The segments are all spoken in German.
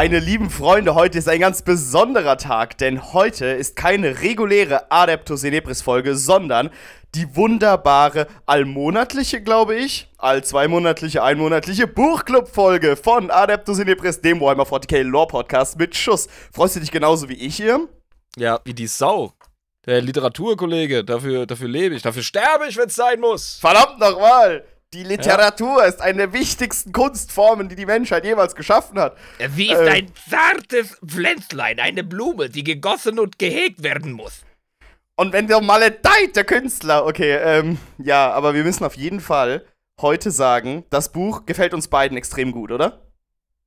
Meine lieben Freunde, heute ist ein ganz besonderer Tag, denn heute ist keine reguläre Adeptus Inebris Folge, sondern die wunderbare allmonatliche, glaube ich, all zweimonatliche, einmonatliche Buchclub-Folge von Adeptus Inebris, dem Warhammer 40k Lore Podcast mit Schuss. Freust du dich genauso wie ich hier? Ja, wie die Sau. Der Literaturkollege, dafür, dafür lebe ich, dafür sterbe ich, wenn es sein muss. Verdammt nochmal! Die Literatur ja. ist eine der wichtigsten Kunstformen, die die Menschheit jemals geschaffen hat. Sie ist äh, ein zartes Pflänzlein, eine Blume, die gegossen und gehegt werden muss. Und wenn der maledeit, der Künstler, okay, ähm, ja, aber wir müssen auf jeden Fall heute sagen, das Buch gefällt uns beiden extrem gut, oder?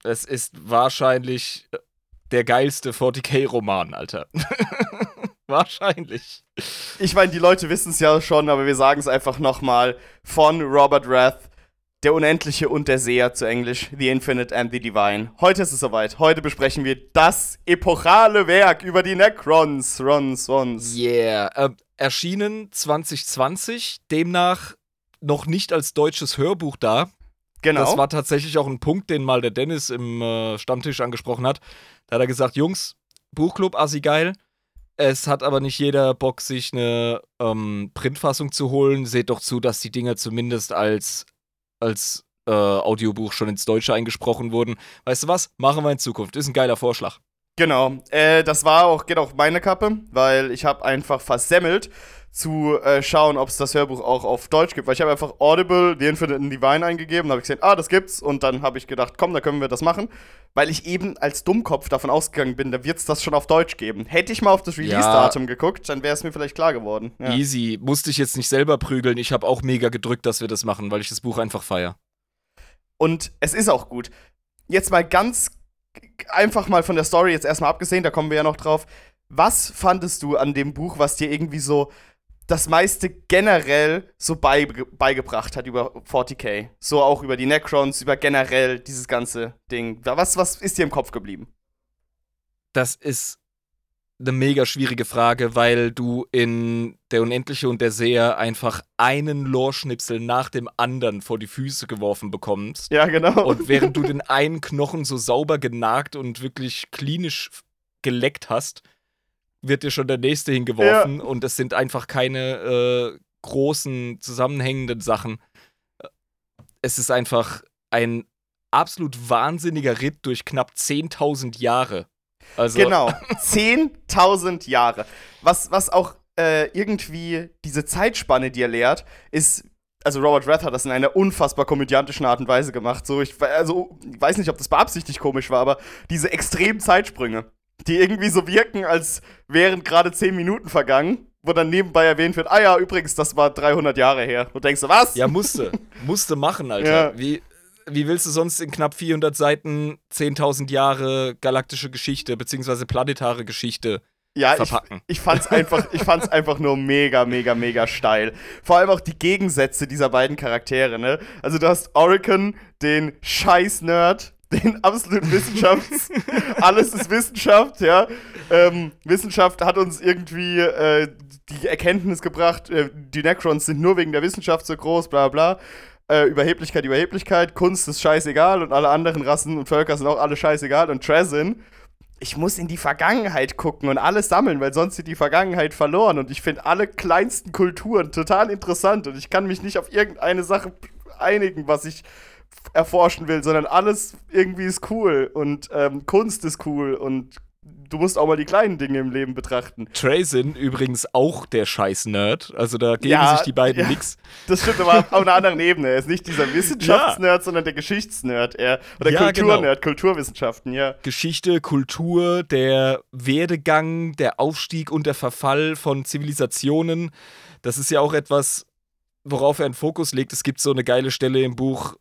Es ist wahrscheinlich der geilste 40k-Roman, Alter. Wahrscheinlich. Ich meine, die Leute wissen es ja schon, aber wir sagen es einfach nochmal. Von Robert Rath, der Unendliche und der Seher zu Englisch, The Infinite and the Divine. Heute ist es soweit. Heute besprechen wir das epochale Werk über die Necrons. Rons, Rons. Yeah. Äh, erschienen 2020, demnach noch nicht als deutsches Hörbuch da. Genau. Das war tatsächlich auch ein Punkt, den mal der Dennis im äh, Stammtisch angesprochen hat. Da hat er gesagt: Jungs, Buchclub, assi geil es hat aber nicht jeder Bock, sich eine ähm, Printfassung zu holen. Seht doch zu, dass die Dinger zumindest als, als äh, Audiobuch schon ins Deutsche eingesprochen wurden. Weißt du was? Machen wir in Zukunft. Ist ein geiler Vorschlag. Genau. Äh, das war auch, geht auch meine Kappe, weil ich habe einfach versemmelt zu äh, schauen, ob es das Hörbuch auch auf Deutsch gibt. Weil ich habe einfach Audible, The Infinite and Divine eingegeben, habe ich gesehen, ah, das gibt's. Und dann habe ich gedacht, komm, da können wir das machen. Weil ich eben als Dummkopf davon ausgegangen bin, da wird es das schon auf Deutsch geben. Hätte ich mal auf das Release-Datum ja. geguckt, dann wäre es mir vielleicht klar geworden. Ja. Easy. Musste ich jetzt nicht selber prügeln. Ich habe auch mega gedrückt, dass wir das machen, weil ich das Buch einfach feier. Und es ist auch gut. Jetzt mal ganz einfach mal von der Story jetzt erstmal abgesehen, da kommen wir ja noch drauf. Was fandest du an dem Buch, was dir irgendwie so das meiste generell so beige beigebracht hat über 40k. So auch über die Necrons, über generell dieses ganze Ding. Was, was ist dir im Kopf geblieben? Das ist eine mega schwierige Frage, weil du in Der Unendliche und der Seher einfach einen Lorschnipsel nach dem anderen vor die Füße geworfen bekommst. Ja, genau. Und während du den einen Knochen so sauber genagt und wirklich klinisch geleckt hast, wird dir schon der nächste hingeworfen ja. und es sind einfach keine äh, großen zusammenhängenden Sachen. Es ist einfach ein absolut wahnsinniger Ritt durch knapp 10.000 Jahre. Also genau, 10.000 Jahre. Was, was auch äh, irgendwie diese Zeitspanne dir lehrt, ist, also Robert Rath hat das in einer unfassbar komödiantischen Art und Weise gemacht. So, ich, also, ich weiß nicht, ob das beabsichtigt komisch war, aber diese extremen Zeitsprünge die irgendwie so wirken, als wären gerade 10 Minuten vergangen, wo dann nebenbei erwähnt wird, ah ja, übrigens, das war 300 Jahre her. Und denkst du, was? Ja, musste. musste machen, Alter. Ja. Wie, wie willst du sonst in knapp 400 Seiten 10.000 Jahre galaktische Geschichte beziehungsweise planetare Geschichte ja, verpacken. Ich, ich fand's einfach, ich fand's einfach nur mega, mega, mega steil. Vor allem auch die Gegensätze dieser beiden Charaktere, ne? Also du hast Oricon, den Scheiß-Nerd, den absoluten Wissenschafts. alles ist Wissenschaft, ja. Ähm, Wissenschaft hat uns irgendwie äh, die Erkenntnis gebracht, äh, die Necrons sind nur wegen der Wissenschaft so groß, bla bla. Äh, Überheblichkeit, Überheblichkeit, Kunst ist scheißegal und alle anderen Rassen und Völker sind auch alle scheißegal. Und Trezin, ich muss in die Vergangenheit gucken und alles sammeln, weil sonst ist die Vergangenheit verloren. Und ich finde alle kleinsten Kulturen total interessant und ich kann mich nicht auf irgendeine Sache einigen, was ich erforschen will, sondern alles irgendwie ist cool und ähm, Kunst ist cool und du musst auch mal die kleinen Dinge im Leben betrachten. Trazin übrigens auch der Scheiß-Nerd. Also da geben ja, sich die beiden ja, nix. Das stimmt aber auf einer anderen Ebene. Er ist nicht dieser Wissenschaftsnerd, ja. sondern der Geschichtsnerd. Er, oder ja, Kulturnerd, genau. Kulturwissenschaften, ja. Geschichte, Kultur, der Werdegang, der Aufstieg und der Verfall von Zivilisationen. Das ist ja auch etwas, worauf er einen Fokus legt. Es gibt so eine geile Stelle im Buch,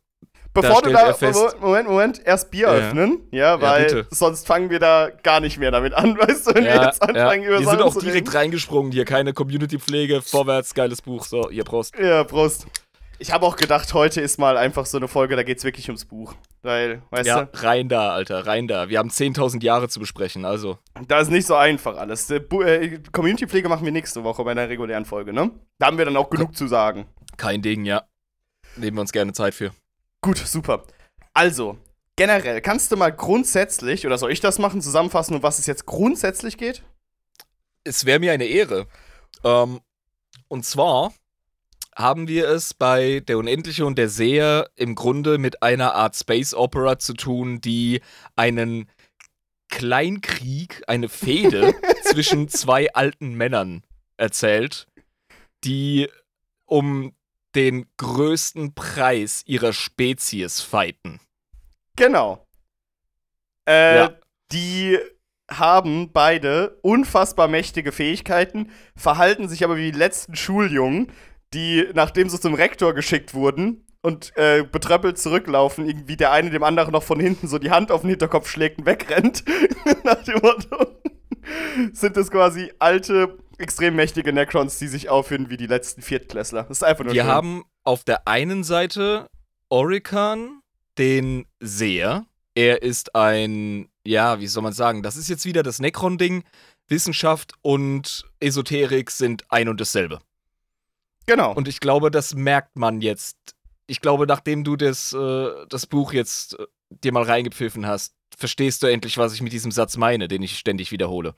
Bevor da du da. Fest, Moment, Moment, erst Bier ja. öffnen. Ja, weil ja, sonst fangen wir da gar nicht mehr damit an, weißt du, wenn ja, wir jetzt anfangen über Wir sind auch direkt reingesprungen hier, keine Community-Pflege, vorwärts, geiles Buch. So, ihr Prost. Ja, Prost. Ich habe auch gedacht, heute ist mal einfach so eine Folge, da geht es wirklich ums Buch. Weil, weißt ja, du? rein da, Alter, rein da. Wir haben 10.000 Jahre zu besprechen, also. Da ist nicht so einfach alles. Äh, Community-Pflege machen wir nächste Woche bei einer regulären Folge, ne? Da haben wir dann auch genug zu sagen. Kein Ding, ja. Nehmen wir uns gerne Zeit für. Gut, super. Also, generell, kannst du mal grundsätzlich, oder soll ich das machen, zusammenfassen, um was es jetzt grundsätzlich geht? Es wäre mir eine Ehre. Ähm, und zwar haben wir es bei Der Unendliche und der Seher im Grunde mit einer Art Space Opera zu tun, die einen Kleinkrieg, eine Fehde zwischen zwei alten Männern erzählt, die um den größten Preis ihrer Spezies fighten. Genau. Äh, ja. Die haben beide unfassbar mächtige Fähigkeiten, verhalten sich aber wie die letzten Schuljungen, die, nachdem sie zum Rektor geschickt wurden und äh, betröppelt zurücklaufen, irgendwie der eine dem anderen noch von hinten so die Hand auf den Hinterkopf schlägt und wegrennt. Nach dem Motto. Sind das quasi alte, extrem mächtige Necrons, die sich aufführen wie die letzten Viertklässler. Das ist einfach nur Wir schön. haben auf der einen Seite Orikan, den Seher. Er ist ein, ja, wie soll man sagen, das ist jetzt wieder das Necron-Ding. Wissenschaft und Esoterik sind ein und dasselbe. Genau. Und ich glaube, das merkt man jetzt. Ich glaube, nachdem du das, äh, das Buch jetzt äh, dir mal reingepfiffen hast, verstehst du endlich, was ich mit diesem Satz meine, den ich ständig wiederhole.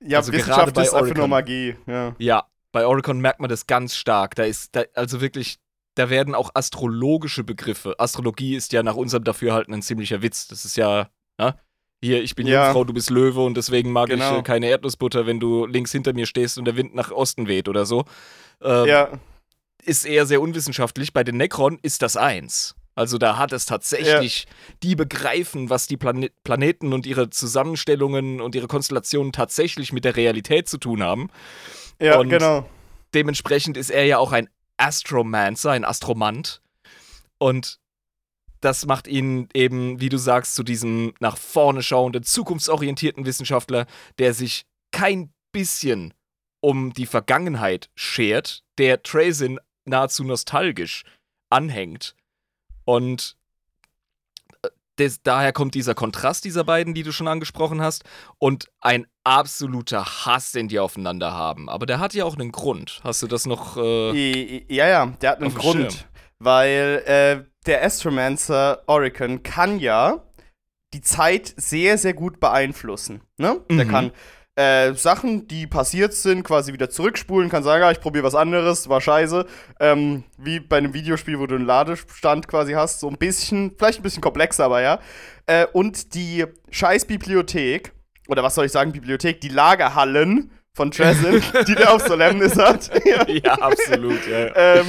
Ja, also Wissenschaft ist Oricon, einfach nur Magie. Ja. ja, bei Oricon merkt man das ganz stark. Da ist, da, also wirklich, da werden auch astrologische Begriffe. Astrologie ist ja nach unserem Dafürhalten ein ziemlicher Witz. Das ist ja, na? Hier, ich bin ja. Jungfrau, du bist Löwe und deswegen mag genau. ich äh, keine Erdnussbutter, wenn du links hinter mir stehst und der Wind nach Osten weht oder so. Ähm, ja. Ist eher sehr unwissenschaftlich. Bei den Necron ist das eins. Also da hat es tatsächlich, ja. die begreifen, was die Plane Planeten und ihre Zusammenstellungen und ihre Konstellationen tatsächlich mit der Realität zu tun haben. Ja, und genau. Dementsprechend ist er ja auch ein Astromancer, ein Astromant. Und das macht ihn eben, wie du sagst, zu diesem nach vorne schauenden, zukunftsorientierten Wissenschaftler, der sich kein bisschen um die Vergangenheit schert, der Trazin nahezu nostalgisch anhängt. Und äh, des, daher kommt dieser Kontrast dieser beiden, die du schon angesprochen hast, und ein absoluter Hass, den die aufeinander haben. Aber der hat ja auch einen Grund. Hast du das noch? Äh, ja, ja, der hat einen Grund. Schirm. Weil äh, der Astromancer Oricon kann ja die Zeit sehr, sehr gut beeinflussen. Ne? Mhm. Der kann äh, Sachen, die passiert sind, quasi wieder zurückspulen, kann sagen, ja, ich probiere was anderes, war scheiße. Ähm, wie bei einem Videospiel, wo du einen Ladestand quasi hast, so ein bisschen, vielleicht ein bisschen komplexer, aber ja. Äh, und die Scheißbibliothek, oder was soll ich sagen, Bibliothek, die Lagerhallen von Trazin, die der auf Solemnis hat. ja. ja, absolut, ja. Ähm,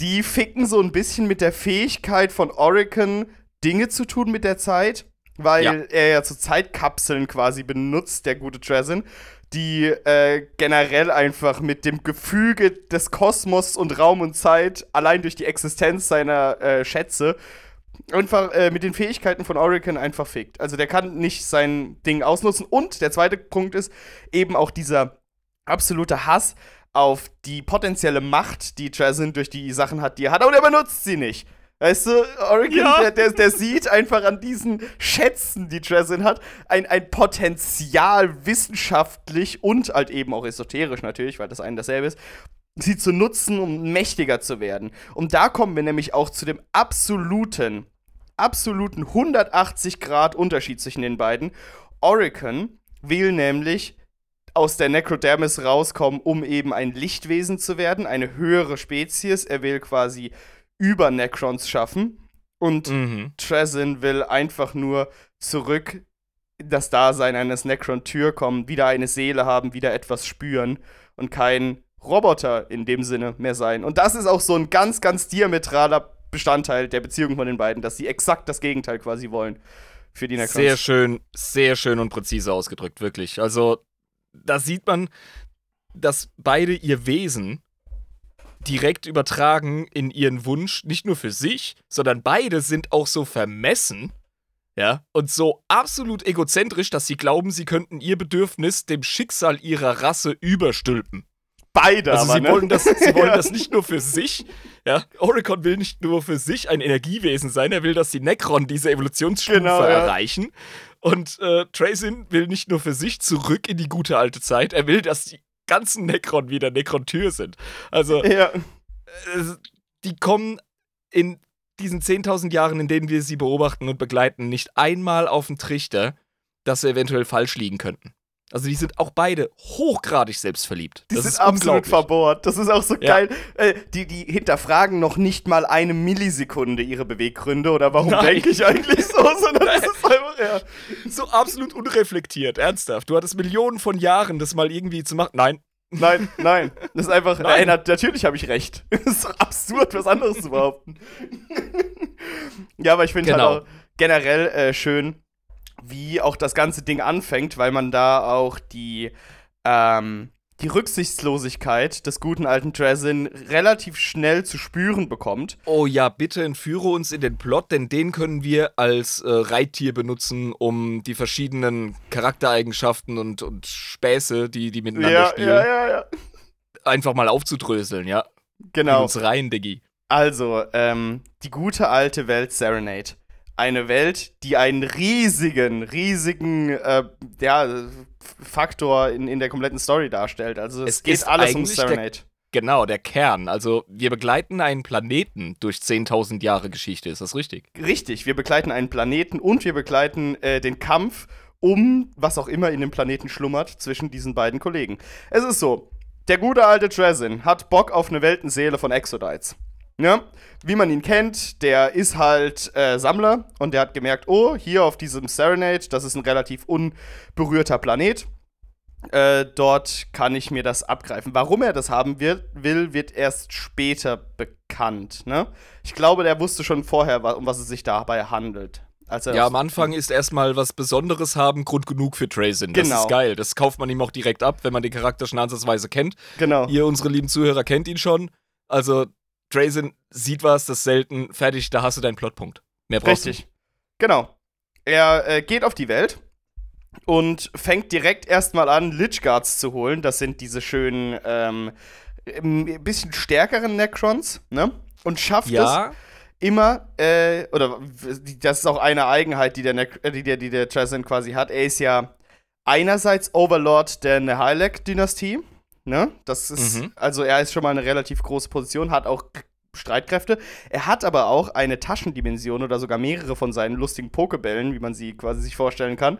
die ficken so ein bisschen mit der Fähigkeit von Oricon, Dinge zu tun mit der Zeit weil ja. er ja so Zeitkapseln quasi benutzt, der gute Trazin, die äh, generell einfach mit dem Gefüge des Kosmos und Raum und Zeit allein durch die Existenz seiner äh, Schätze einfach äh, mit den Fähigkeiten von Oricon einfach fickt. Also der kann nicht sein Ding ausnutzen. Und der zweite Punkt ist eben auch dieser absolute Hass auf die potenzielle Macht, die Trazin durch die Sachen hat, die er hat, aber er benutzt sie nicht. Weißt du, Oregon, ja. der, der, der, sieht einfach an diesen Schätzen, die Dresden hat, ein, ein Potenzial wissenschaftlich und halt eben auch esoterisch natürlich, weil das ein dasselbe ist, sie zu nutzen, um mächtiger zu werden. Und da kommen wir nämlich auch zu dem absoluten, absoluten 180 Grad Unterschied zwischen den beiden. Oregon will nämlich aus der Necrodermis rauskommen, um eben ein Lichtwesen zu werden, eine höhere Spezies. Er will quasi über Necrons schaffen. Und mhm. Trezin will einfach nur zurück in das Dasein eines Necron-Tür kommen, wieder eine Seele haben, wieder etwas spüren und kein Roboter in dem Sinne mehr sein. Und das ist auch so ein ganz, ganz diametraler Bestandteil der Beziehung von den beiden, dass sie exakt das Gegenteil quasi wollen für die Necrons. Sehr schön, sehr schön und präzise ausgedrückt, wirklich. Also, da sieht man, dass beide ihr Wesen direkt übertragen in ihren Wunsch, nicht nur für sich, sondern beide sind auch so vermessen, ja, und so absolut egozentrisch, dass sie glauben, sie könnten ihr Bedürfnis dem Schicksal ihrer Rasse überstülpen. Beide, also aber, sie ne? wollen das, sie wollen das nicht nur für sich. Ja, Oricon will nicht nur für sich ein Energiewesen sein, er will, dass die Necron diese Evolutionsstufe genau, ja. erreichen. Und äh, Tracin will nicht nur für sich zurück in die gute alte Zeit, er will, dass die ganzen Necron wieder Necron-Tür sind. Also, ja. die kommen in diesen 10.000 Jahren, in denen wir sie beobachten und begleiten, nicht einmal auf den Trichter, dass sie eventuell falsch liegen könnten. Also die sind auch beide hochgradig selbstverliebt. Die das sind absolut verbohrt. Das ist auch so ja. geil. Äh, die, die hinterfragen noch nicht mal eine Millisekunde ihre Beweggründe oder warum denke ich eigentlich so, sondern das ist einfach ja. so absolut unreflektiert, ernsthaft. Du hattest Millionen von Jahren, das mal irgendwie zu machen. Nein. Nein, nein. Das ist einfach, nein. Ey, natürlich habe ich recht. Das ist doch absurd, was anderes zu behaupten. ja, aber ich finde halt genau. halt auch generell äh, schön, wie auch das ganze Ding anfängt, weil man da auch die, ähm, die Rücksichtslosigkeit des guten alten Drazin relativ schnell zu spüren bekommt. Oh ja, bitte entführe uns in den Plot, denn den können wir als äh, Reittier benutzen, um die verschiedenen Charaktereigenschaften und, und Späße, die die miteinander ja, spielen, ja, ja, ja. einfach mal aufzudröseln, ja. Genau. In uns rein, Diggi. Also, ähm, die gute alte Welt Serenade eine Welt, die einen riesigen, riesigen äh, ja, Faktor in, in der kompletten Story darstellt. Also es, es geht alles um Serenade. Der, genau, der Kern. Also wir begleiten einen Planeten durch 10.000 Jahre Geschichte, ist das richtig? Richtig, wir begleiten einen Planeten und wir begleiten äh, den Kampf um was auch immer in dem Planeten schlummert zwischen diesen beiden Kollegen. Es ist so, der gute alte Drazin hat Bock auf eine Weltenseele von Exodites. Ja, wie man ihn kennt, der ist halt äh, Sammler und der hat gemerkt, oh, hier auf diesem Serenade, das ist ein relativ unberührter Planet. Äh, dort kann ich mir das abgreifen. Warum er das haben will, will wird erst später bekannt. Ne? Ich glaube, der wusste schon vorher, um was es sich dabei handelt. ja, am Anfang ist erstmal was Besonderes haben Grund genug für Tracing. Das genau. ist geil. Das kauft man ihm auch direkt ab, wenn man den Charakter schon ansatzweise kennt. Genau. Ihr, unsere lieben Zuhörer, kennt ihn schon. Also Drazen sieht was, das ist selten, fertig, da hast du deinen Plotpunkt. Mehr brauchst Richtig. du Genau. Er äh, geht auf die Welt und fängt direkt erstmal an, Lichguards zu holen. Das sind diese schönen, ähm, ein bisschen stärkeren Necrons, ne? Und schafft ja. es immer, äh, oder das ist auch eine Eigenheit, die der, ne die der, die der Trazen quasi hat. Er ist ja einerseits Overlord der Nihilek-Dynastie Ne? Das ist, mhm. also er ist schon mal eine relativ große Position, hat auch Streitkräfte. Er hat aber auch eine Taschendimension oder sogar mehrere von seinen lustigen Pokebällen, wie man sie quasi sich vorstellen kann.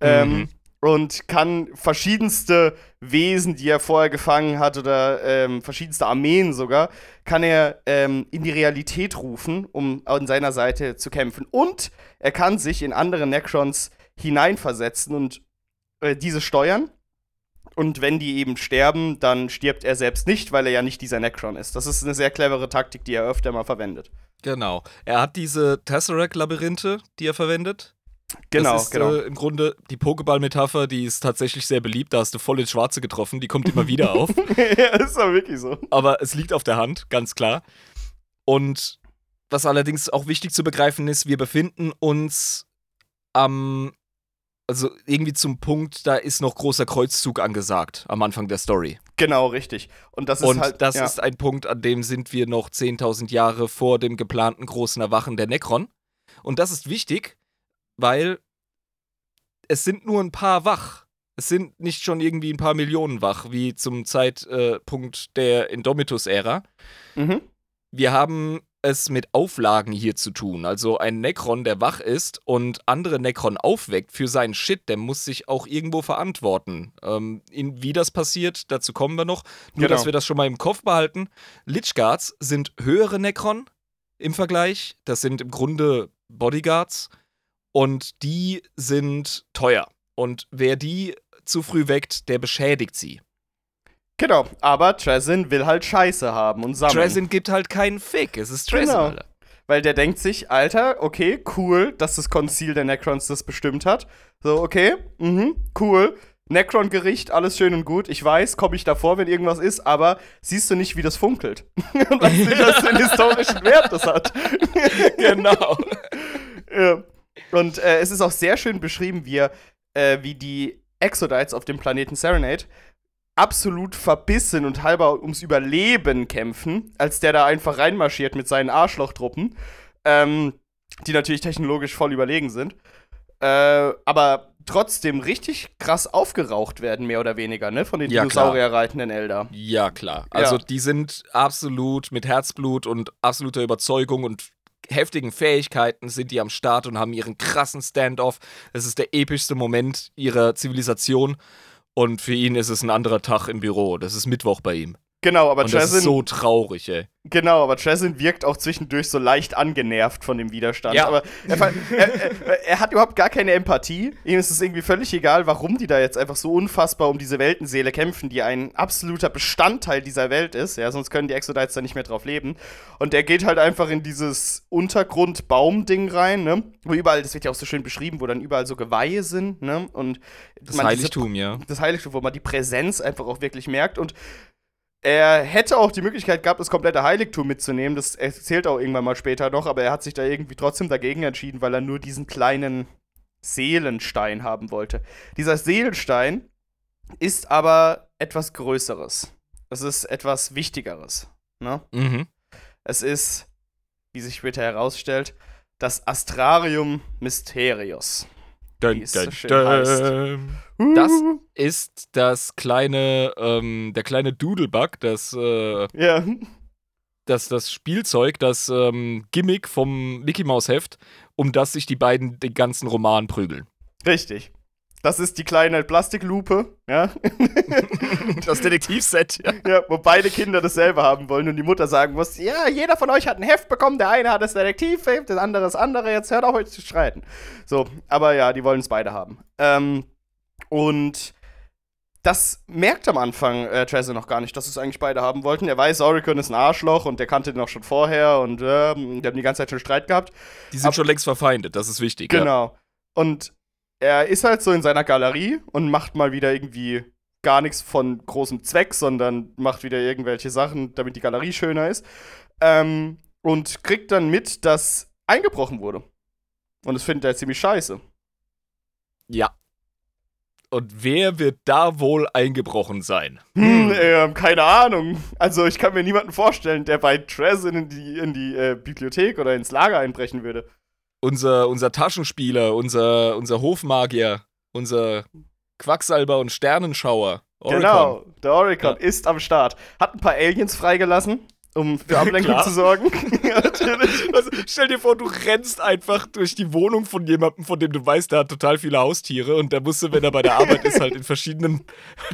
Ähm, mhm. Ähm, und kann verschiedenste Wesen, die er vorher gefangen hat, oder ähm, verschiedenste Armeen sogar, kann er ähm, in die Realität rufen, um an seiner Seite zu kämpfen. Und er kann sich in andere Necrons hineinversetzen und äh, diese steuern und wenn die eben sterben, dann stirbt er selbst nicht, weil er ja nicht dieser Necron ist. Das ist eine sehr clevere Taktik, die er öfter mal verwendet. Genau. Er hat diese Tesseract-Labyrinthe, die er verwendet. Genau, das ist, genau. Äh, Im Grunde die Pokéball-Metapher, die ist tatsächlich sehr beliebt. Da hast du voll ins Schwarze getroffen. Die kommt immer wieder auf. ja, ist doch wirklich so. Aber es liegt auf der Hand, ganz klar. Und was allerdings auch wichtig zu begreifen ist, wir befinden uns am also irgendwie zum Punkt, da ist noch großer Kreuzzug angesagt am Anfang der Story. Genau, richtig. Und das ist Und halt, das ja. ist ein Punkt, an dem sind wir noch 10.000 Jahre vor dem geplanten großen Erwachen der Necron. Und das ist wichtig, weil es sind nur ein paar wach. Es sind nicht schon irgendwie ein paar Millionen wach, wie zum Zeitpunkt äh, der Indomitus-Ära. Mhm. Wir haben es mit Auflagen hier zu tun. Also ein Necron, der wach ist und andere Necron aufweckt für seinen Shit, der muss sich auch irgendwo verantworten. Ähm, in, wie das passiert, dazu kommen wir noch. Nur, genau. dass wir das schon mal im Kopf behalten. Lichguards sind höhere Necron im Vergleich. Das sind im Grunde Bodyguards. Und die sind teuer. Und wer die zu früh weckt, der beschädigt sie. Genau, aber Trezin will halt Scheiße haben und sammeln. Trezin gibt halt keinen Fick, es ist Trezin, genau. Alter. Weil der denkt sich, Alter, okay, cool, dass das Konzil der Necrons das bestimmt hat. So, okay, mhm, cool. Necron-Gericht, alles schön und gut. Ich weiß, komme ich davor, wenn irgendwas ist, aber siehst du nicht, wie das funkelt? und weißt nicht, was für einen historischen Wert das hat. genau. ja. Und äh, es ist auch sehr schön beschrieben, wie, äh, wie die Exodites auf dem Planeten Serenade absolut verbissen und halber ums Überleben kämpfen, als der da einfach reinmarschiert mit seinen Arschlochtruppen, ähm, die natürlich technologisch voll überlegen sind. Äh, aber trotzdem richtig krass aufgeraucht werden, mehr oder weniger, ne? Von den ja, Dinosaurier-reitenden Elder. Ja, klar. Also ja. die sind absolut mit Herzblut und absoluter Überzeugung und heftigen Fähigkeiten sind die am Start und haben ihren krassen Standoff. Es ist der epischste Moment ihrer Zivilisation. Und für ihn ist es ein anderer Tag im Büro. Das ist Mittwoch bei ihm. Genau, aber und das ist so traurig, ey. Genau, aber Trezin wirkt auch zwischendurch so leicht angenervt von dem Widerstand. Ja. Aber er, er, er, hat überhaupt gar keine Empathie. Ihm ist es irgendwie völlig egal, warum die da jetzt einfach so unfassbar um diese Weltenseele kämpfen, die ein absoluter Bestandteil dieser Welt ist. Ja, sonst können die Exodites da nicht mehr drauf leben. Und er geht halt einfach in dieses Untergrund-Baum-Ding rein, ne? Wo überall, das wird ja auch so schön beschrieben, wo dann überall so Geweihe sind, ne? Und das Heiligtum, diese, ja. Das Heiligtum, wo man die Präsenz einfach auch wirklich merkt. Und er hätte auch die Möglichkeit gehabt, das komplette Heiligtum mitzunehmen. Das erzählt auch irgendwann mal später noch, aber er hat sich da irgendwie trotzdem dagegen entschieden, weil er nur diesen kleinen Seelenstein haben wollte. Dieser Seelenstein ist aber etwas Größeres. Es ist etwas Wichtigeres. Ne? Mhm. Es ist, wie sich später herausstellt, das Astrarium Mysterios. Dun, dun, so dun. Das ist das kleine, ähm, der kleine Doodlebug, das, äh, ja. das, das Spielzeug, das ähm, Gimmick vom Mickey Mouse Heft, um das sich die beiden den ganzen Roman prügeln. Richtig. Das ist die kleine Plastiklupe, ja. das Detektivset, ja. ja. Wo beide Kinder dasselbe haben wollen und die Mutter sagen muss: Ja, jeder von euch hat ein Heft bekommen, der eine hat das Detektivheft, das andere das andere, jetzt hört auf euch zu streiten. So, aber ja, die wollen es beide haben. Ähm, und das merkt am Anfang äh, Trezor noch gar nicht, dass es eigentlich beide haben wollten. Er weiß, Oricon ist ein Arschloch und der kannte den auch schon vorher und äh, die haben die ganze Zeit schon Streit gehabt. Die sind Ab schon längst verfeindet, das ist wichtig. Genau. Ja. Und er ist halt so in seiner Galerie und macht mal wieder irgendwie gar nichts von großem Zweck, sondern macht wieder irgendwelche Sachen, damit die Galerie schöner ist. Ähm, und kriegt dann mit, dass eingebrochen wurde. Und das findet er ziemlich scheiße. Ja. Und wer wird da wohl eingebrochen sein? Hm, äh, keine Ahnung. Also ich kann mir niemanden vorstellen, der bei Trezin in die, in die äh, Bibliothek oder ins Lager einbrechen würde unser, unser Taschenspieler, unser, unser Hofmagier, unser Quacksalber und Sternenschauer. Oricon. Genau, der Oricon ja. ist am Start. Hat ein paar Aliens freigelassen um für Ablenkung zu sorgen. ja, natürlich. Also, stell dir vor, du rennst einfach durch die Wohnung von jemandem, von dem du weißt, der hat total viele Haustiere und der musste, wenn er bei der Arbeit ist, halt in verschiedenen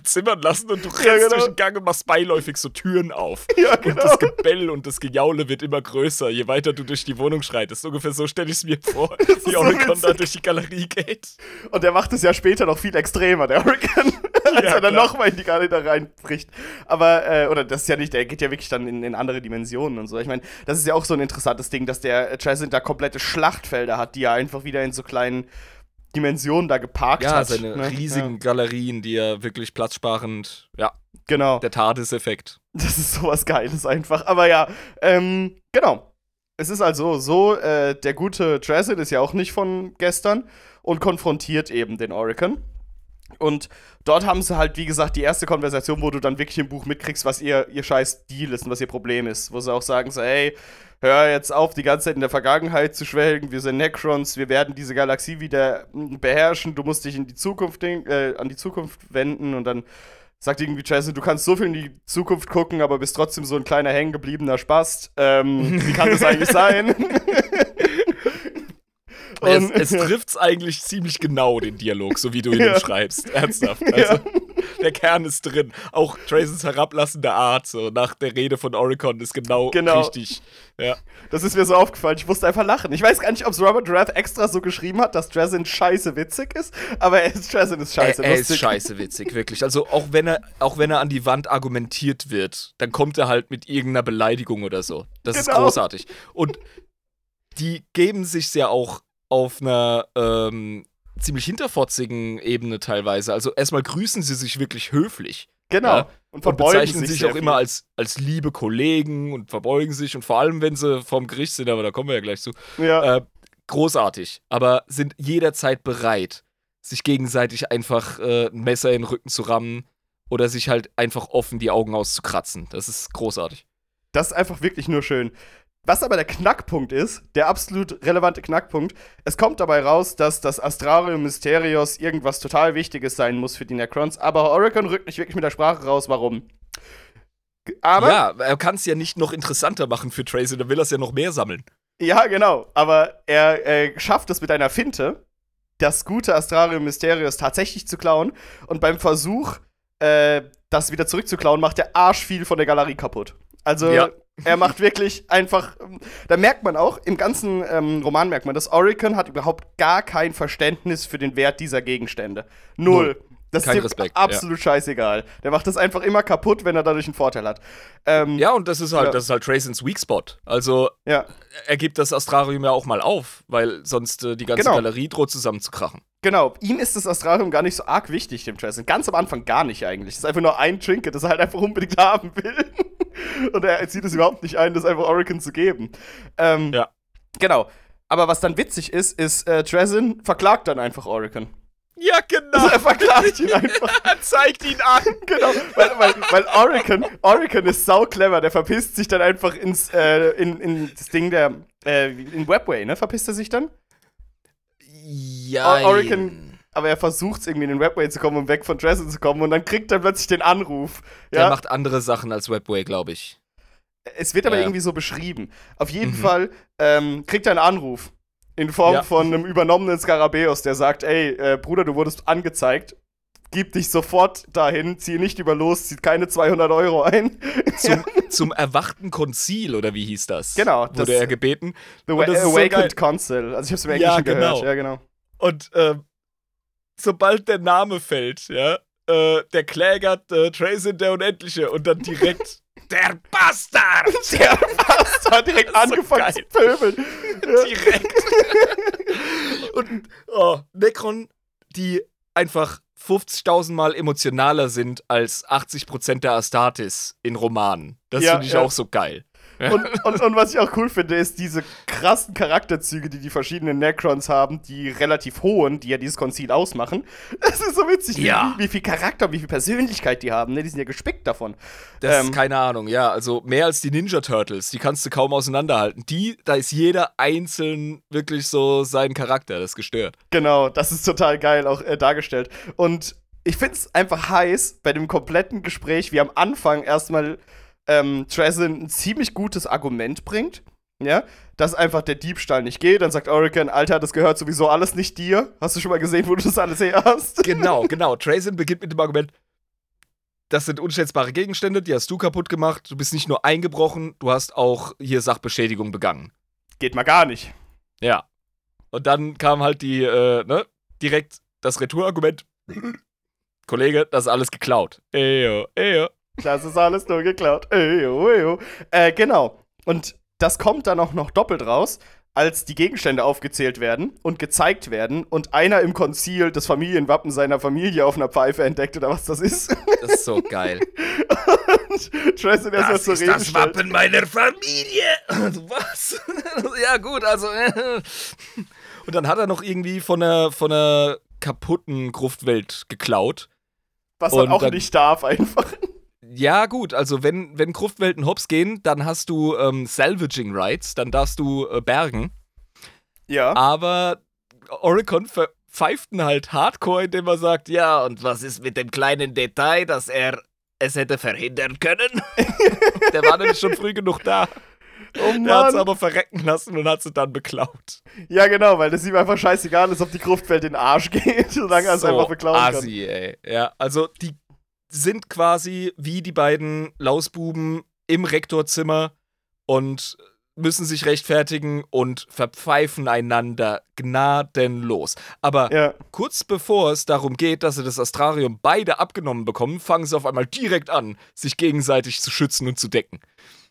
Zimmern lassen und du rennst ja, genau. durch den Gang und machst beiläufig so Türen auf. Ja, genau. Und das Gebell und das Gejaule wird immer größer, je weiter du durch die Wohnung schreitest. Ungefähr so stelle ich es mir vor, wie so da durch die Galerie geht. Und der macht es ja später noch viel extremer, der Oricon, als ja, er dann nochmal in die Galerie da reinbricht. Aber, äh, oder das ist ja nicht, der geht ja wirklich dann in, in andere Dimensionen und so. Ich meine, das ist ja auch so ein interessantes Ding, dass der Trescent da komplette Schlachtfelder hat, die er einfach wieder in so kleinen Dimensionen da geparkt ja, hat. Ja, seine ne? riesigen ja. Galerien, die er wirklich platzsparend, ja. Genau. Der TARDIS-Effekt. Das ist sowas Geiles einfach. Aber ja, ähm, genau. Es ist also so, äh, der gute Trescent ist ja auch nicht von gestern und konfrontiert eben den Oricon. Und dort haben sie halt, wie gesagt, die erste Konversation, wo du dann wirklich im Buch mitkriegst, was ihr, ihr scheiß Deal ist und was ihr Problem ist. Wo sie auch sagen so, ey, hör jetzt auf, die ganze Zeit in der Vergangenheit zu schwelgen, wir sind Necrons, wir werden diese Galaxie wieder beherrschen, du musst dich in die Zukunft, äh, an die Zukunft wenden und dann sagt irgendwie Jason, du kannst so viel in die Zukunft gucken, aber bist trotzdem so ein kleiner hängengebliebener Spast. Ähm, wie kann das eigentlich sein? es, es trifft eigentlich ziemlich genau, den Dialog, so wie du ihn ja. schreibst. Ernsthaft. Also, ja. der Kern ist drin. Auch Tracens herablassende Art, so nach der Rede von Oricon, ist genau, genau. richtig. Ja. Das ist mir so aufgefallen. Ich musste einfach lachen. Ich weiß gar nicht, ob es Robert Rath extra so geschrieben hat, dass Drazin scheiße witzig ist, aber Drazin ist scheiße er, er lustig. Er ist scheiße witzig, wirklich. Also auch wenn er, auch wenn er an die Wand argumentiert wird, dann kommt er halt mit irgendeiner Beleidigung oder so. Das genau. ist großartig. Und die geben sich ja auch auf einer ähm, ziemlich hinterfotzigen Ebene teilweise. Also erstmal grüßen sie sich wirklich höflich. Genau. Ja? Und, und bezeichnen sich, sich auch immer als, als liebe Kollegen und verbeugen sich und vor allem, wenn sie vorm Gericht sind, aber da kommen wir ja gleich zu. Ja. Äh, großartig, aber sind jederzeit bereit, sich gegenseitig einfach äh, ein Messer in den Rücken zu rammen oder sich halt einfach offen die Augen auszukratzen. Das ist großartig. Das ist einfach wirklich nur schön. Was aber der Knackpunkt ist, der absolut relevante Knackpunkt, es kommt dabei raus, dass das Astrarium Mysterios irgendwas total Wichtiges sein muss für die Necrons, aber Oregon rückt nicht wirklich mit der Sprache raus, warum. Aber ja, er kann es ja nicht noch interessanter machen für Tracy, dann will er es ja noch mehr sammeln. Ja, genau. Aber er äh, schafft es mit einer Finte, das gute Astrarium Mysterius tatsächlich zu klauen. Und beim Versuch, äh, das wieder zurückzuklauen, macht der Arsch viel von der Galerie kaputt. Also, ja. er macht wirklich einfach. Da merkt man auch, im ganzen ähm, Roman merkt man, dass Oricon hat überhaupt gar kein Verständnis für den Wert dieser Gegenstände. Null. Null. Das Kein ist Respekt, absolut ja. scheißegal. Der macht das einfach immer kaputt, wenn er dadurch einen Vorteil hat. Ähm, ja, und das ist halt, ja. das ist halt Traysons Weak Spot. Also ja. er gibt das Astrarium ja auch mal auf, weil sonst äh, die ganze genau. Galerie droht zusammenzukrachen. Genau, ihm ist das Astrarium gar nicht so arg wichtig, dem Trayson. Ganz am Anfang gar nicht eigentlich. Das ist einfach nur ein Trinket, das er halt einfach unbedingt haben will. Und er zieht es überhaupt nicht ein, das einfach Oricon zu geben. Ähm, ja. Genau. Aber was dann witzig ist, ist, äh, Trezin verklagt dann einfach Oricon. Ja, genau. Also er verklagt ihn einfach. er zeigt ihn an. Genau, weil, weil, weil Oricon, Oricon ist sau clever. Der verpisst sich dann einfach ins, äh, in, in das Ding der, äh, in Webway, ne? Verpisst er sich dann? Ja. Oricon, aber er versucht es irgendwie in den Webway zu kommen, um weg von Dresden zu kommen. Und dann kriegt er plötzlich den Anruf. Ja? Der macht andere Sachen als Webway, glaube ich. Es wird aber ja. irgendwie so beschrieben. Auf jeden mhm. Fall ähm, kriegt er einen Anruf in Form ja. von einem übernommenen Skarabäus, der sagt, ey, äh, Bruder, du wurdest angezeigt. Gib dich sofort dahin, zieh nicht über los, zieh keine 200 Euro ein. Zum, zum erwachten Konzil, oder wie hieß das? Genau. Wurde das, er gebeten. The Awakened so Council. Also ich hab's im Englischen ja, genau. gehört. Ja, genau. Und äh, sobald der Name fällt, ja, äh, der klägert äh, Tracin der Unendliche und dann direkt der Bastard! Der Bastard direkt angefangen so zu pöbeln. direkt. und oh, Necron, die einfach 50.000 Mal emotionaler sind als 80% der Astartes in Romanen. Das ja, finde ich ja. auch so geil. Und, und, und, was ich auch cool finde, ist diese krassen Charakterzüge, die die verschiedenen Necrons haben, die relativ hohen, die ja dieses Konzil ausmachen. Das ist so witzig, ja. wie, wie, viel Charakter, wie viel Persönlichkeit die haben. Ne? Die sind ja gespickt davon. Das ähm, ist keine Ahnung, ja. Also mehr als die Ninja Turtles, die kannst du kaum auseinanderhalten. Die, da ist jeder einzeln wirklich so sein Charakter, das ist gestört. Genau, das ist total geil auch äh, dargestellt. Und ich finde es einfach heiß bei dem kompletten Gespräch, wie am Anfang erstmal ähm, Trezin ein ziemlich gutes Argument bringt, ja, dass einfach der Diebstahl nicht geht. Dann sagt Oracle, Alter, das gehört sowieso alles nicht dir. Hast du schon mal gesehen, wo du das alles her hast? Genau, genau. Trezin beginnt mit dem Argument, das sind unschätzbare Gegenstände, die hast du kaputt gemacht. Du bist nicht nur eingebrochen, du hast auch hier Sachbeschädigung begangen. Geht mal gar nicht. Ja. Und dann kam halt die, äh, ne, direkt das Retourargument. Kollege, das ist alles geklaut. Eyo, eyo. Das ist alles nur geklaut. Eyo, eyo. Äh, genau. Und das kommt dann auch noch doppelt raus, als die Gegenstände aufgezählt werden und gezeigt werden und einer im Konzil das Familienwappen seiner Familie auf einer Pfeife entdeckt oder was das ist. Das ist so geil. und Tristan das erst ist das stellt. Wappen meiner Familie. Was? ja gut, also. und dann hat er noch irgendwie von einer, von einer kaputten Gruftwelt geklaut. Was man auch nicht darf einfach. Ja, gut, also wenn, wenn Gruftwelten hops gehen, dann hast du ähm, Salvaging Rights, dann darfst du äh, bergen. Ja. Aber Oricon pfeiften halt hardcore, indem er sagt, ja, und was ist mit dem kleinen Detail, dass er es hätte verhindern können? Der war nämlich schon früh genug da. Oh Mann. Der hat es aber verrecken lassen und hat sie dann beklaut. Ja, genau, weil das ihm einfach scheißegal ist, ob die Gruftwelt in den Arsch geht, solange er es einfach beklauen assi, kann. Ey. Ja, also die sind quasi wie die beiden Lausbuben im Rektorzimmer und müssen sich rechtfertigen und verpfeifen einander gnadenlos. Aber ja. kurz bevor es darum geht, dass sie das Astrarium beide abgenommen bekommen, fangen sie auf einmal direkt an, sich gegenseitig zu schützen und zu decken.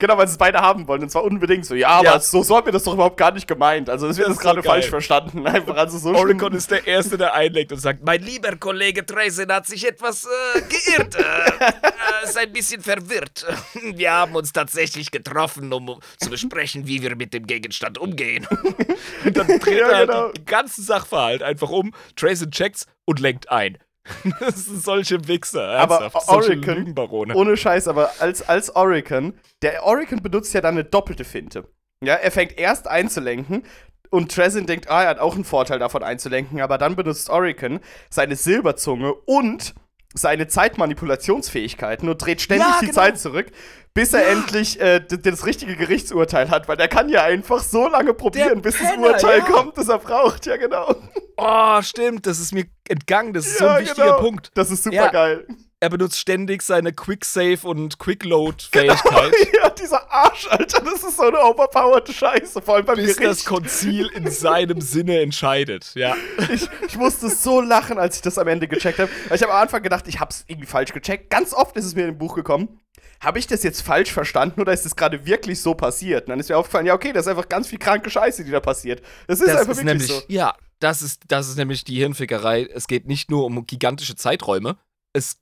Genau, weil sie es beide haben wollen. Und zwar unbedingt so. Ja, aber so, so haben wir das doch überhaupt gar nicht gemeint. Also, das wird das gerade so falsch verstanden. Einfach also so Oricon ist der Erste, der einlegt und sagt: Mein lieber Kollege Tresen hat sich etwas äh, geirrt. äh, äh, ist ein bisschen verwirrt. Wir haben uns tatsächlich getroffen, um zu besprechen, wie wir mit dem Gegenstand umgehen. und dann dreht ja, er genau. den ganzen Sachverhalt einfach um. Tresen checkt's und lenkt ein. das sind solche Wichser. Aber Oricon, ohne Scheiß, aber als, als Oricon, der Oricon benutzt ja dann eine doppelte Finte. Ja, er fängt erst einzulenken und Trezin denkt, ah, er hat auch einen Vorteil davon einzulenken, aber dann benutzt Oricon seine Silberzunge und seine Zeitmanipulationsfähigkeiten und dreht ständig ja, genau. die Zeit zurück, bis er ja. endlich äh, das richtige Gerichtsurteil hat, weil er kann ja einfach so lange probieren, der bis Penner, das Urteil ja. kommt, das er braucht. Ja, genau. Oh, stimmt, das ist mir entgangen, das ist so ein wichtiger genau. Punkt. Das ist super geil er benutzt ständig seine Quick-Save- und Quick-Load-Fähigkeit. Genau, ja, dieser Arsch, Alter, das ist so eine overpowered Scheiße, vor allem beim Bis Gericht. das Konzil in seinem Sinne entscheidet, ja. Ich, ich musste so lachen, als ich das am Ende gecheckt habe. Ich habe am Anfang gedacht, ich habe es irgendwie falsch gecheckt. Ganz oft ist es mir in dem Buch gekommen. Habe ich das jetzt falsch verstanden oder ist das gerade wirklich so passiert? Und dann ist mir aufgefallen, ja, okay, das ist einfach ganz viel kranke Scheiße, die da passiert. Das ist das einfach ist wirklich nämlich, so. Ja, das ist, das ist nämlich die Hirnfickerei. Es geht nicht nur um gigantische Zeiträume. Es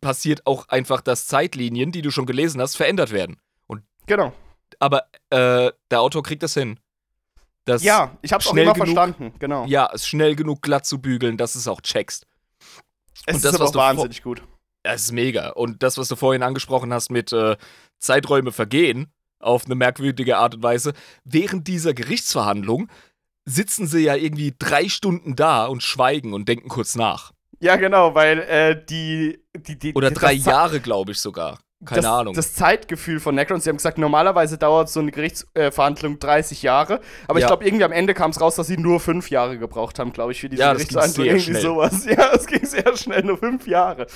passiert auch einfach, dass Zeitlinien, die du schon gelesen hast, verändert werden. Und genau. Aber äh, der Autor kriegt das hin. Das ja, ich hab's auch immer genug, verstanden, genau. Ja, es schnell genug glatt zu bügeln, dass es auch checkst. Es Und das, ist aber auch wahnsinnig gut. Es ist mega. Und das, was du vorhin angesprochen hast mit äh, Zeiträume vergehen, auf eine merkwürdige Art und Weise, während dieser Gerichtsverhandlung sitzen sie ja irgendwie drei Stunden da und schweigen und denken kurz nach. Ja, genau, weil äh, die, die, die. Oder drei Jahre, glaube ich sogar. Keine das, Ahnung. Das Zeitgefühl von Necrons, sie haben gesagt, normalerweise dauert so eine Gerichtsverhandlung äh, 30 Jahre. Aber ja. ich glaube, irgendwie am Ende kam es raus, dass sie nur fünf Jahre gebraucht haben, glaube ich, für diese ja, Gerichtsverhandlung. Irgendwie schnell. sowas. Ja, es ging sehr schnell, nur fünf Jahre.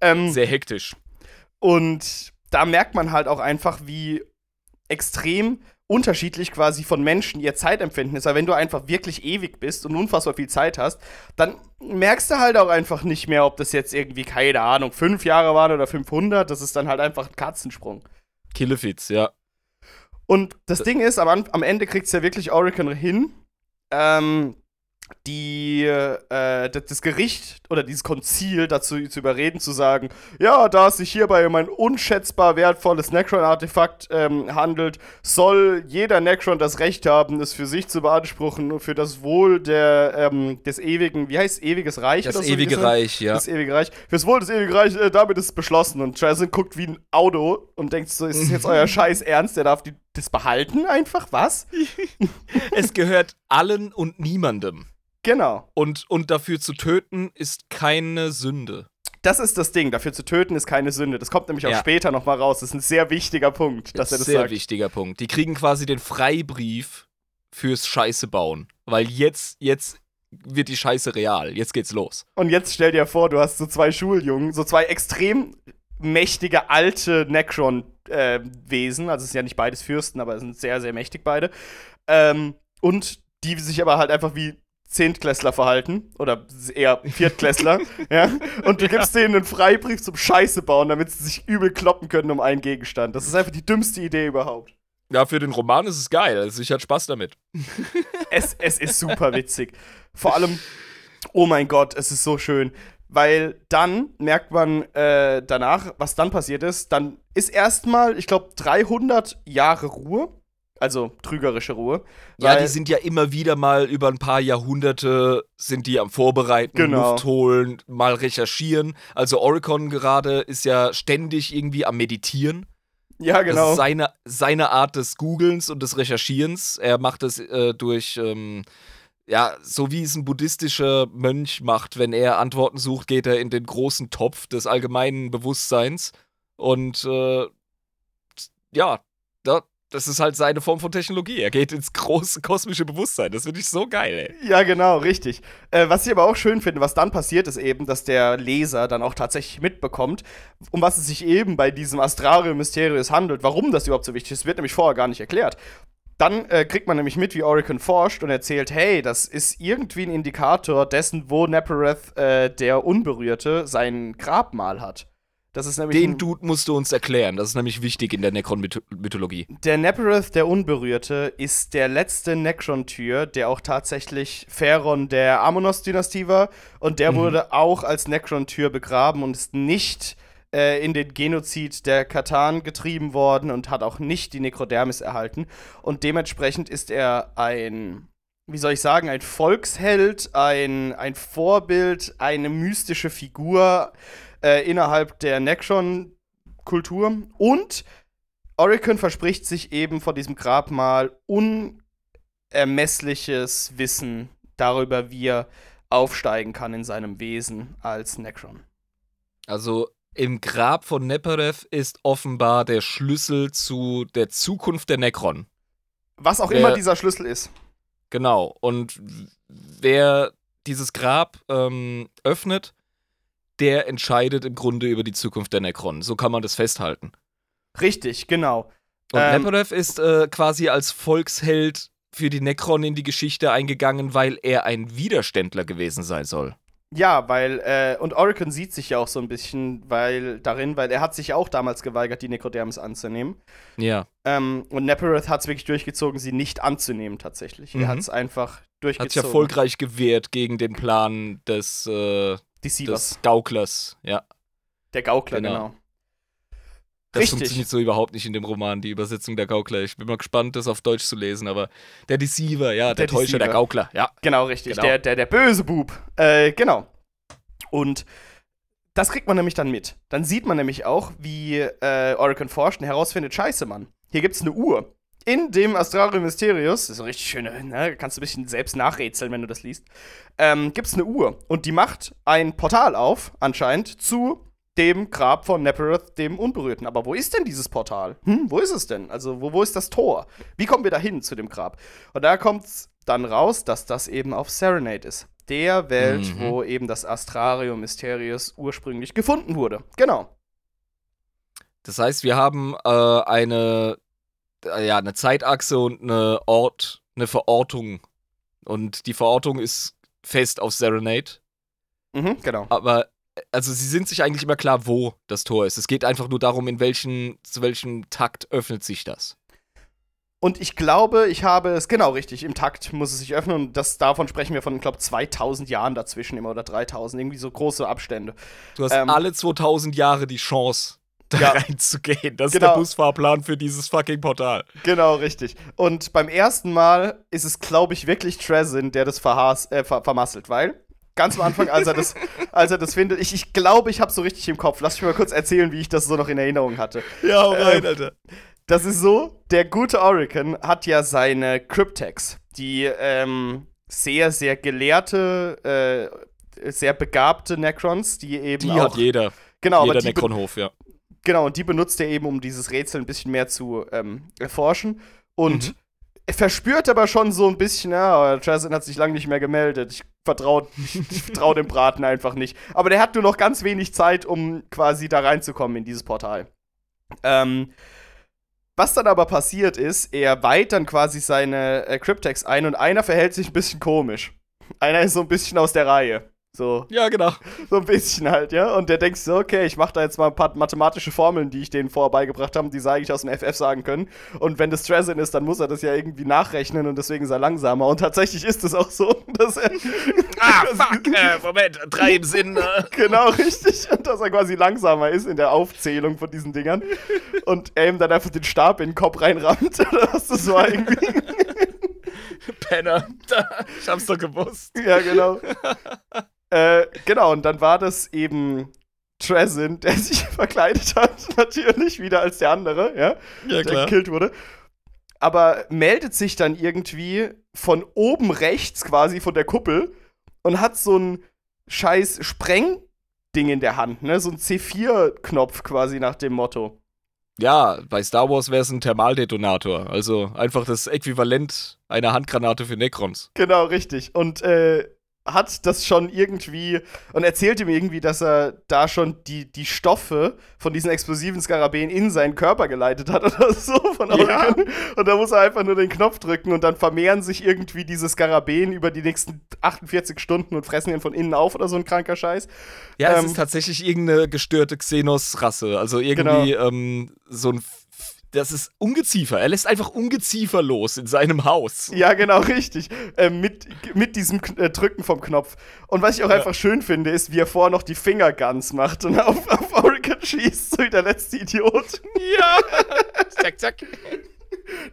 Ähm, sehr hektisch. Und da merkt man halt auch einfach, wie extrem unterschiedlich quasi von Menschen ihr Zeitempfinden ist. Aber wenn du einfach wirklich ewig bist und unfassbar viel Zeit hast, dann merkst du halt auch einfach nicht mehr, ob das jetzt irgendwie, keine Ahnung, fünf Jahre waren oder 500. Das ist dann halt einfach ein Katzensprung. Killefits, ja. Und das Ding ist, am, am Ende kriegt es ja wirklich Oracle hin, ähm, die, äh, das Gericht oder dieses Konzil dazu zu überreden, zu sagen, ja, da es sich hierbei um ein unschätzbar wertvolles Necron-Artefakt ähm, handelt, soll jeder Necron das Recht haben, es für sich zu beanspruchen und für das Wohl der, ähm, des ewigen, wie heißt ewiges Reich? Das ewige so Reich, ja. Das ewige Reich. Fürs Wohl des ewigen Reich, äh, damit ist es beschlossen. Und Jason guckt wie ein Auto und denkt so, ist das jetzt euer Scheiß Ernst? Der darf die, das behalten einfach? Was? es gehört allen und niemandem. Genau. Und, und dafür zu töten ist keine Sünde. Das ist das Ding, dafür zu töten ist keine Sünde. Das kommt nämlich auch ja. später nochmal raus. Das ist ein sehr wichtiger Punkt, dass er das sehr sagt. Sehr wichtiger Punkt. Die kriegen quasi den Freibrief fürs Scheiße bauen. Weil jetzt, jetzt wird die Scheiße real. Jetzt geht's los. Und jetzt stell dir vor, du hast so zwei Schuljungen, so zwei extrem mächtige alte Necron-Wesen. Äh, also es sind ja nicht beides Fürsten, aber es sind sehr, sehr mächtig beide. Ähm, und die sich aber halt einfach wie Zehntklässler verhalten oder eher Viertklässler, ja, und du gibst denen einen Freibrief zum Scheiße bauen, damit sie sich übel kloppen können um einen Gegenstand. Das ist einfach die dümmste Idee überhaupt. Ja, für den Roman ist es geil. Also ich hatte Spaß damit. es, es ist super witzig. Vor allem, oh mein Gott, es ist so schön. Weil dann merkt man äh, danach, was dann passiert ist. Dann ist erstmal, ich glaube, 300 Jahre Ruhe also trügerische Ruhe. Ja, die sind ja immer wieder mal über ein paar Jahrhunderte sind die am Vorbereiten, genau. Luft holen, mal recherchieren. Also Oricon gerade ist ja ständig irgendwie am Meditieren. Ja, genau. Das ist seine, seine Art des Googlens und des Recherchierens. Er macht es äh, durch, ähm, ja, so wie es ein buddhistischer Mönch macht. Wenn er Antworten sucht, geht er in den großen Topf des allgemeinen Bewusstseins. Und äh, ja, da, das ist halt seine Form von Technologie. Er geht ins große kosmische Bewusstsein. Das finde ich so geil, ey. Ja, genau, richtig. Äh, was ich aber auch schön finde, was dann passiert, ist eben, dass der Leser dann auch tatsächlich mitbekommt, um was es sich eben bei diesem Astrarium Mysterius handelt, warum das überhaupt so wichtig ist. Wird nämlich vorher gar nicht erklärt. Dann äh, kriegt man nämlich mit, wie Oricon forscht und erzählt, hey, das ist irgendwie ein Indikator dessen, wo Nepereth, äh, der Unberührte, sein Grabmal hat. Das ist nämlich Den Dude musst du uns erklären. Das ist nämlich wichtig in der Necron-Mythologie. Der Nepereth, der Unberührte, ist der letzte Necron-Tür, der auch tatsächlich Pharaon der Amonos-Dynastie war. Und der mhm. wurde auch als Necron-Tür begraben und ist nicht äh, in den Genozid der Katan getrieben worden und hat auch nicht die Necrodermis erhalten. Und dementsprechend ist er ein wie soll ich sagen, ein Volksheld, ein, ein Vorbild, eine mystische Figur, äh, innerhalb der Necron-Kultur. Und Oricon verspricht sich eben von diesem Grabmal unermessliches Wissen darüber, wie er aufsteigen kann in seinem Wesen als Necron. Also im Grab von Neperev ist offenbar der Schlüssel zu der Zukunft der Necron. Was auch wer, immer dieser Schlüssel ist. Genau. Und wer dieses Grab ähm, öffnet, der entscheidet im Grunde über die Zukunft der Necron. So kann man das festhalten. Richtig, genau. Und ähm, Neperev ist äh, quasi als Volksheld für die Necron in die Geschichte eingegangen, weil er ein Widerständler gewesen sein soll. Ja, weil, äh, und Oricon sieht sich ja auch so ein bisschen weil, darin, weil er hat sich auch damals geweigert, die Necroderms anzunehmen. Ja. Ähm, und Nepereth hat es wirklich durchgezogen, sie nicht anzunehmen, tatsächlich. Mhm. Er hat es einfach durchgezogen. Hat sich erfolgreich gewehrt gegen den Plan des, äh, des Gauklers, ja. Der Gaukler, genau. genau. Das Richtig. funktioniert so überhaupt nicht in dem Roman, die Übersetzung der Gaukler. Ich bin mal gespannt, das auf Deutsch zu lesen, aber der Deceiver, ja, der, der Täuscher, Deceiver. der Gaukler, ja. Genau, richtig. Genau. Der, der, der böse Bub. Äh, genau. Und das kriegt man nämlich dann mit. Dann sieht man nämlich auch, wie äh, Oricon forscht und herausfindet, scheiße, Mann, hier gibt's eine Uhr. In dem Astrarium Mysterius, das ist eine richtig schöne, ne, kannst du ein bisschen selbst nachrätseln, wenn du das liest, ähm, gibt's eine Uhr. Und die macht ein Portal auf, anscheinend, zu dem Grab von Nepereth, dem Unberührten. Aber wo ist denn dieses Portal? Hm, wo ist es denn? Also, wo, wo ist das Tor? Wie kommen wir da hin zu dem Grab? Und da kommt dann raus, dass das eben auf Serenade ist. Der Welt, mhm. wo eben das Astrarium Mysterius ursprünglich gefunden wurde. Genau. Das heißt, wir haben äh, eine, äh, ja, eine Zeitachse und eine Ort, eine Verortung. Und die Verortung ist fest auf Serenade. Mhm, genau. Aber also sie sind sich eigentlich immer klar, wo das Tor ist. Es geht einfach nur darum, in welchen, zu welchem Takt öffnet sich das. Und ich glaube, ich habe es genau richtig, im Takt muss es sich öffnen und das, davon sprechen wir von, ich glaube, 2000 Jahren dazwischen immer oder 3000, irgendwie so große Abstände. Du hast ähm, alle 2000 Jahre die Chance, da ja, reinzugehen. Das genau. ist der genau. Busfahrplan für dieses fucking Portal. Genau, richtig. Und beim ersten Mal ist es, glaube ich, wirklich Trezin, der das verhas äh, ver vermasselt, weil ganz am Anfang, als er das, als er das findet. Ich, ich glaube, ich habe so richtig im Kopf. Lass mich mal kurz erzählen, wie ich das so noch in Erinnerung hatte. Ja, hau rein, ähm, Alter. Das ist so, der gute Oricon hat ja seine Cryptex, die ähm, sehr, sehr gelehrte, äh, sehr begabte Necrons, die eben Die auch, hat jeder. Genau, jeder Necronhof, ja. Genau, und die benutzt er eben, um dieses Rätsel ein bisschen mehr zu ähm, erforschen. Und mhm. er verspürt aber schon so ein bisschen, ja, Jason hat sich lange nicht mehr gemeldet. Ich vertraue ich vertrau dem Braten einfach nicht. Aber der hat nur noch ganz wenig Zeit, um quasi da reinzukommen in dieses Portal. Ähm, was dann aber passiert ist, er weiht dann quasi seine äh, Cryptex ein und einer verhält sich ein bisschen komisch. Einer ist so ein bisschen aus der Reihe. So. Ja, genau. So ein bisschen halt, ja. Und der denkt so, okay, ich mache da jetzt mal ein paar mathematische Formeln, die ich denen vorher beigebracht habe, die sie eigentlich aus dem FF sagen können. Und wenn das Stresin ist, dann muss er das ja irgendwie nachrechnen und deswegen ist er langsamer. Und tatsächlich ist es auch so, dass er. ah, fuck, äh, Moment, drei im Sinn. Äh. genau, richtig. Und dass er quasi langsamer ist in der Aufzählung von diesen Dingern. Und er ihm dann einfach den Stab in den Kopf reinrammt. Oder was das war irgendwie. Penner. Ich hab's doch gewusst. Ja, genau. Äh, genau, und dann war das eben Trezin, der sich verkleidet hat, natürlich wieder als der andere, ja, ja der gekillt wurde. Aber meldet sich dann irgendwie von oben rechts quasi von der Kuppel und hat so ein scheiß Sprengding in der Hand, ne? So ein C4-Knopf quasi nach dem Motto. Ja, bei Star Wars wäre es ein Thermaldetonator. Also einfach das Äquivalent einer Handgranate für Necrons. Genau, richtig. Und äh, hat das schon irgendwie und erzählte mir irgendwie, dass er da schon die, die Stoffe von diesen explosiven Skarabäen in seinen Körper geleitet hat oder so von ja. Und da muss er einfach nur den Knopf drücken und dann vermehren sich irgendwie diese Skarabäen über die nächsten 48 Stunden und fressen ihn von innen auf oder so ein kranker Scheiß. Ja, ähm, es ist tatsächlich irgendeine gestörte Xenos-Rasse. Also irgendwie genau. ähm, so ein das ist Ungeziefer. Er lässt einfach Ungeziefer los in seinem Haus. Ja, genau, richtig. Äh, mit, mit diesem äh, Drücken vom Knopf. Und was ich auch ja. einfach schön finde, ist, wie er vorher noch die Fingerguns macht und auf, auf Oricon schießt, so wie der letzte Idiot. Ja. zack, zack.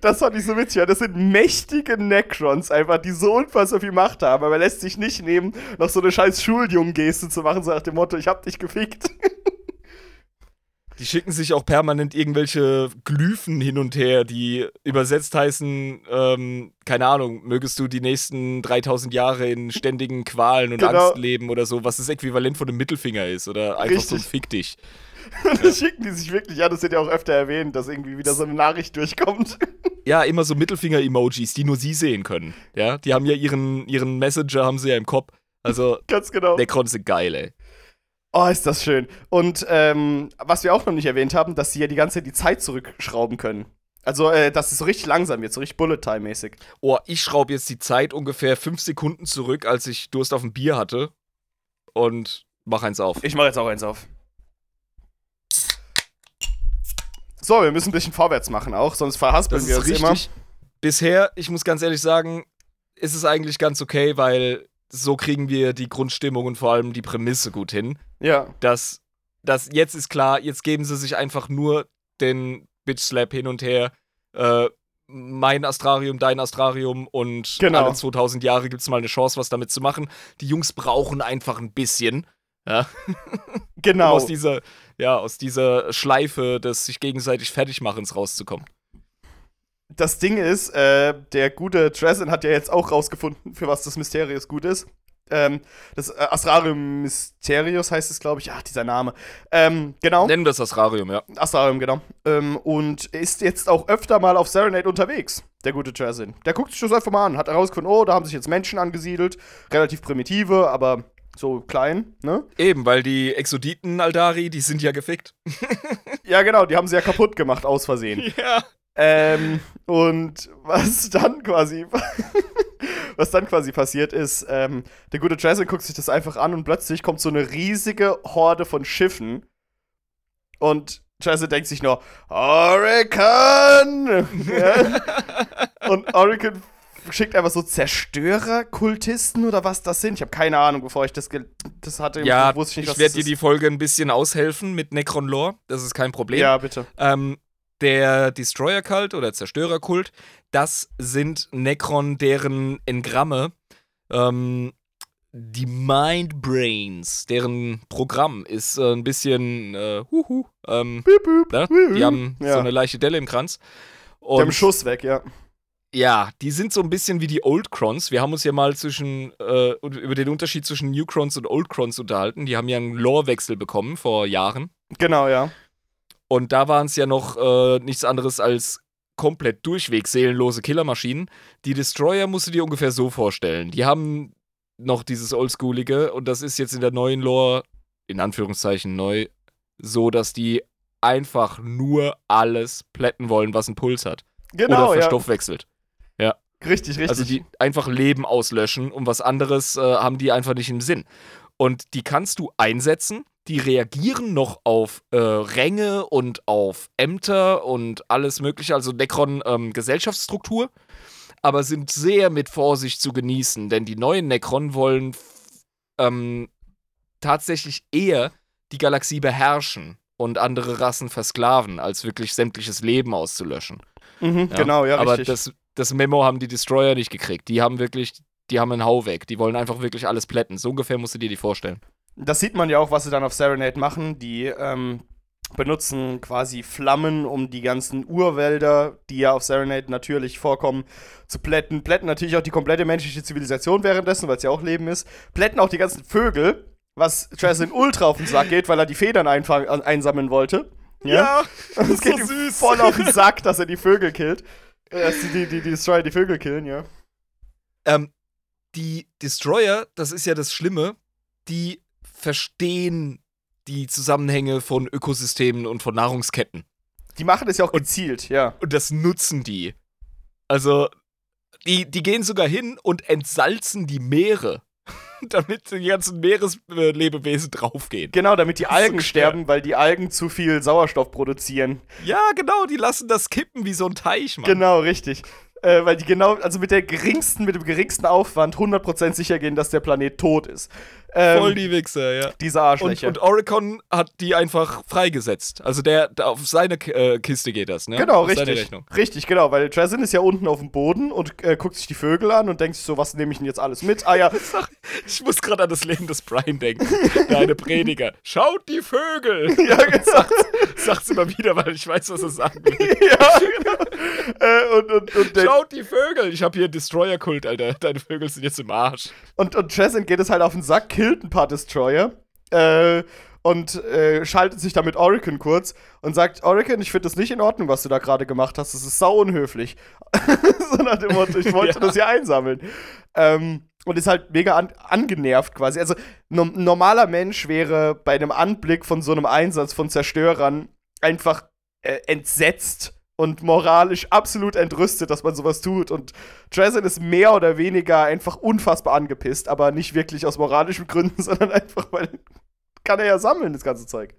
Das fand ich so witzig. Das sind mächtige Necrons einfach, die so unfassbar viel Macht haben. Aber er lässt sich nicht nehmen, noch so eine scheiß Schuljungen-Geste zu machen, so nach dem Motto, ich hab dich gefickt. Die schicken sich auch permanent irgendwelche Glyphen hin und her, die übersetzt heißen, ähm, keine Ahnung, mögest du die nächsten 3000 Jahre in ständigen Qualen und genau. Angst leben oder so, was das Äquivalent von einem Mittelfinger ist oder einfach Richtig. so ein Fick dich. Und das schicken die sich wirklich, ja, das wird ja auch öfter erwähnt, dass irgendwie wieder so eine Nachricht durchkommt. Ja, immer so Mittelfinger-Emojis, die nur sie sehen können. Ja, die haben ja ihren, ihren Messenger, haben sie ja im Kopf. Also, Ganz genau. Necron sind geil, ey. Oh, ist das schön. Und ähm, was wir auch noch nicht erwähnt haben, dass sie ja die ganze Zeit die Zeit zurückschrauben können. Also, äh, dass es so richtig langsam wird, so richtig Bullet-Time-mäßig. Oh, ich schraube jetzt die Zeit ungefähr fünf Sekunden zurück, als ich Durst auf ein Bier hatte. Und mach eins auf. Ich mach jetzt auch eins auf. So, wir müssen ein bisschen vorwärts machen auch, sonst verhaspeln wir uns richtig. immer. Bisher, ich muss ganz ehrlich sagen, ist es eigentlich ganz okay, weil so kriegen wir die Grundstimmung und vor allem die Prämisse gut hin. Ja. Dass, dass jetzt ist klar, jetzt geben sie sich einfach nur den Bitch-Slap hin und her. Äh, mein Astrarium, dein Astrarium und genau. alle 2000 Jahre gibt es mal eine Chance, was damit zu machen. Die Jungs brauchen einfach ein bisschen. Ja. Genau. um aus dieser, ja, aus dieser Schleife des sich gegenseitig Fertigmachens rauszukommen. Das Ding ist, äh, der gute Dresden hat ja jetzt auch rausgefunden, für was das Mysterius gut ist. Ähm, das äh, Astrarium Mysterius heißt es, glaube ich. Ja, dieser Name. Ähm, genau. Nennen das Astrarium, ja. Astrarium, genau. Ähm, und ist jetzt auch öfter mal auf Serenade unterwegs, der gute Dresden. Der guckt sich das einfach mal an, hat herausgefunden, oh, da haben sich jetzt Menschen angesiedelt. Relativ primitive, aber so klein, ne? Eben, weil die Exoditen Aldari, die sind ja gefickt. ja, genau, die haben sie ja kaputt gemacht aus Versehen. Ja. Ähm, und was dann quasi, was dann quasi passiert ist, ähm, der gute Jason guckt sich das einfach an und plötzlich kommt so eine riesige Horde von Schiffen. Und Jason denkt sich nur, ja. Und Oracle schickt einfach so Zerstörer-Kultisten oder was das sind. Ich habe keine Ahnung, bevor ich das, das hatte. Ja, ich, ich werde dir die Folge ein bisschen aushelfen mit Necron Lore. Das ist kein Problem. Ja, bitte. Ähm, der Destroyer-Kult oder Zerstörer-Kult, das sind Necron, deren Engramme, ähm, die Mind Brains, deren Programm ist äh, ein bisschen, äh, huhu, ähm, büb, büb, ne? die haben ja. so eine leichte Delle im Kranz. Und die haben Schuss weg, ja. Ja, die sind so ein bisschen wie die Old Crons. Wir haben uns ja mal zwischen, äh, über den Unterschied zwischen New Crons und Old Crons unterhalten. Die haben ja einen Lore-Wechsel bekommen vor Jahren. Genau, ja. Und da waren es ja noch äh, nichts anderes als komplett durchweg seelenlose Killermaschinen. Die Destroyer musst du dir ungefähr so vorstellen. Die haben noch dieses Oldschoolige und das ist jetzt in der neuen Lore, in Anführungszeichen neu, so, dass die einfach nur alles plätten wollen, was einen Puls hat. Genau, Oder verstoffwechselt. Ja. ja. Richtig, richtig. Also die einfach Leben auslöschen und was anderes äh, haben die einfach nicht im Sinn. Und die kannst du einsetzen die reagieren noch auf äh, Ränge und auf Ämter und alles Mögliche, also Necron ähm, Gesellschaftsstruktur, aber sind sehr mit Vorsicht zu genießen, denn die neuen Necron wollen ähm, tatsächlich eher die Galaxie beherrschen und andere Rassen versklaven, als wirklich sämtliches Leben auszulöschen. Mhm, ja? Genau, ja, aber richtig. Das, das Memo haben die Destroyer nicht gekriegt. Die haben wirklich, die haben einen Hau weg. Die wollen einfach wirklich alles plätten. So ungefähr musst du dir die vorstellen. Das sieht man ja auch, was sie dann auf Serenade machen. Die ähm, benutzen quasi Flammen, um die ganzen Urwälder, die ja auf Serenade natürlich vorkommen, zu plätten. Plätten natürlich auch die komplette menschliche Zivilisation währenddessen, weil es ja auch Leben ist. Plätten auch die ganzen Vögel, was Trasin ultra auf den Sack geht, weil er die Federn einsammeln wollte. Ja, ja das es geht so süß. voll auf den Sack, dass er die Vögel killt. Dass die, die, die, die Destroyer die Vögel killen, ja. Ähm, die Destroyer, das ist ja das Schlimme, die verstehen die Zusammenhänge von Ökosystemen und von Nahrungsketten. Die machen das ja auch gezielt, und, ja. Und das nutzen die. Also, die, die gehen sogar hin und entsalzen die Meere, damit die ganzen Meereslebewesen draufgehen. Genau, damit die Algen so sterben, weil die Algen zu viel Sauerstoff produzieren. Ja, genau, die lassen das kippen wie so ein Teich, Mann. Genau, richtig. Äh, weil die genau, also mit der geringsten, mit dem geringsten Aufwand 100% sicher gehen, dass der Planet tot ist. Ähm, Voll die Wichser, ja. Diese Arschlöcher. Und, und Oricon hat die einfach freigesetzt. Also der, der auf seine äh, Kiste geht das, ne? Genau, auf richtig. Richtig, genau, weil Trazin ist ja unten auf dem Boden und äh, guckt sich die Vögel an und denkt sich so, was nehme ich denn jetzt alles mit? Ah ja. ich muss gerade an das Leben des Brian denken. Der eine Prediger. Schaut die Vögel! Ja, genau. Sagt's immer wieder, weil ich weiß, was er sagen will. ja, genau. Äh, und, und, und Schaut die Vögel! Ich habe hier Destroyer-Kult, Alter. Deine Vögel sind jetzt im Arsch. Und, und Trazin geht es halt auf den Sack, killt ein paar Destroyer. Äh, und äh, schaltet sich dann mit Oricon kurz und sagt, Oricon, ich finde das nicht in Ordnung, was du da gerade gemacht hast. Das ist sau unhöflich. so nach dem Motto, ich wollte ja. das hier einsammeln. Ähm, und ist halt mega an angenervt quasi. Also no ein normaler Mensch wäre bei einem Anblick von so einem Einsatz von Zerstörern einfach äh, entsetzt und moralisch absolut entrüstet, dass man sowas tut. Und Dresden ist mehr oder weniger einfach unfassbar angepisst, aber nicht wirklich aus moralischen Gründen, sondern einfach, weil kann er ja sammeln, das ganze Zeug.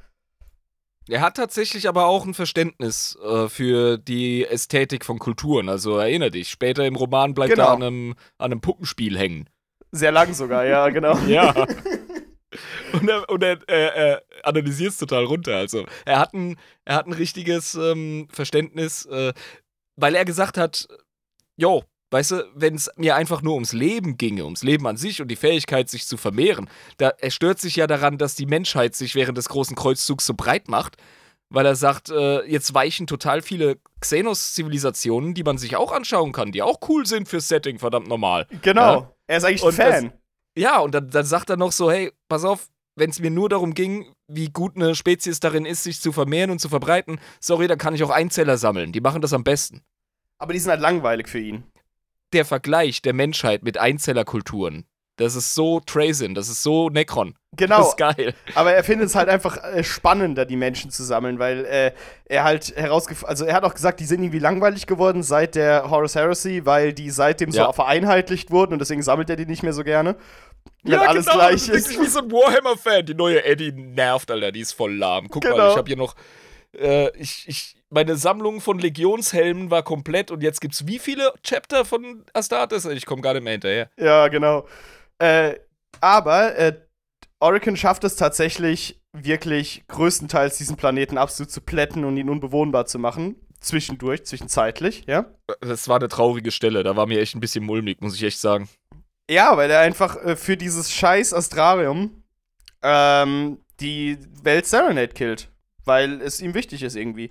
Er hat tatsächlich aber auch ein Verständnis äh, für die Ästhetik von Kulturen. Also erinnere dich, später im Roman bleibt genau. er an einem, an einem Puppenspiel hängen. Sehr lang sogar, ja, genau. ja. Und er, und er, er, er analysiert es total runter. Also er hat ein, er hat ein richtiges ähm, Verständnis, äh, weil er gesagt hat, jo, Weißt du, wenn es mir einfach nur ums Leben ginge, ums Leben an sich und die Fähigkeit, sich zu vermehren, da er stört sich ja daran, dass die Menschheit sich während des großen Kreuzzugs so breit macht, weil er sagt, äh, jetzt weichen total viele Xenos-Zivilisationen, die man sich auch anschauen kann, die auch cool sind fürs Setting, verdammt normal. Genau, ja? er ist eigentlich ein Fan. Ja, und dann, dann sagt er noch so, hey, pass auf, wenn es mir nur darum ging, wie gut eine Spezies darin ist, sich zu vermehren und zu verbreiten, sorry, dann kann ich auch Einzeller sammeln. Die machen das am besten. Aber die sind halt langweilig für ihn der Vergleich der Menschheit mit Einzellerkulturen. Das ist so Trazin, das ist so Necron. Genau. Das ist geil. Aber er findet es halt einfach äh, spannender, die Menschen zu sammeln, weil äh, er halt herausgefunden, also er hat auch gesagt, die sind irgendwie langweilig geworden seit der Horus Heresy, weil die seitdem ja. so vereinheitlicht wurden und deswegen sammelt er die nicht mehr so gerne. Ja, alles genau, gleich ist. Wirklich wie so ein Warhammer-Fan. Die neue Eddie nervt, Alter, die ist voll lahm. Guck genau. mal, ich habe hier noch, äh, ich, ich, meine Sammlung von Legionshelmen war komplett und jetzt gibt's wie viele Chapter von Astartes? Ich komme gar nicht mehr hinterher. Ja, genau. Äh, aber äh, Oricon schafft es tatsächlich wirklich größtenteils diesen Planeten absolut zu plätten und ihn unbewohnbar zu machen. Zwischendurch, zwischenzeitlich, ja. Das war eine traurige Stelle, da war mir echt ein bisschen mulmig, muss ich echt sagen. Ja, weil er einfach äh, für dieses scheiß Astrarium ähm, die Welt Serenade killt. Weil es ihm wichtig ist irgendwie.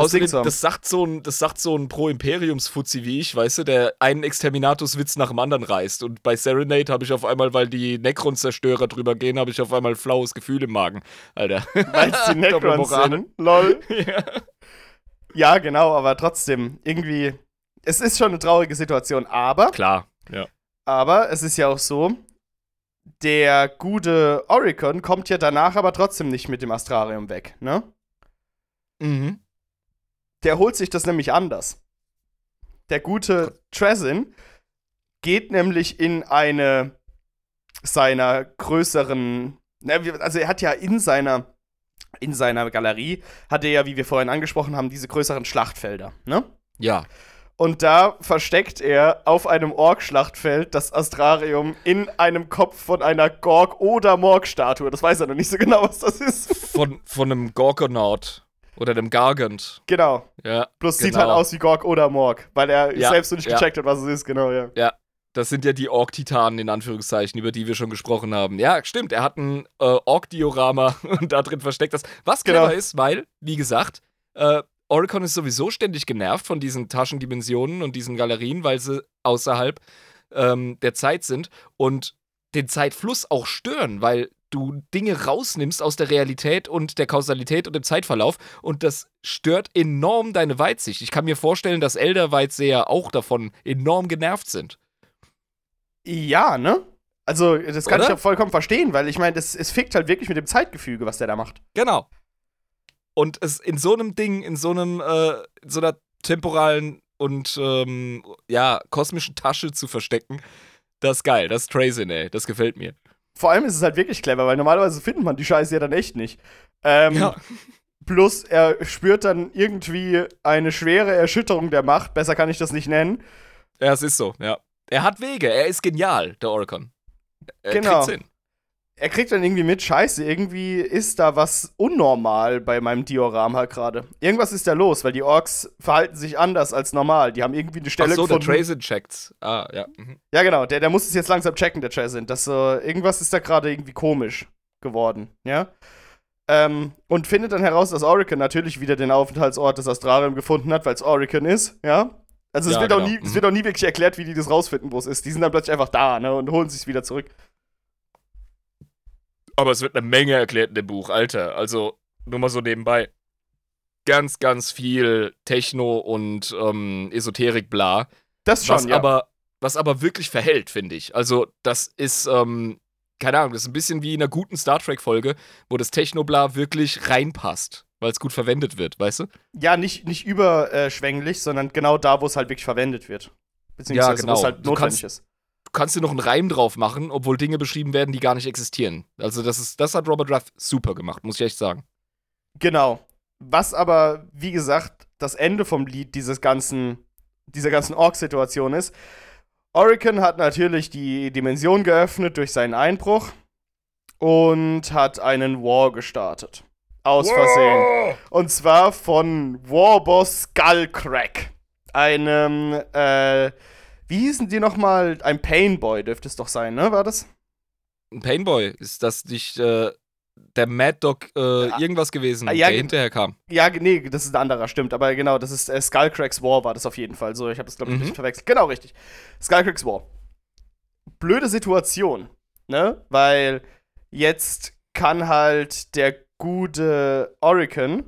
Außerdem, das sagt so ein, das sagt so ein Pro-Imperiums-Fuzzi wie ich, weißt du, der einen Exterminatus-Witz nach dem anderen reißt. Und bei Serenade habe ich auf einmal, weil die Necron-Zerstörer drüber gehen, habe ich auf einmal ein flaues Gefühl im Magen. Alter. Weil es die Necrons sind? Lol. ja. ja, genau, aber trotzdem, irgendwie, es ist schon eine traurige Situation, aber. Klar, ja. Aber es ist ja auch so, der gute Oricon kommt ja danach aber trotzdem nicht mit dem Astrarium weg, ne? Mhm. Der holt sich das nämlich anders. Der gute Trezin geht nämlich in eine seiner größeren, also er hat ja in seiner in seiner Galerie hat er ja, wie wir vorhin angesprochen haben, diese größeren Schlachtfelder, ne? Ja. Und da versteckt er auf einem Ork-Schlachtfeld das Astrarium in einem Kopf von einer Gorg- oder Morg-Statue. Das weiß er noch nicht so genau, was das ist. Von, von einem Gorgonaut. Oder dem Gargant. Genau. Ja. Bloß genau. sieht halt aus wie Gorg oder Morg, weil er ja, selbst noch nicht ja. gecheckt hat, was es ist, genau, ja. Ja. Das sind ja die Ork-Titanen, in Anführungszeichen, über die wir schon gesprochen haben. Ja, stimmt. Er hat ein äh, Ork-Diorama und da drin versteckt das. Was clever genau. ist, weil, wie gesagt, äh, Oricon ist sowieso ständig genervt von diesen Taschendimensionen und diesen Galerien, weil sie außerhalb ähm, der Zeit sind und den Zeitfluss auch stören, weil du Dinge rausnimmst aus der Realität und der Kausalität und dem Zeitverlauf und das stört enorm deine Weitsicht. Ich kann mir vorstellen, dass Elder-Weitseher auch davon enorm genervt sind. Ja, ne? Also, das kann Oder? ich ja vollkommen verstehen, weil ich meine, es fickt halt wirklich mit dem Zeitgefüge, was der da macht. Genau. Und es in so einem Ding, in so einem, äh, in so einer temporalen und ähm, ja, kosmischen Tasche zu verstecken, das ist geil. Das ist crazy, ey. Das gefällt mir vor allem ist es halt wirklich clever, weil normalerweise findet man die Scheiße ja dann echt nicht. Ähm, ja. Plus, er spürt dann irgendwie eine schwere Erschütterung der Macht. Besser kann ich das nicht nennen. Ja, es ist so, ja. Er hat Wege. Er ist genial, der Oricon. Er genau. hin. Er kriegt dann irgendwie mit, scheiße, irgendwie ist da was unnormal bei meinem Diorama gerade. Irgendwas ist da los, weil die Orks verhalten sich anders als normal. Die haben irgendwie eine Stelle Ach so, gefunden. der Trazen checkt's. Ah, ja. Mhm. Ja, genau, der, der muss es jetzt langsam checken, der Trazen. Das, äh, irgendwas ist da gerade irgendwie komisch geworden, ja. Ähm, und findet dann heraus, dass Orican natürlich wieder den Aufenthaltsort des Astrarium gefunden hat, weil es Orican ist, ja. Also es, Ja, wird auch genau. nie, es Mhm. wird auch nie wirklich erklärt, wie die das rausfinden, wo es ist. Die sind dann plötzlich einfach da, ne, und holen sich wieder zurück. Aber es wird eine Menge erklärt in dem Buch, Alter. Also, nur mal so nebenbei. Ganz, ganz viel Techno und ähm, Esoterik, bla. Das schon, was, ja. aber, was aber wirklich verhält, finde ich. Also, das ist, ähm, keine Ahnung, das ist ein bisschen wie in einer guten Star Trek-Folge, wo das Techno-Bla wirklich reinpasst, weil es gut verwendet wird, weißt du? Ja, nicht, nicht überschwänglich, sondern genau da, wo es halt wirklich verwendet wird. Beziehungsweise genau. wo es halt notwendig kannst- ist. Du kannst dir noch einen Reim drauf machen, obwohl Dinge beschrieben werden, die gar nicht existieren. Also, das, ist, das hat Robert Ruff super gemacht, muss ich echt sagen. Genau. Was aber, wie gesagt, das Ende vom Lied dieses ganzen, dieser ganzen Ork-Situation ist. Orican hat natürlich die Dimension geöffnet durch seinen Einbruch und hat einen War gestartet. Aus Versehen. Und zwar von Warboss Skullcrack. Einem, äh, wie hießen die nochmal? Ein Painboy dürfte es doch sein, ne? War das? Ein Painboy, ist das nicht äh, der Mad Dog äh, Ja. irgendwas gewesen, Ah, ja, der hinterher kam? Ja, nee, das ist ein anderer, stimmt. Aber genau, das ist äh, Skullcracks War, war das auf jeden Fall. So, ich habe das, glaube ich, Mhm. nicht verwechselt. Genau, richtig. Skullcracks War. Blöde Situation, ne? Weil jetzt kann halt der gute Orican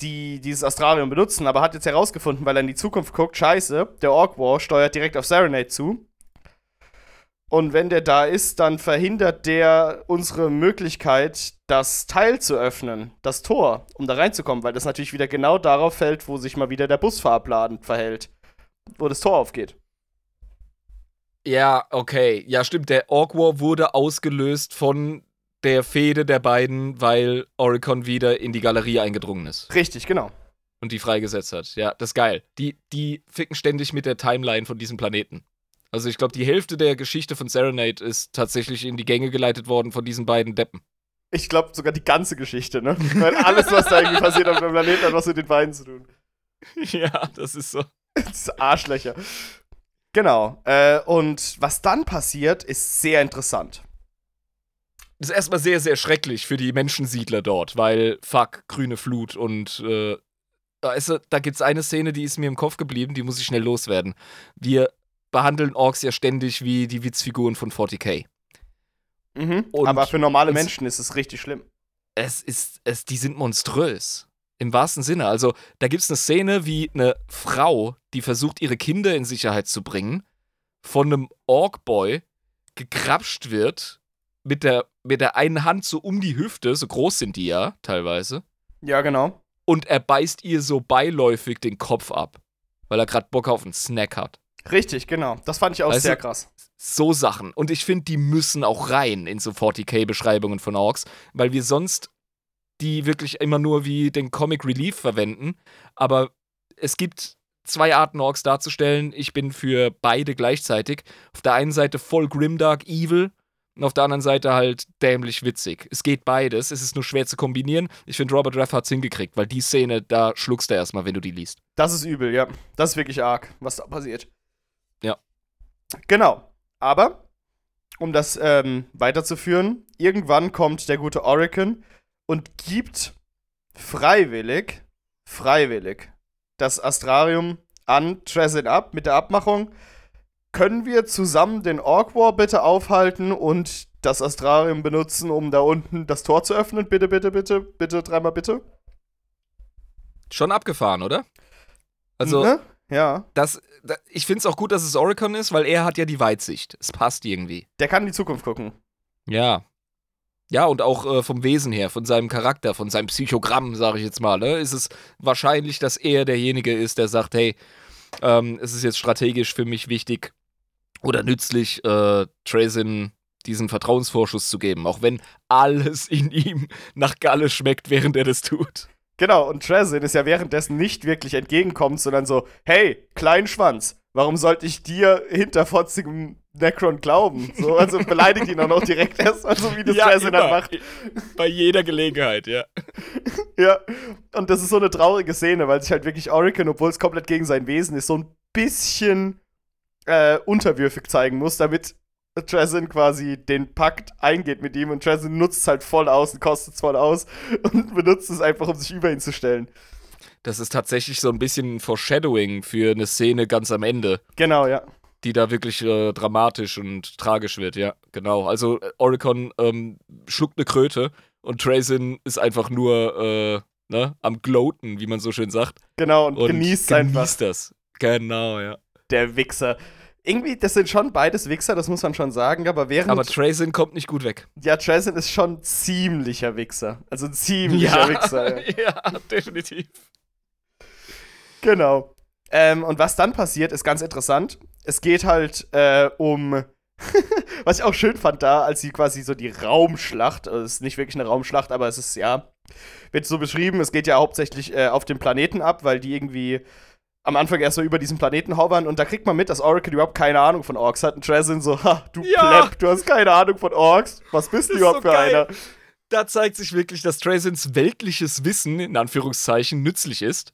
die, dieses Astrarium benutzen, aber hat jetzt herausgefunden, weil er in die Zukunft guckt, scheiße, der Orc War steuert direkt auf Serenade zu. Und wenn der da ist, dann verhindert der unsere Möglichkeit, das Teil zu öffnen, das Tor, um da reinzukommen, weil das natürlich wieder genau darauf fällt, wo sich mal wieder der Busfahrplan verhält, wo das Tor aufgeht. Ja, okay. Ja, stimmt. Der Orc War wurde ausgelöst von der Fehde der beiden, weil Oricon wieder in die Galerie eingedrungen ist Richtig, genau. und die freigesetzt hat. Ja, das ist geil. Die, die ficken ständig mit der Timeline von diesem Planeten. Also ich glaube, die Hälfte der Geschichte von Serenade ist tatsächlich in die Gänge geleitet worden von diesen beiden Deppen. Ich glaube sogar die ganze Geschichte, ne? Weil alles, was da irgendwie passiert auf dem Planeten, hat was mit den beiden zu tun. ja, das ist so. Diese Arschlöcher. Genau. Äh, und was dann passiert, ist sehr interessant. Das ist erstmal sehr, sehr schrecklich für die Menschensiedler dort, weil fuck, grüne Flut und äh, du, da gibt's eine Szene, die ist mir im Kopf geblieben, die muss ich schnell loswerden. Wir behandeln Orks ja ständig wie die Witzfiguren von 40k. Mhm. Aber für normale Menschen ist es richtig schlimm. Es ist, es, die sind monströs. Im wahrsten Sinne. Also, da gibt's eine Szene, wie eine Frau, die versucht, ihre Kinder in Sicherheit zu bringen, von einem Orkboy gekrapscht wird, mit der, mit der einen Hand so um die Hüfte, so groß sind die ja teilweise, Ja, genau. und er beißt ihr so beiläufig den Kopf ab, weil er gerade Bock auf einen Snack hat. Richtig, genau. Das fand ich auch Weißt sehr du- krass. So Sachen. Und ich finde, die müssen auch rein in so 40k-Beschreibungen von Orks, weil wir sonst die wirklich immer nur wie den Comic Relief verwenden. Aber es gibt zwei Arten, Orks darzustellen. Ich bin für beide gleichzeitig. Auf der einen Seite voll grimdark, evil. Und auf der anderen Seite halt dämlich witzig. Es geht beides. Es ist nur schwer zu kombinieren. Ich finde, Robert Raff hat's hingekriegt, weil die Szene, da schluckst du erstmal, wenn du die liest. Das ist übel, ja. Das ist wirklich arg, was da passiert. Ja. Genau. Aber, um das ähm, weiterzuführen, irgendwann kommt der gute Orican und gibt freiwillig, freiwillig, das Astrarium an Trezin ab mit der Abmachung. Können wir zusammen den Orc War bitte aufhalten und das Astrarium benutzen, um da unten das Tor zu öffnen? Bitte, bitte, bitte, bitte, dreimal bitte. Schon abgefahren, oder? Also, Ne? Ja. das, da, ich finde es auch gut, dass es Oricon ist, weil er hat ja die Weitsicht. Es passt irgendwie. Der kann in die Zukunft gucken. Ja. Ja, und auch äh, vom Wesen her, von seinem Charakter, von seinem Psychogramm, sage ich jetzt mal, ne, ist es wahrscheinlich, dass er derjenige ist, der sagt, hey, ähm, es ist jetzt strategisch für mich wichtig oder nützlich, äh, Trazin diesen Vertrauensvorschuss zu geben, auch wenn alles in ihm nach Galle schmeckt, während er das tut. Genau, und Trezin ist ja währenddessen nicht wirklich entgegenkommend, sondern so, hey, Kleinschwanz, warum sollte ich dir hinterfotzigem Necron glauben. So, also beleidigt ihn auch noch direkt erstmal, so wie das ja, Jazz dann macht. Bei jeder Gelegenheit, ja. ja, und das ist so eine traurige Szene, weil sich halt wirklich Oracle, obwohl es komplett gegen sein Wesen ist, so ein bisschen äh, unterwürfig zeigen muss, damit Trezin quasi den Pakt eingeht mit ihm und Trezin nutzt es halt voll aus und kostet es voll aus und benutzt es einfach, um sich über ihn zu stellen. Das ist tatsächlich so ein bisschen Foreshadowing für eine Szene ganz am Ende. Genau, ja. Die da wirklich äh, dramatisch und tragisch wird, ja, genau. Also äh, Oricon ähm, schluckt eine Kröte und Trezin ist einfach nur äh, ne, am Gloaten, wie man so schön sagt. Genau, und, und genießt, genießt einfach. Genießt das. Genau, ja. Der Wichser irgendwie, das sind schon beides Wichser, das muss man schon sagen, aber während. Aber Tracin kommt nicht gut weg. Ja, Tracin ist schon ziemlicher Wichser. Also ein ziemlicher ja, Wichser. Ja. ja, definitiv. Genau. Ähm, und was dann passiert, ist ganz interessant. Es geht halt äh, um. was ich auch schön fand da, als sie quasi so die Raumschlacht, also es ist nicht wirklich eine Raumschlacht, aber es ist ja, wird so beschrieben, es geht ja hauptsächlich äh, auf dem Planeten ab, weil die irgendwie am Anfang erst so über diesen Planeten hovern und da kriegt man mit, dass Oracle überhaupt keine Ahnung von Orks hat. Und Trezin so, ha, du ja. Plepp, du hast keine Ahnung von Orks. Was bist du überhaupt so für geil. einer? Da zeigt sich wirklich, dass Trezins weltliches Wissen, in Anführungszeichen, nützlich ist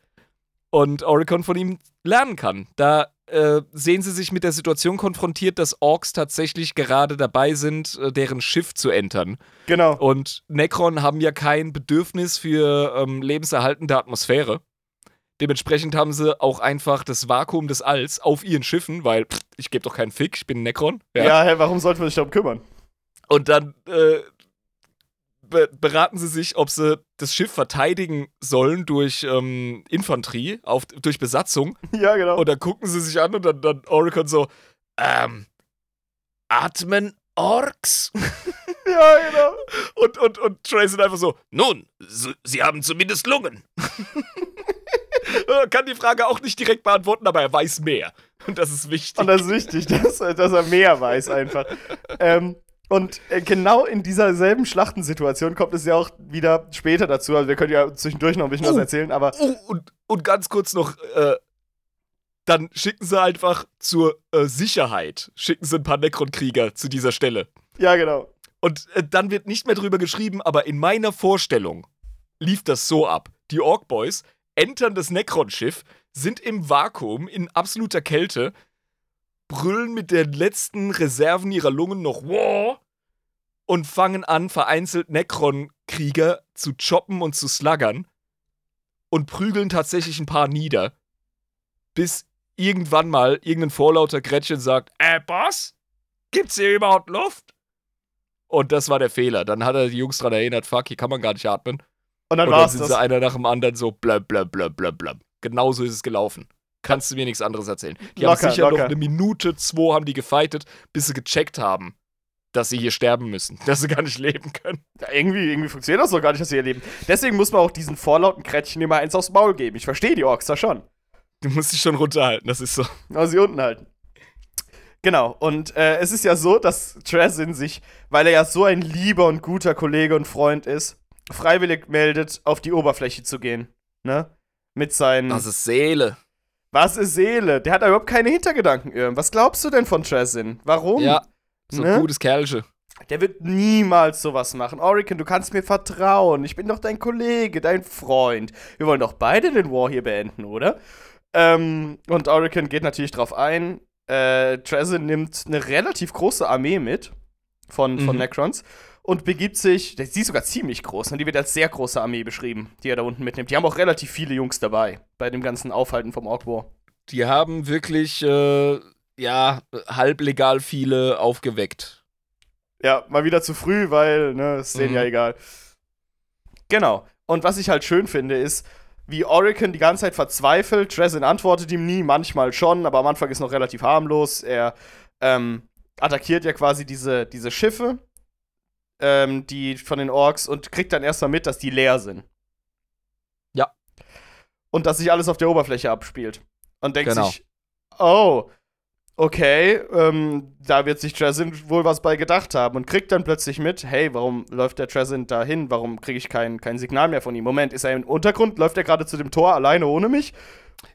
und Oricon von ihm lernen kann. Da äh, sehen sie sich mit der Situation konfrontiert, dass Orks tatsächlich gerade dabei sind, äh, deren Schiff zu entern. Genau. Und Necron haben ja kein Bedürfnis für ähm, lebenserhaltende Atmosphäre. Dementsprechend haben sie auch einfach das Vakuum des Alls auf ihren Schiffen, weil pff, ich gebe doch keinen Fick, ich bin ein Necron. Ja, ja hä, warum sollten wir sich darum kümmern? Und dann äh, be beraten sie sich, ob sie das Schiff verteidigen sollen durch ähm, Infanterie, auf, durch Besatzung. Ja, genau. Und dann gucken sie sich an und dann, dann Oricon so, ähm, atmen Orks? ja, genau. Und, und, und Trace sind einfach so, nun, sie haben zumindest Lungen. kann die Frage auch nicht direkt beantworten, aber er weiß mehr. Und das ist wichtig. Und das ist wichtig, dass, dass er mehr weiß einfach. ähm, und äh, genau in dieser selben Schlachtensituation kommt es ja auch wieder später dazu. Also wir können ja zwischendurch noch ein bisschen oh, was erzählen, aber. Oh, und, und ganz kurz noch, äh, dann schicken sie einfach zur äh, Sicherheit, schicken sie ein paar Necron-Krieger zu dieser Stelle. Ja, genau. Und äh, dann wird nicht mehr drüber geschrieben, aber in meiner Vorstellung lief das so ab. Die Ork Boys entern das Necron-Schiff, sind im Vakuum in absoluter Kälte, brüllen mit den letzten Reserven ihrer Lungen noch War und fangen an, vereinzelt Necron-Krieger zu choppen und zu sluggern und prügeln tatsächlich ein paar nieder. Bis irgendwann mal irgendein vorlauter Gretchen sagt: Äh, Boss? Gibt's hier überhaupt Luft? Und das war der Fehler. Dann hat er die Jungs daran erinnert: Fuck, hier kann man gar nicht atmen. Und dann, und dann sind das. sie einer nach dem anderen so blöb, blöb, blöb, blöb, blöb. Genauso ist es gelaufen. Kannst du mir nichts anderes erzählen. Die locker, haben sicher locker. noch eine Minute, zwei haben die gefightet, bis sie gecheckt haben, dass sie hier sterben müssen, dass sie gar nicht leben können. Ja, irgendwie, irgendwie funktioniert das doch gar nicht, dass sie hier leben. Deswegen muss man auch diesen vorlauten Krätchen immer eins aufs Maul geben. Ich verstehe die Orks da schon. Du musst dich schon runterhalten, das ist so. Also sie unten halten. Genau, und äh, es ist ja so, dass Trezin sich, weil er ja so ein lieber und guter Kollege und Freund ist, freiwillig meldet, auf die Oberfläche zu gehen. Ne? Mit seinen. Was ist Seele? Was ist Seele? Der hat überhaupt keine Hintergedanken, Irm. Was glaubst du denn von Trezin? Warum? Ja, so ne? ein gutes Kerlche. Der wird niemals sowas machen. Orican, du kannst mir vertrauen. Ich bin doch dein Kollege, dein Freund. Wir wollen doch beide den War hier beenden, oder? Ähm, und Orican geht natürlich drauf ein. Äh, Trezin nimmt eine relativ große Armee mit von, von mhm. Necrons und begibt sich, die ist sogar ziemlich groß, ne? die wird als sehr große Armee beschrieben, die er da unten mitnimmt. Die haben auch relativ viele Jungs dabei bei dem ganzen Aufhalten vom Orc War. Die haben wirklich, äh, ja, halblegal viele aufgeweckt. Ja, mal wieder zu früh, weil, ne, ist denen mhm. ja egal. Genau. Und was ich halt schön finde, ist, wie Oricon die ganze Zeit verzweifelt. Dresden antwortet ihm nie, manchmal schon, aber am Anfang ist noch relativ harmlos. Er ähm, attackiert ja quasi diese, diese Schiffe ähm, die von den Orks und kriegt dann erstmal mit, dass die leer sind. Ja. Und dass sich alles auf der Oberfläche abspielt. Und denkt genau. sich, oh, okay, ähm, da wird sich Trazin wohl was bei gedacht haben und kriegt dann plötzlich mit, hey, warum läuft der Trazin da hin? Warum kriege ich kein, kein Signal mehr von ihm? Moment, ist er im Untergrund? Läuft er gerade zu dem Tor alleine ohne mich?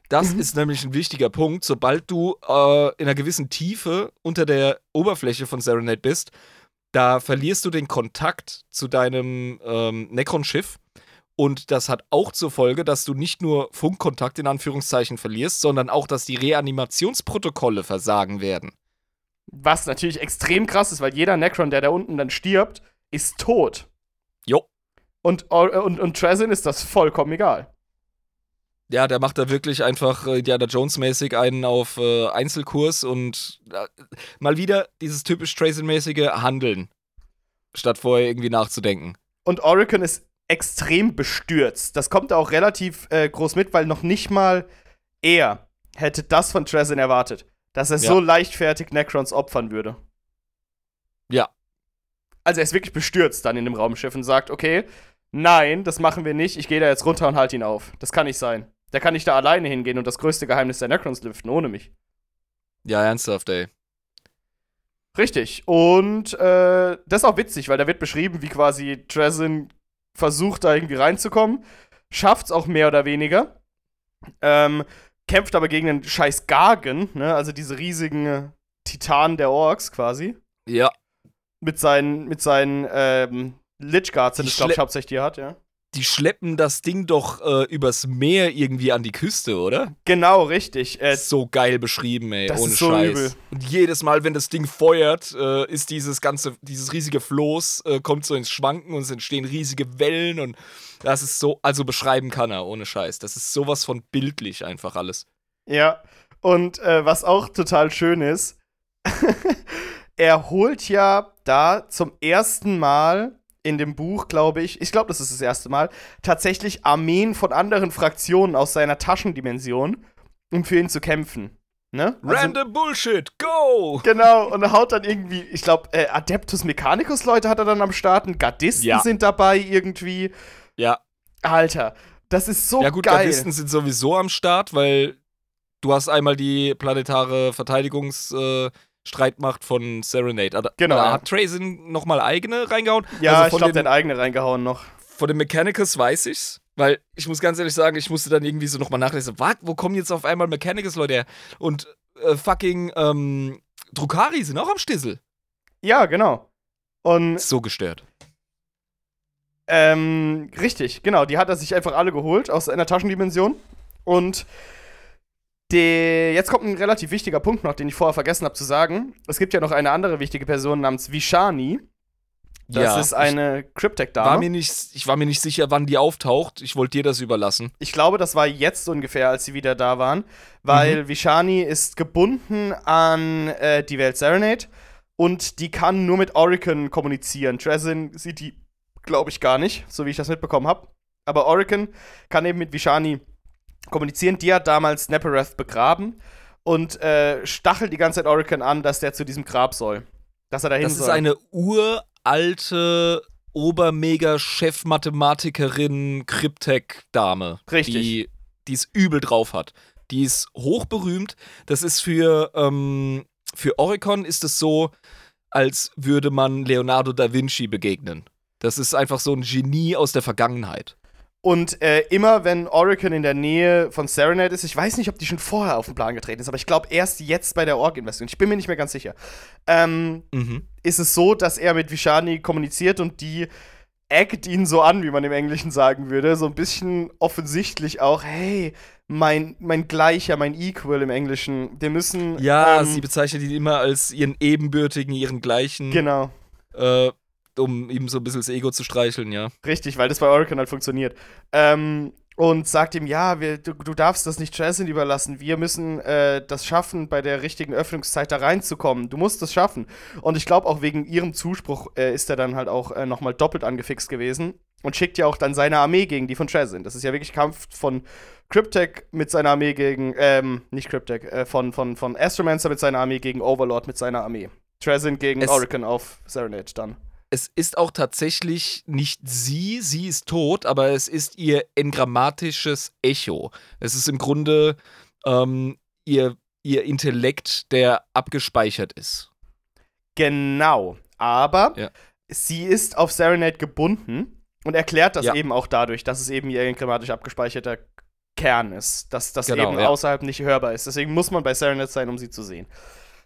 Das mhm. ist nämlich ein wichtiger Punkt. Sobald du äh, in einer gewissen Tiefe unter der Oberfläche von Serenade bist, da verlierst du den Kontakt zu deinem ähm, Necron-Schiff. Und das hat auch zur Folge, dass du nicht nur Funkkontakt in Anführungszeichen verlierst, sondern auch, dass die Reanimationsprotokolle versagen werden. Was natürlich extrem krass ist, weil jeder Necron, der da unten dann stirbt, ist tot. Jo. Und, äh, und, und Trezin ist das vollkommen egal. Ja, der macht da wirklich einfach äh, Indiana Jones-mäßig einen auf äh, Einzelkurs und äh, mal wieder dieses typisch Tracing-mäßige Handeln, statt vorher irgendwie nachzudenken. Und Oracle ist extrem bestürzt. Das kommt auch relativ äh, groß mit, weil noch nicht mal er hätte das von Trezin erwartet, dass er ja. so leichtfertig Necrons opfern würde. Ja. Also er ist wirklich bestürzt dann in dem Raumschiff und sagt, okay, nein, das machen wir nicht, ich gehe da jetzt runter und halte ihn auf. Das kann nicht sein. Der kann nicht da alleine hingehen und das größte Geheimnis der Necrons lüften, ohne mich. Ja, ernsthaft, ey. Richtig. Und äh, das ist auch witzig, weil da wird beschrieben, wie quasi Dresden versucht, da irgendwie reinzukommen. Schafft's auch mehr oder weniger. Ähm, kämpft aber gegen den scheiß Gargen, ne? Also diese riesigen äh, Titanen der Orks quasi. Ja. Mit seinen, mit seinen ähm, Lich Guards sind es, glaube ich, hauptsächlich die hat, ja die schleppen das Ding doch äh, übers Meer irgendwie an die Küste, oder? Genau, richtig. Äh, so geil beschrieben, ey, das ohne ist so Scheiß. Übel. Und jedes Mal, wenn das Ding feuert, äh, ist dieses ganze, dieses riesige Floß, äh, kommt so ins Schwanken und es entstehen riesige Wellen und das ist so, also beschreiben kann er, ohne Scheiß. Das ist sowas von bildlich einfach alles. Ja, und äh, was auch total schön ist, er holt ja da zum ersten Mal in dem Buch, glaube ich, ich glaube, das ist das erste Mal, tatsächlich Armeen von anderen Fraktionen aus seiner Taschendimension, um für ihn zu kämpfen. Ne? Also, Random Bullshit, go! Genau, und er haut dann irgendwie, ich glaube, äh, Adeptus Mechanicus Leute hat er dann am Start, Gardisten ja. sind dabei irgendwie. Ja. Alter, das ist so geil. Ja gut, geil. Gardisten sind sowieso am Start, weil du hast einmal die planetare Verteidigungs- äh, Streitmacht von Serenade. Also, genau. Da hat Trazin nochmal eigene reingehauen. Ja, also ich glaube, der hat eigene reingehauen noch. Von den Mechanicus weiß ich's. Weil ich muss ganz ehrlich sagen, ich musste dann irgendwie so nochmal nachlesen. Was? Wo kommen jetzt auf einmal Mechanicus Leute her? Und äh, fucking ähm, Drukari sind auch am Stissel. Ja, genau. Und. So gestört. Ähm, richtig, genau. Die hat er sich einfach alle geholt aus einer Taschendimension. Und De, jetzt kommt ein relativ wichtiger Punkt noch, den ich vorher vergessen habe zu sagen. Es gibt ja noch eine andere wichtige Person namens Vishani. Das ja, ist eine Cryptech-Dame. ich war mir nicht sicher, wann die auftaucht. Ich wollte dir das überlassen. Ich glaube, das war jetzt ungefähr, als sie wieder da waren. Weil mhm. Vishani ist gebunden an äh, die Welt Serenade und die kann nur mit Oricon kommunizieren. Trezin sieht die, glaube ich, gar nicht, so wie ich das mitbekommen habe. Aber Oricon kann eben mit Vishani kommunizieren. Die hat damals Nepereth begraben und äh, stachelt die ganze Zeit Oracle an, dass der zu diesem Grab soll. Dass er dahin das soll. Das ist eine uralte Obermega-Chef-Mathematikerin, Cryptech-Dame. Richtig. Die, die es übel drauf hat. Die ist hochberühmt. Das ist für, ähm, für Oricon ist es so, als würde man Leonardo da Vinci begegnen. Das ist einfach so ein Genie aus der Vergangenheit. Und äh, immer wenn Oracle in der Nähe von Serenade ist, ich weiß nicht, ob die schon vorher auf den Plan getreten ist, aber ich glaube erst jetzt bei der Org-Investung, ich bin mir nicht mehr ganz sicher, ähm, mhm. ist es so, dass er mit Vishani kommuniziert und die eckt ihn so an, wie man im Englischen sagen würde, so ein bisschen offensichtlich auch, hey, mein, mein Gleicher, mein Equal im Englischen, wir müssen. Ja, ähm, sie bezeichnet ihn immer als ihren Ebenbürtigen, ihren Gleichen. Genau. Äh, um ihm so ein bisschen das Ego zu streicheln, ja. Richtig, weil das bei Oracle halt funktioniert. Ähm, und sagt ihm, ja, wir, du, du, darfst das nicht Jason überlassen. Wir müssen äh, das schaffen, bei der richtigen Öffnungszeit da reinzukommen. Du musst es schaffen. Und ich glaube, auch wegen ihrem Zuspruch äh, ist er dann halt auch äh, nochmal doppelt angefixt gewesen und schickt ja auch dann seine Armee gegen die von Trezin. Das ist ja wirklich Kampf von Cryptek mit seiner Armee gegen, ähm, nicht Cryptek, äh, von, von, von Astromancer mit seiner Armee gegen Overlord mit seiner Armee. Trezin gegen Oracle auf Serenade dann es ist auch tatsächlich nicht sie, sie ist tot, aber es ist ihr engrammatisches Echo. Es ist im Grunde ähm, ihr ihr Intellekt, der abgespeichert ist. Genau. Aber ja. sie ist auf Serenade gebunden und erklärt das ja. eben auch dadurch, dass es eben ihr enkrematisch abgespeicherter Kern ist. Dass das genau, eben ja. außerhalb nicht hörbar ist. Deswegen muss man bei Serenade sein, um sie zu sehen.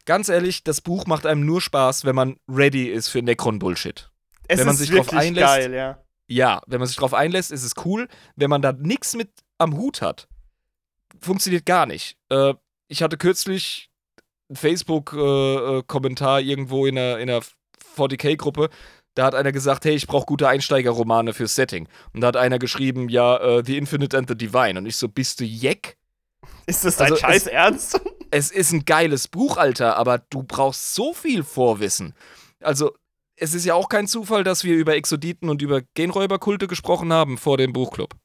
Ganz ehrlich, das Buch macht einem nur Spaß, wenn man ready ist für Necron-Bullshit. Es wenn man ist sich wirklich einlässt, geil, ja. Ja, wenn man sich darauf einlässt, ist es cool. Wenn man da nichts mit am Hut hat, funktioniert gar nicht. Äh, ich hatte kürzlich einen Facebook-Kommentar äh, irgendwo in einer, in einer 40k-Gruppe. Da hat einer gesagt, hey, ich brauche gute Einsteigerromane fürs Setting. Und da hat einer geschrieben, ja, uh, The Infinite and the Divine. Und ich so, bist du Jeck? Ist das dein also Scheiß Ernst? Es ist ein geiles Buch, Alter, aber du brauchst so viel Vorwissen. Also, es ist ja auch kein Zufall, dass wir über Exoditen und über Genräuberkulte gesprochen haben vor dem Buchclub.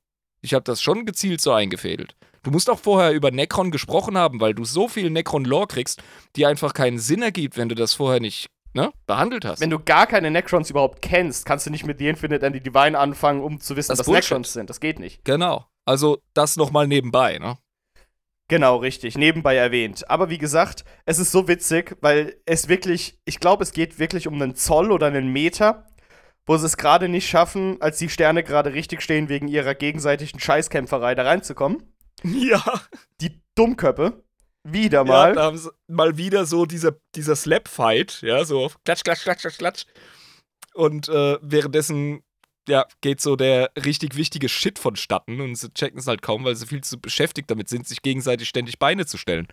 Ich habe das schon gezielt so eingefädelt. Du musst auch vorher über Necron gesprochen haben, weil du so viel Necron-Lore kriegst, die einfach keinen Sinn ergibt, wenn du das vorher nicht ne, behandelt hast. Wenn du gar keine Necrons überhaupt kennst, kannst du nicht mit The Infinite and the Divine anfangen, um zu wissen, das was Bullshit. Necrons sind. Das geht nicht. Genau. Also das nochmal nebenbei, ne? Genau, richtig. Nebenbei erwähnt. Aber wie gesagt, es ist so witzig, weil es wirklich, ich glaube, es geht wirklich um einen Zoll oder einen Meter, wo sie es gerade nicht schaffen, als die Sterne gerade richtig stehen, wegen ihrer gegenseitigen Scheißkämpferei da reinzukommen. Ja. Die Dummköppe. Wieder mal. Ja, da haben sie mal wieder so dieser, dieser Slap-Fight, ja, so klatsch, klatsch, klatsch, klatsch, klatsch. Und äh, währenddessen ja, geht so der richtig wichtige Shit vonstatten und sie checken es halt kaum, weil sie viel zu beschäftigt damit sind, sich gegenseitig ständig Beine zu stellen.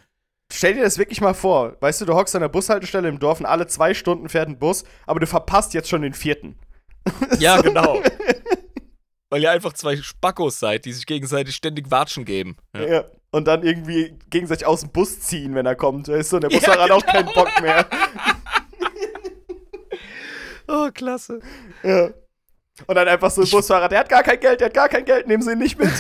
Stell dir das wirklich mal vor. Weißt du, du hockst an der Bushaltestelle im Dorf und alle zwei Stunden fährt ein Bus, aber du verpasst jetzt schon den vierten. Ja, genau. Weil ihr einfach zwei Spackos seid, die sich gegenseitig ständig Watschen geben. Ja. ja. Und dann irgendwie gegenseitig aus dem Bus ziehen, wenn er kommt. Weißt du, und der Busfahrer ja, genau. hat auch keinen Bock mehr. oh, klasse. Ja. Und dann einfach so ein Busfahrer, der hat gar kein Geld, der hat gar kein Geld, nehmen Sie ihn nicht mit.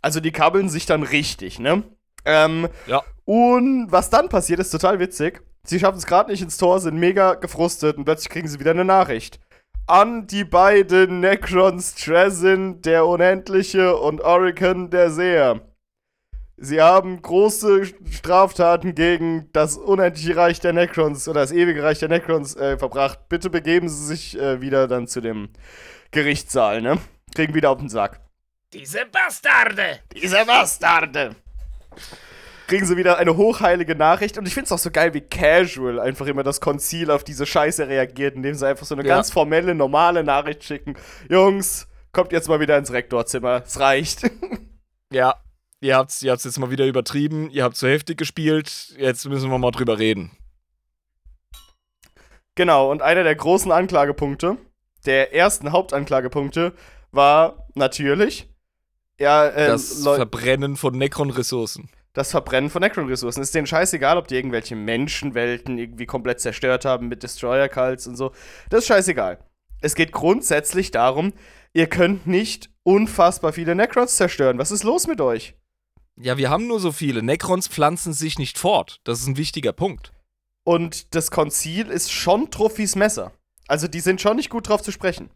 also die kabbeln sich dann richtig, ne? Ähm, ja. Und was dann passiert, ist total witzig. Sie schaffen es gerade nicht ins Tor, sind mega gefrustet und plötzlich kriegen sie wieder eine Nachricht. An die beiden Necrons Trezin, der Unendliche, und Orican, der Seher. Sie haben große Straftaten gegen das unendliche Reich der Necrons oder das ewige Reich der Necrons äh, verbracht. Bitte begeben Sie sich äh, wieder dann zu dem Gerichtssaal, ne? Kriegen wieder auf den Sack. Diese Bastarde! Diese Bastarde! Kriegen sie wieder eine hochheilige Nachricht und ich finde es auch so geil, wie casual einfach immer das Konzil auf diese Scheiße reagiert, indem sie einfach so eine ja. ganz formelle, normale Nachricht schicken. Jungs, kommt jetzt mal wieder ins Rektorzimmer. Es reicht. Ja, ihr habt es ihr jetzt mal wieder übertrieben, ihr habt zu heftig gespielt, jetzt müssen wir mal drüber reden. Genau, und einer der großen Anklagepunkte, der ersten Hauptanklagepunkte, war natürlich ja, äh, das Verbrennen von Necron-Ressourcen. Das Verbrennen von Necron-Ressourcen. Ist denen scheißegal, ob die irgendwelche Menschenwelten irgendwie komplett zerstört haben mit Destroyer-Cults und so. Das ist scheißegal. Es geht grundsätzlich darum, ihr könnt nicht unfassbar viele Necrons zerstören. Was ist los mit euch? Ja, wir haben nur so viele. Necrons pflanzen sich nicht fort. Das ist ein wichtiger Punkt. Und das Konzil ist schon Trophys Messer. Also die sind schon nicht gut drauf zu sprechen.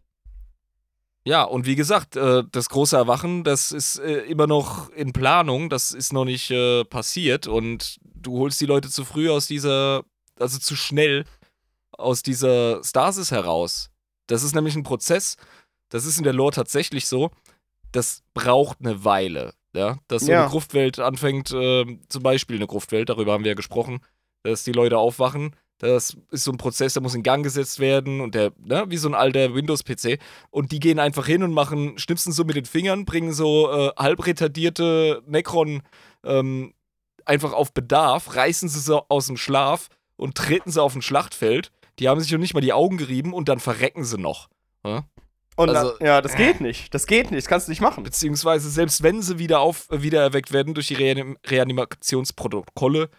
Ja, und wie gesagt, äh, das große Erwachen, das ist äh, immer noch in Planung, das ist noch nicht äh, passiert und du holst die Leute zu früh aus dieser, also zu schnell aus dieser Stasis heraus. Das ist nämlich ein Prozess, das ist in der Lore tatsächlich so, das braucht eine Weile. Ja, dass so ja. eine Gruftwelt anfängt, äh, zum Beispiel eine Gruftwelt, darüber haben wir ja gesprochen, dass die Leute aufwachen. Das ist so ein Prozess, der muss in Gang gesetzt werden und der, ne, wie so ein alter Windows-PC. Und die gehen einfach hin und machen, schnipsen so mit den Fingern, bringen so äh, halb retardierte Necron ähm, einfach auf Bedarf, reißen sie so aus dem Schlaf und treten sie auf ein Schlachtfeld. Die haben sich noch nicht mal die Augen gerieben und dann verrecken sie noch. Ja? Und also, dann, ja, das geht nicht. Das geht nicht. Das kannst du nicht machen. Beziehungsweise, selbst wenn sie wieder auf, wiedererweckt werden durch die Reanim Reanimationsprotokolle,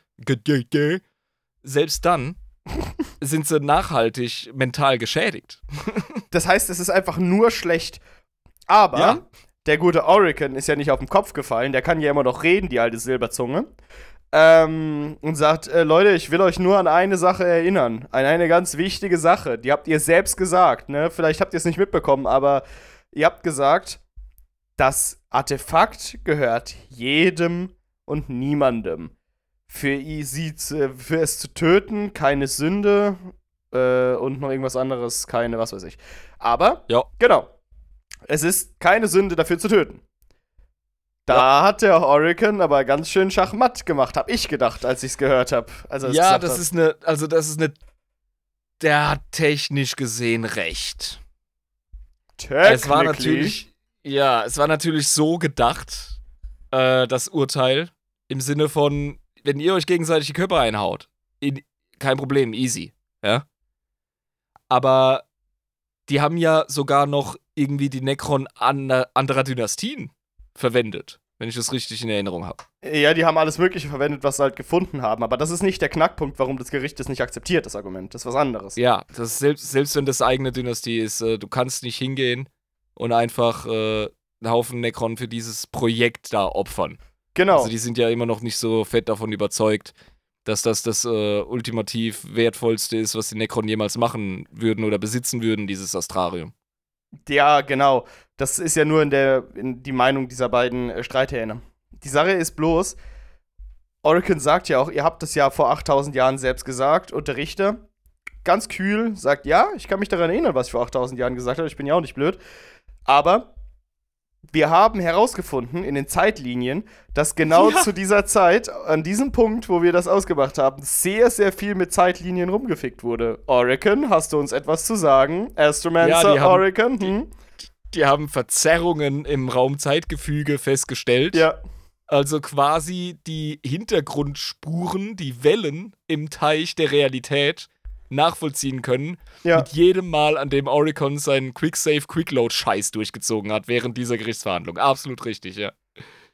selbst dann sind sie nachhaltig mental geschädigt. das heißt, es ist einfach nur schlecht. Aber ja. der gute Orican ist ja nicht auf den Kopf gefallen. Der kann ja immer noch reden, die alte Silberzunge. Ähm, und sagt, äh, Leute, ich will euch nur an eine Sache erinnern. An eine ganz wichtige Sache. Die habt ihr selbst gesagt, ne? Vielleicht habt ihr es nicht mitbekommen, aber ihr habt gesagt, das Artefakt gehört jedem und niemandem. Für, sie, für es zu töten, keine Sünde äh, und noch irgendwas anderes, keine, was weiß ich. Aber, ja. genau. Es ist keine Sünde, dafür zu töten. Da ja. hat der Hurricane aber ganz schön Schachmatt gemacht, hab ich gedacht, als ich es gehört habe. Also ja, das hat. ist eine, also das ist eine, der hat technisch gesehen recht. Es war natürlich, ja, es war natürlich so gedacht, äh, das Urteil, im Sinne von, wenn ihr euch gegenseitig die Körper einhaut, in, kein Problem, easy, ja. Aber die haben ja sogar noch irgendwie die Necron anderer Dynastien verwendet, wenn ich das richtig in Erinnerung habe. Ja, die haben alles Mögliche verwendet, was sie halt gefunden haben. Aber das ist nicht der Knackpunkt, warum das Gericht das nicht akzeptiert, das Argument. Das ist was anderes. Ja, das selbst, selbst wenn das eigene Dynastie ist, äh, du kannst nicht hingehen und einfach äh, einen Haufen Necron für dieses Projekt da opfern. Genau. Also die sind ja immer noch nicht so fett davon überzeugt, dass das das äh, ultimativ wertvollste ist, was die Necron jemals machen würden oder besitzen würden, dieses Astrarium. Ja, genau. Das ist ja nur in der in die Meinung dieser beiden äh, Streithähne. Die Sache ist bloß, Oracle sagt ja auch, ihr habt das ja vor 8000 Jahren selbst gesagt und der Richter ganz kühl sagt, ja, ich kann mich daran erinnern, was ich vor 8000 Jahren gesagt habe, ich bin ja auch nicht blöd, aber wir haben herausgefunden in den Zeitlinien, dass genau ja. zu dieser Zeit, an diesem Punkt, wo wir das ausgemacht haben, sehr, sehr viel mit Zeitlinien rumgefickt wurde. Oracle, hast du uns etwas zu sagen? Astromancer, ja, Oracle? Hm? Die, die, haben Verzerrungen im Raumzeitgefüge festgestellt. Ja. Also quasi die Hintergrundspuren, die Wellen im Teich der Realität nachvollziehen können. Ja. Mit jedem Mal, an dem Oricon seinen Quick-Save, Quick-Load-Scheiß durchgezogen hat während dieser Gerichtsverhandlung. Absolut richtig, ja.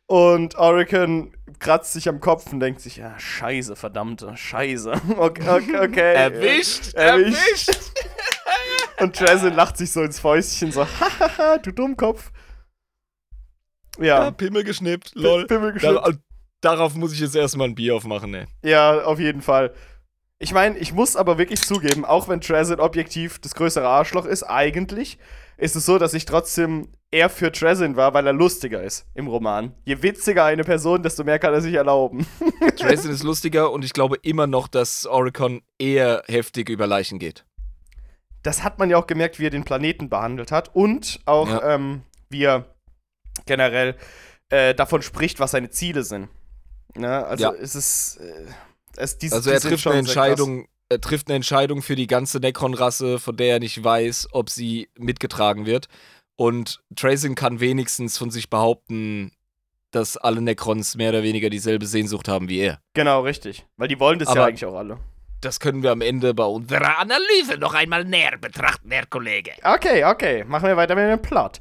Und Oricon kratzt sich am Kopf und denkt sich, ja, scheiße, verdammte, scheiße. Okay, okay, okay. erwischt, erwischt. erwischt. und Jason lacht sich so ins Fäustchen, so, hahaha, du Dummkopf. Ja. ja Pimmel geschnippt, lol. Pimmel geschnippt. Da, darauf muss ich jetzt erstmal ein Bier aufmachen, ne. Ja, auf jeden Fall. Ich meine, ich muss aber wirklich zugeben, auch wenn Trezit objektiv das größere Arschloch ist, eigentlich ist es so, dass ich trotzdem eher für Trezin war, weil er lustiger ist im Roman. Je witziger eine Person, desto mehr kann er sich erlauben. Trezin ist lustiger und ich glaube immer noch, dass Oricon eher heftig über Leichen geht. Das hat man ja auch gemerkt, wie er den Planeten behandelt hat und auch, ja. ähm, wie er generell äh, davon spricht, was seine Ziele sind. Ne? Also ja. es ist. Äh, es, die, also er trifft eine Entscheidung, er trifft eine Entscheidung für die ganze Necron-Rasse, von der er nicht weiß, ob sie mitgetragen wird. Und Tracing kann wenigstens von sich behaupten, dass alle Necrons mehr oder weniger dieselbe Sehnsucht haben wie er. Genau, richtig. Weil die wollen das Aber ja eigentlich auch alle. Das können wir am Ende bei unserer Analyse noch einmal näher betrachten, Herr Kollege. Okay, okay. Machen wir weiter mit dem Plot.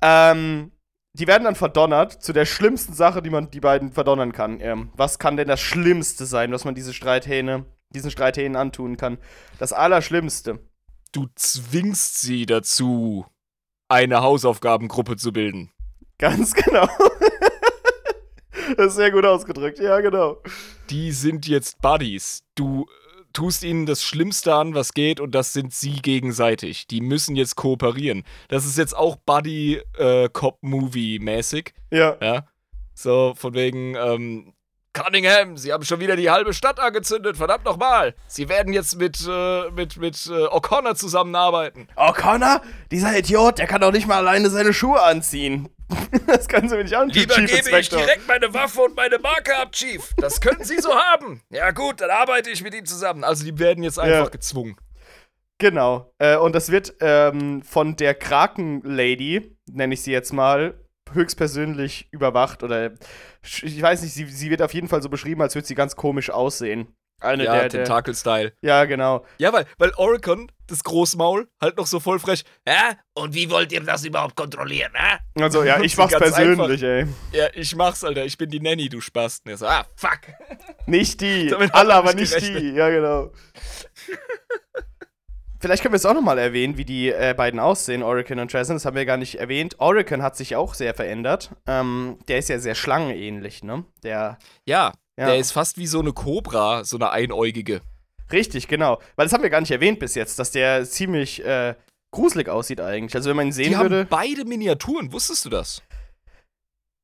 Ähm, die werden dann verdonnert zu der schlimmsten Sache, die man die beiden verdonnern kann. Ähm, was kann denn das Schlimmste sein, was man diese Streithähne, diesen Streithähnen antun kann? Das Allerschlimmste. Du zwingst sie dazu, eine Hausaufgabengruppe zu bilden. Ganz genau. das ist sehr gut ausgedrückt, ja, genau. Die sind jetzt Buddies. Du tust ihnen das Schlimmste an, was geht, und das sind sie gegenseitig. Die müssen jetzt kooperieren. Das ist jetzt auch Buddy-Cop-Movie-mäßig. Äh, ja. Ja. So, von wegen, ähm, Cunningham, Sie haben schon wieder die halbe Stadt angezündet, verdammt nochmal. Sie werden jetzt mit, äh, mit, mit äh, O'Connor zusammenarbeiten. O'Connor? Dieser Idiot, der kann doch nicht mal alleine seine Schuhe anziehen. das können Sie mir nicht antun, Lieber Chief gebe Inspector. ich direkt meine Waffe und meine Marke ab, Chief. Das können Sie so haben. Ja gut, dann arbeite ich mit ihm zusammen. Also die werden jetzt einfach ja. gezwungen. Genau. Äh, und das wird ähm, von der Kraken-Lady, nenne ich sie jetzt mal, höchstpersönlich überwacht oder ich weiß nicht, sie, sie wird auf jeden Fall so beschrieben, als würde sie ganz komisch aussehen. Eine ja, der, Tentakel-Style. Ja, genau. Ja, weil, weil Oricon, das Großmaul, halt noch so voll frech. Ja, und wie wollt ihr das überhaupt kontrollieren, hä? Also, ja, ich mach's persönlich, einfach. ey. Ja, ich mach's, Alter. Ich bin die Nanny, du Spasten. So, ah, fuck. Nicht die. Alle, aber nicht gerechnet. die. Ja, genau. Vielleicht können wir es auch nochmal erwähnen, wie die äh, beiden aussehen, Oracle und Trezin. Das haben wir gar nicht erwähnt. Oracle hat sich auch sehr verändert. Ähm, der ist ja sehr schlangenähnlich, ne? Der. Ja, ja, der ist fast wie so eine Kobra, so eine einäugige. Richtig, genau. Weil das haben wir gar nicht erwähnt bis jetzt, dass der ziemlich äh, gruselig aussieht eigentlich. Also wenn man ihn sehen die würde. Haben beide Miniaturen, wusstest du das?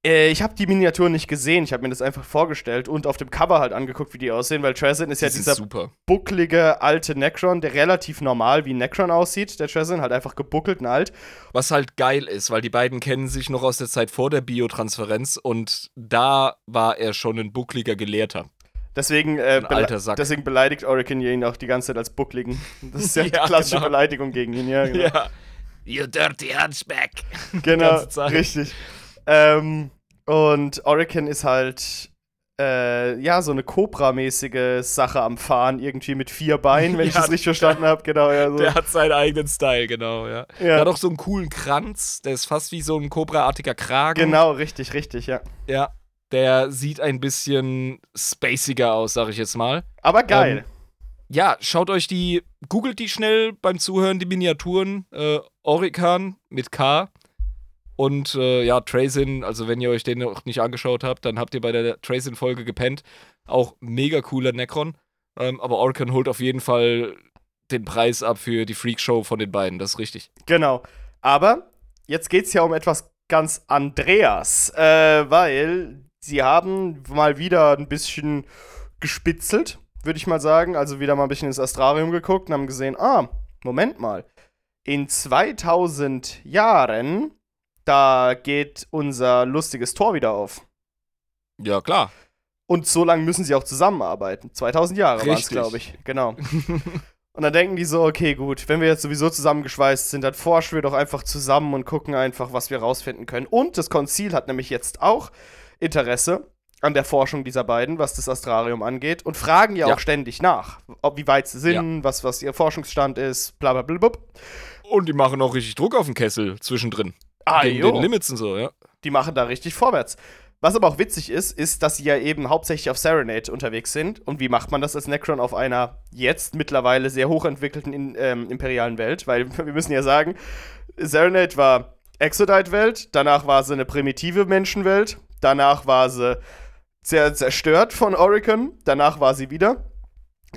Äh, ich habe die Miniaturen nicht gesehen, ich habe mir das einfach vorgestellt und auf dem Cover halt angeguckt, wie die aussehen, weil Trezin ist ja dieser super. bucklige alte Necron, der relativ normal wie Necron aussieht, der Trezin, halt einfach gebuckelt und alt. Was halt geil ist, weil die beiden kennen sich noch aus der Zeit vor der Biotransferenz und da war er schon ein buckliger Gelehrter. Deswegen, äh, bele deswegen beleidigt Orican ihn auch die ganze Zeit als Buckligen. Das ist ja, ja eine klassische genau. Beleidigung gegen ihn, ja. Genau. ja. You dirty hunchback. Genau, richtig. Ähm, und Orican ist halt, äh, ja, so eine Cobra-mäßige Sache am Fahren, irgendwie mit vier Beinen, wenn ja, ich das richtig verstanden habe. Genau, ja, so. Der hat seinen eigenen Style, genau, ja. ja. Der hat auch so einen coolen Kranz, der ist fast wie so ein Cobra-artiger Kragen. Genau, richtig, richtig, ja. Ja, der sieht ein bisschen spaciger aus, sag ich jetzt mal. Aber geil. Ähm, ja, schaut euch die, googelt die schnell beim Zuhören, die Miniaturen. Äh, Orikan mit K. Und äh, ja, Tracin, also wenn ihr euch den noch nicht angeschaut habt, dann habt ihr bei der Tracin-Folge gepennt. Auch mega cooler Necron. Ähm, aber Orikan holt auf jeden Fall den Preis ab für die Freakshow von den beiden, das ist richtig. Genau. Aber jetzt geht es ja um etwas ganz Andreas, äh, weil sie haben mal wieder ein bisschen gespitzelt, würde ich mal sagen. Also wieder mal ein bisschen ins Astrarium geguckt und haben gesehen, ah, Moment mal. In 2000 Jahren, da geht unser lustiges Tor wieder auf. Ja, klar. Und so lange müssen sie auch zusammenarbeiten. 2000 Jahre waren es, glaube ich. Genau. und dann denken die so, okay, gut, wenn wir jetzt sowieso zusammengeschweißt sind, dann forschen wir doch einfach zusammen und gucken einfach, was wir rausfinden können. Und das Konzil hat nämlich jetzt auch Interesse an der Forschung dieser beiden, was das Astrarium angeht, und fragen ja, ja. auch ständig nach, ob, wie weit sie sind, ja. was, was ihr Forschungsstand ist, bla bla bla. bla. Und die machen auch richtig Druck auf den Kessel zwischendrin. Ah, jo. den Limits und so, ja. Die machen da richtig vorwärts. Was aber auch witzig ist, ist, dass sie ja eben hauptsächlich auf Serenade unterwegs sind. Und wie macht man das als Necron auf einer jetzt mittlerweile sehr hochentwickelten in, ähm, imperialen Welt? Weil wir müssen ja sagen, Serenade war Exodite-Welt, danach war sie eine primitive Menschenwelt, Danach war sie sehr zerstört von Oricon. Danach war sie wieder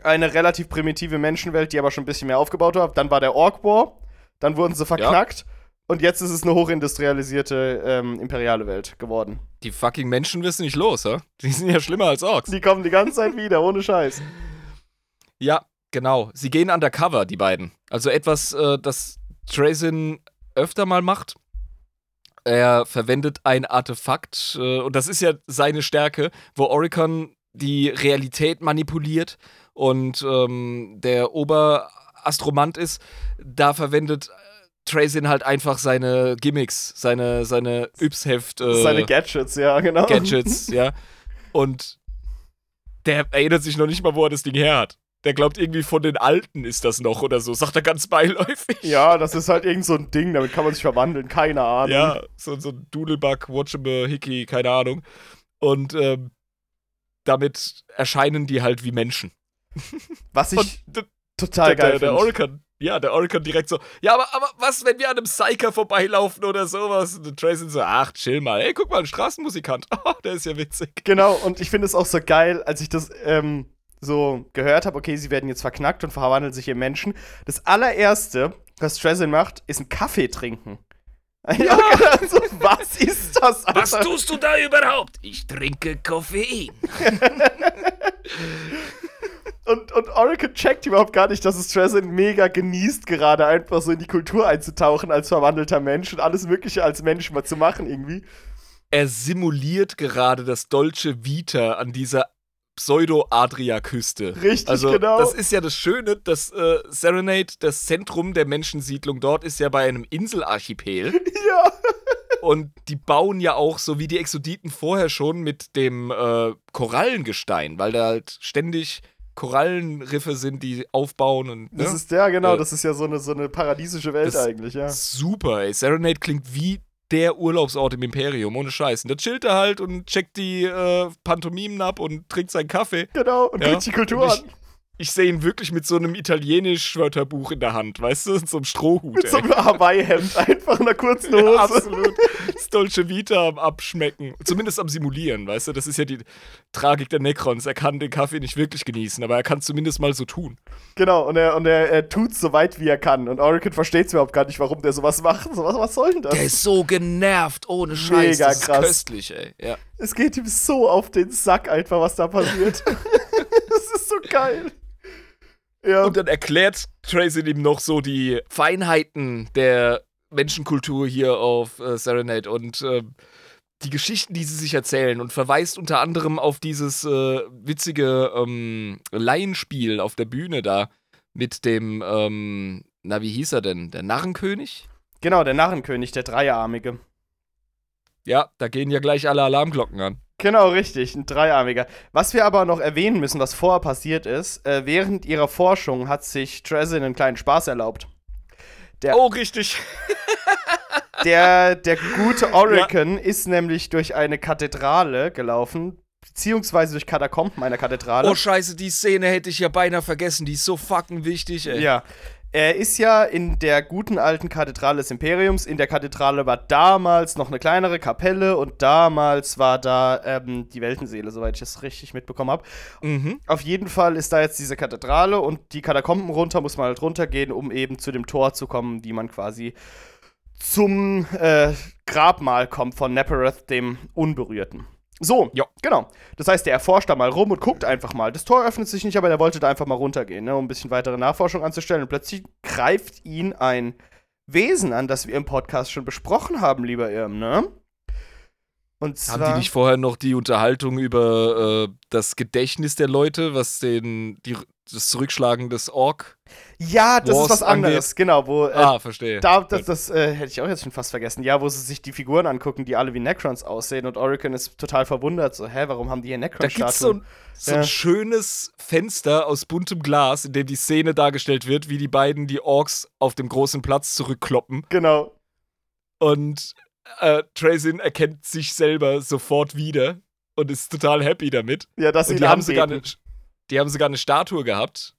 eine relativ primitive Menschenwelt, die aber schon ein bisschen mehr aufgebaut war. Dann war der Orc War. Dann wurden sie verknackt. Ja. Und jetzt ist es eine hochindustrialisierte ähm, imperiale Welt geworden. Die fucking Menschen wissen nicht los, hä? Die sind ja schlimmer als Orks. Die kommen die ganze Zeit wieder, ohne Scheiß. Ja, genau. Sie gehen undercover, die beiden. Also etwas, äh, das Trazin öfter mal macht. Er verwendet ein Artefakt, äh, und das ist ja seine Stärke, wo Oricon die Realität manipuliert und ähm, der Oberastromant ist. Da verwendet Tracin halt einfach seine Gimmicks, seine, seine Yps-Heft. Äh, seine Gadgets, ja, genau. Gadgets, ja. Und der erinnert sich noch nicht mal, wo er das Ding her hat. Der glaubt irgendwie von den Alten ist das noch oder so, sagt er ganz beiläufig. Ja, das ist halt irgend so ein Ding, damit kann man sich verwandeln, keine Ahnung. Ja, so, so ein Doodlebug, Watchable, Hickey, keine Ahnung. Und ähm, damit erscheinen die halt wie Menschen. Was ich total geil der, der Oricon, ja, der Oricon direkt so, ja, aber, aber was, wenn wir an einem Psyker vorbeilaufen oder sowas? Und der Tracy so, ach, chill mal, ey, guck mal, ein Straßenmusikant. Oh, der ist ja witzig. Genau, und ich finde es auch so geil, als ich das, ähm, so gehört habe, okay, sie werden jetzt verknackt und verwandeln sich in Menschen. Das allererste, was Trezin macht, ist ein Kaffee trinken. Ja. so, was ist das? Alter? Was tust du da überhaupt? Ich trinke Koffein. und, und Oracle checkt überhaupt gar nicht, dass es Trezin mega genießt, gerade einfach so in die Kultur einzutauchen als verwandelter Mensch und alles Mögliche als Mensch mal zu machen irgendwie. Er simuliert gerade das Dolce Vita an dieser Pseudo-Adria-Küste. Richtig, also, genau. Das ist ja das Schöne, dass äh, Serenade, das Zentrum der Menschensiedlung dort, ist ja bei einem Inselarchipel. Ja. Und die bauen ja auch, so wie die Exoditen vorher schon, mit dem äh, Korallengestein, weil da halt ständig Korallenriffe sind, die aufbauen und. Ne? Das ist ja, genau, äh, das ist ja so eine, so eine paradiesische Welt eigentlich, ja. Super, ey. Serenade klingt wie der Urlaubsort im Imperium, ohne Scheiß. Und da chillt er halt und checkt die äh, Pantomimen ab und trinkt seinen Kaffee. Genau, und ja. guckt die Kultur ich, an. Ich sehe ihn wirklich mit so einem italienisch-Wörterbuch in der Hand, weißt du, so einem Strohhut. Mit ey. so einem Hawaii-Hemd, einfach in einer kurzen Hose. Ja, absolut. Das Dolce Vita am Abschmecken. Zumindest am Simulieren, weißt du, das ist ja die Tragik der Necrons. Er kann den Kaffee nicht wirklich genießen, aber er kann es zumindest mal so tun. Genau, und er, und er, er tut es so weit, wie er kann. Und Orican versteht es überhaupt gar nicht, warum der sowas macht. So, was, was soll denn das? Der ist so genervt, ohne Scheiß. Mega das krass. köstlich, ey. Ja. Es geht ihm so auf den Sack einfach, was da passiert. das ist so geil. Ja. Und dann erklärt Tracy ihm noch so die Feinheiten der Menschenkultur hier auf äh, Serenade und äh, die Geschichten, die sie sich erzählen und verweist unter anderem auf dieses äh, witzige ähm, Laienspiel auf der Bühne da mit dem, ähm, na, wie hieß er denn? Der Narrenkönig? Genau, der Narrenkönig, der Dreierarmige. Ja, da gehen ja gleich alle Alarmglocken an. Genau, richtig, ein Dreiarmiger. Was wir aber noch erwähnen müssen, was vorher passiert ist, äh, während ihrer Forschung hat sich Trezin einen kleinen Spaß erlaubt. Der, oh, richtig. der, der gute Orican ja. ist nämlich durch eine Kathedrale gelaufen, beziehungsweise durch Katakomben einer Kathedrale. Oh, scheiße, die Szene hätte ich ja beinahe vergessen, die ist so fucking wichtig, ey. Ja, er ist ja in der guten alten Kathedrale des Imperiums. In der Kathedrale war damals noch eine kleinere Kapelle und damals war da ähm, die Weltenseele, soweit ich das richtig mitbekommen habe. Mhm. Auf jeden Fall ist da jetzt diese Kathedrale und die Katakomben runter muss man halt runtergehen, um eben zu dem Tor zu kommen, die man quasi zum äh, Grabmal kommt von Nepereth, dem Unberührten. So, ja. genau. Das heißt, der erforscht da mal rum und guckt einfach mal. Das Tor öffnet sich nicht, aber der wollte da einfach mal runtergehen, ne, um ein bisschen weitere Nachforschung anzustellen. Und plötzlich greift ihn ein Wesen an, das wir im Podcast schon besprochen haben, lieber Irm, ne? Und zwar, Haben die nicht vorher noch die Unterhaltung über äh, das Gedächtnis der Leute, was den, die, das Zurückschlagen des Ork? Ja, das Wars ist was anderes, angeht? genau. Wo, äh, ah, verstehe. Da, das, das äh, hätte ich auch jetzt schon fast vergessen. Ja, wo sie sich die Figuren angucken, die alle wie Necrons aussehen und Orican ist total verwundert. So, hä, warum haben die hier Necrons-Statuen? Da gibt's so, ein, so ja. ein schönes Fenster aus buntem Glas, in dem die Szene dargestellt wird, wie die beiden die Orks auf dem großen Platz zurückkloppen. Genau. Und äh, Trazin erkennt sich selber sofort wieder und ist total happy damit. Ja, dass sie die haben sogar eine, Die haben sogar eine Statue gehabt.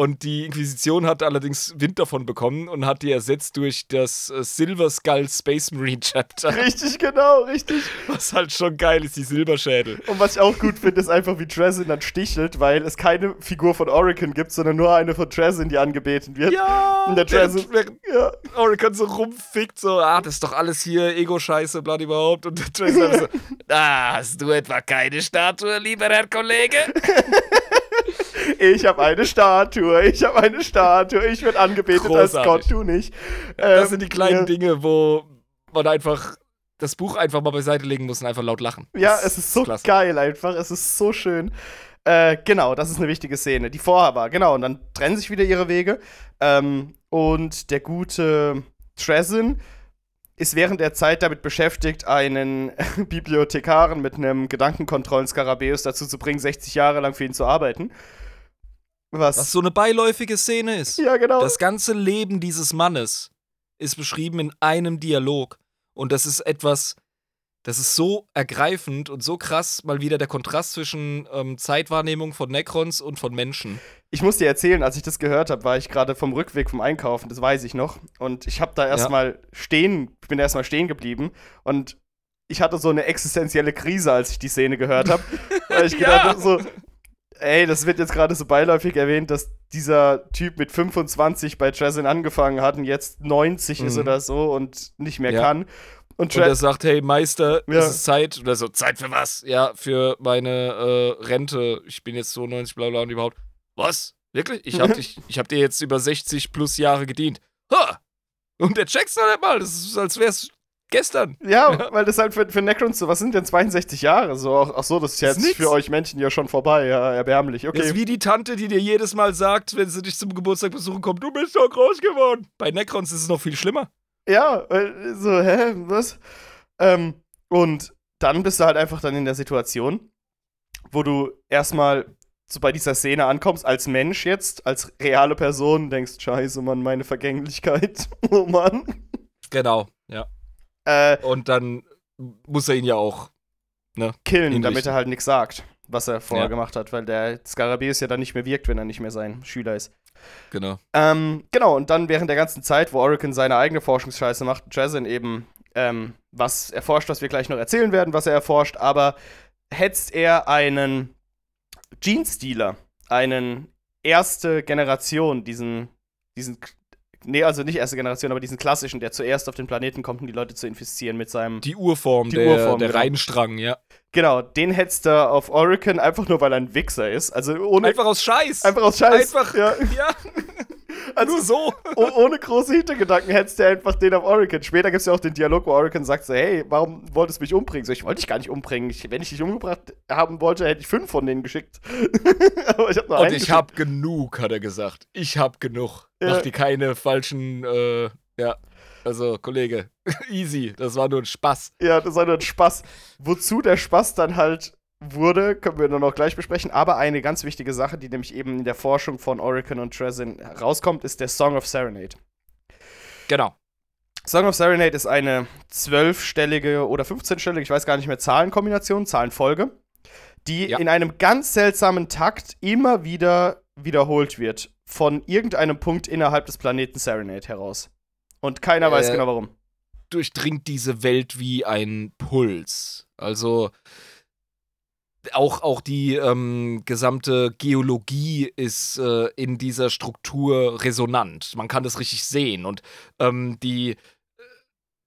Und die Inquisition hat allerdings Wind davon bekommen und hat die ersetzt durch das äh, Silver Skull Space Marine Chapter. Richtig, genau, richtig. Was halt schon geil ist, die Silberschädel. Und was ich auch gut finde, ist einfach, wie Drazin dann stichelt, weil es keine Figur von Orican gibt, sondern nur eine von Drazin, die angebeten wird. Ja! Und der Drazin, ja. Orican so rumfickt, so, ah, das ist doch alles hier Ego-Scheiße, blatt überhaupt. Und der Drazin so, ah, hast du etwa keine Statue, lieber Herr Kollege? ich habe eine Statue, ich habe eine Statue, ich werde angebetet Großartig. als Gott, du nicht. das ähm, sind die kleinen ja. Dinge, wo man einfach das Buch einfach mal beiseite legen muss und einfach laut lachen. Ja, das es ist so klasse. geil einfach, es ist so schön. Äh, genau, das ist eine wichtige Szene, die vorher war. Genau, und dann trennen sich wieder ihre Wege. Ähm, und der gute Trezin ist während der Zeit damit beschäftigt, einen Bibliothekaren mit einem Gedankenkontrollen-Skarabäus dazu zu bringen, 60 Jahre lang für ihn zu arbeiten. Was? Was so eine beiläufige Szene ist. Ja, genau. Das ganze Leben dieses Mannes ist beschrieben in einem Dialog. Und das ist etwas, das ist so ergreifend und so krass, mal wieder der Kontrast zwischen ähm, Zeitwahrnehmung von Necrons und von Menschen. Ich muss dir erzählen, als ich das gehört habe, war ich gerade vom Rückweg vom Einkaufen, das weiß ich noch. Und ich habe da erstmal ja. stehen, bin erstmal stehen geblieben. Und ich hatte so eine existenzielle Krise, als ich die Szene gehört habe. weil ich gedacht habe, so, ey, das wird jetzt gerade so beiläufig erwähnt, dass dieser Typ mit 25 bei Trezin angefangen hat und jetzt 90 mhm. ist oder so und nicht mehr ja. kann. Und, und er sagt, hey Meister, ja. es ist Zeit. Oder so, Zeit für was? Ja, für meine äh, Rente. Ich bin jetzt so 90, bla bla und überhaupt. Was? Wirklich? Ich hab, dich, ich hab dir jetzt über 60 plus Jahre gedient. Ha! Und der checkst doch nicht mal. Das ist, als wär's Gestern. Ja, ja, weil das halt für, für Necrons so, was sind denn 62 Jahre? So, ach so, das ist jetzt ist für euch Menschen ja schon vorbei, ja, erbärmlich, okay. Das ist wie die Tante, die dir jedes Mal sagt, wenn sie dich zum Geburtstag besuchen kommt, du bist doch groß geworden. Bei Necrons ist es noch viel schlimmer. Ja, so, hä, was? Ähm, und dann bist du halt einfach dann in der Situation, wo du erstmal so bei dieser Szene ankommst, als Mensch jetzt, als reale Person, denkst, scheiße, Mann, meine Vergänglichkeit. oh Mann. Genau, ja. Äh, und dann muss er ihn ja auch ne, killen, damit er halt nichts sagt. Was er vorher ja. gemacht hat, weil der Skarabäus ja dann nicht mehr wirkt, wenn er nicht mehr sein Schüler ist. Genau. Ähm, genau, und dann während der ganzen Zeit, wo Oracle seine eigene Forschungsscheiße macht, Jason eben ähm, was erforscht, was wir gleich noch erzählen werden, was er erforscht, aber hetzt er einen Gene-Stealer, einen erste Generation, diesen, diesen Nee, also nicht erste Generation, aber diesen klassischen, der zuerst auf den Planeten kommt, um die Leute zu infizieren mit seinem. Die Urform, die der, Urform, der genau. Reihenstrang, ja. Genau, den hetzt er auf Oracle einfach nur, weil er ein Wichser ist. Also ohne. Einfach aus Scheiß. Einfach aus Scheiß. Einfach, ja. ja. Also nur so. ohne große Hintergedanken hetzt er einfach den auf Oracle. Später gibt es ja auch den Dialog, wo Oracle sagt so, hey, warum wolltest du mich umbringen? So, ich wollte dich gar nicht umbringen. Ich, wenn ich dich umgebracht haben wollte, hätte ich fünf von denen geschickt. Aber ich hab nur Und ich hab genug, hat er gesagt. Ich hab genug. Ja. Mach dir keine falschen, äh, ja. Also, Kollege, easy. Das war nur ein Spaß. Ja, das war nur ein Spaß. Wozu der Spaß dann halt wurde, können wir nur noch gleich besprechen. Aber eine ganz wichtige Sache, die nämlich eben in der Forschung von Oracle und Trezin rauskommt, ist der Song of Serenade. Genau. Song of Serenade ist eine zwölfstellige oder 15-stellige, ich weiß gar nicht mehr, Zahlenkombination, Zahlenfolge, die ja. in einem ganz seltsamen Takt immer wieder wiederholt wird. Von irgendeinem Punkt innerhalb des Planeten Serenade heraus. Und keiner äh, weiß genau warum. Durchdringt diese Welt wie ein Puls. Also, auch, auch die ähm, gesamte Geologie ist äh, in dieser Struktur resonant. Man kann das richtig sehen. Und ähm, die,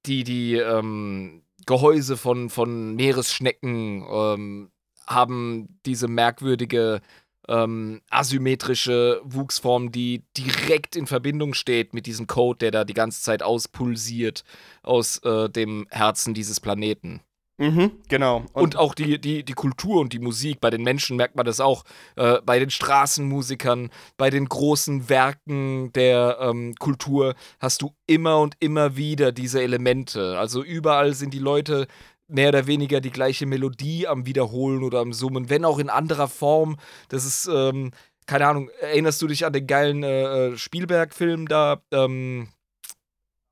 die, die ähm, Gehäuse von, von Meeresschnecken ähm, haben diese merkwürdige ähm, asymmetrische Wuchsform, die direkt in Verbindung steht mit diesem Code, der da die ganze Zeit auspulsiert aus äh, dem Herzen dieses Planeten. Mhm, genau. Und, und, auch die, die, die Kultur und die Musik. Bei den Menschen merkt man das auch. Äh, bei den Straßenmusikern, bei den großen Werken der ähm, Kultur hast du immer und immer wieder diese Elemente. Also überall sind die Leute mehr oder weniger die gleiche Melodie am Wiederholen oder am Summen, wenn auch in anderer Form. Das ist, ähm, keine Ahnung, erinnerst du dich an den geilen äh, äh Spielberg-Film da? Ähm,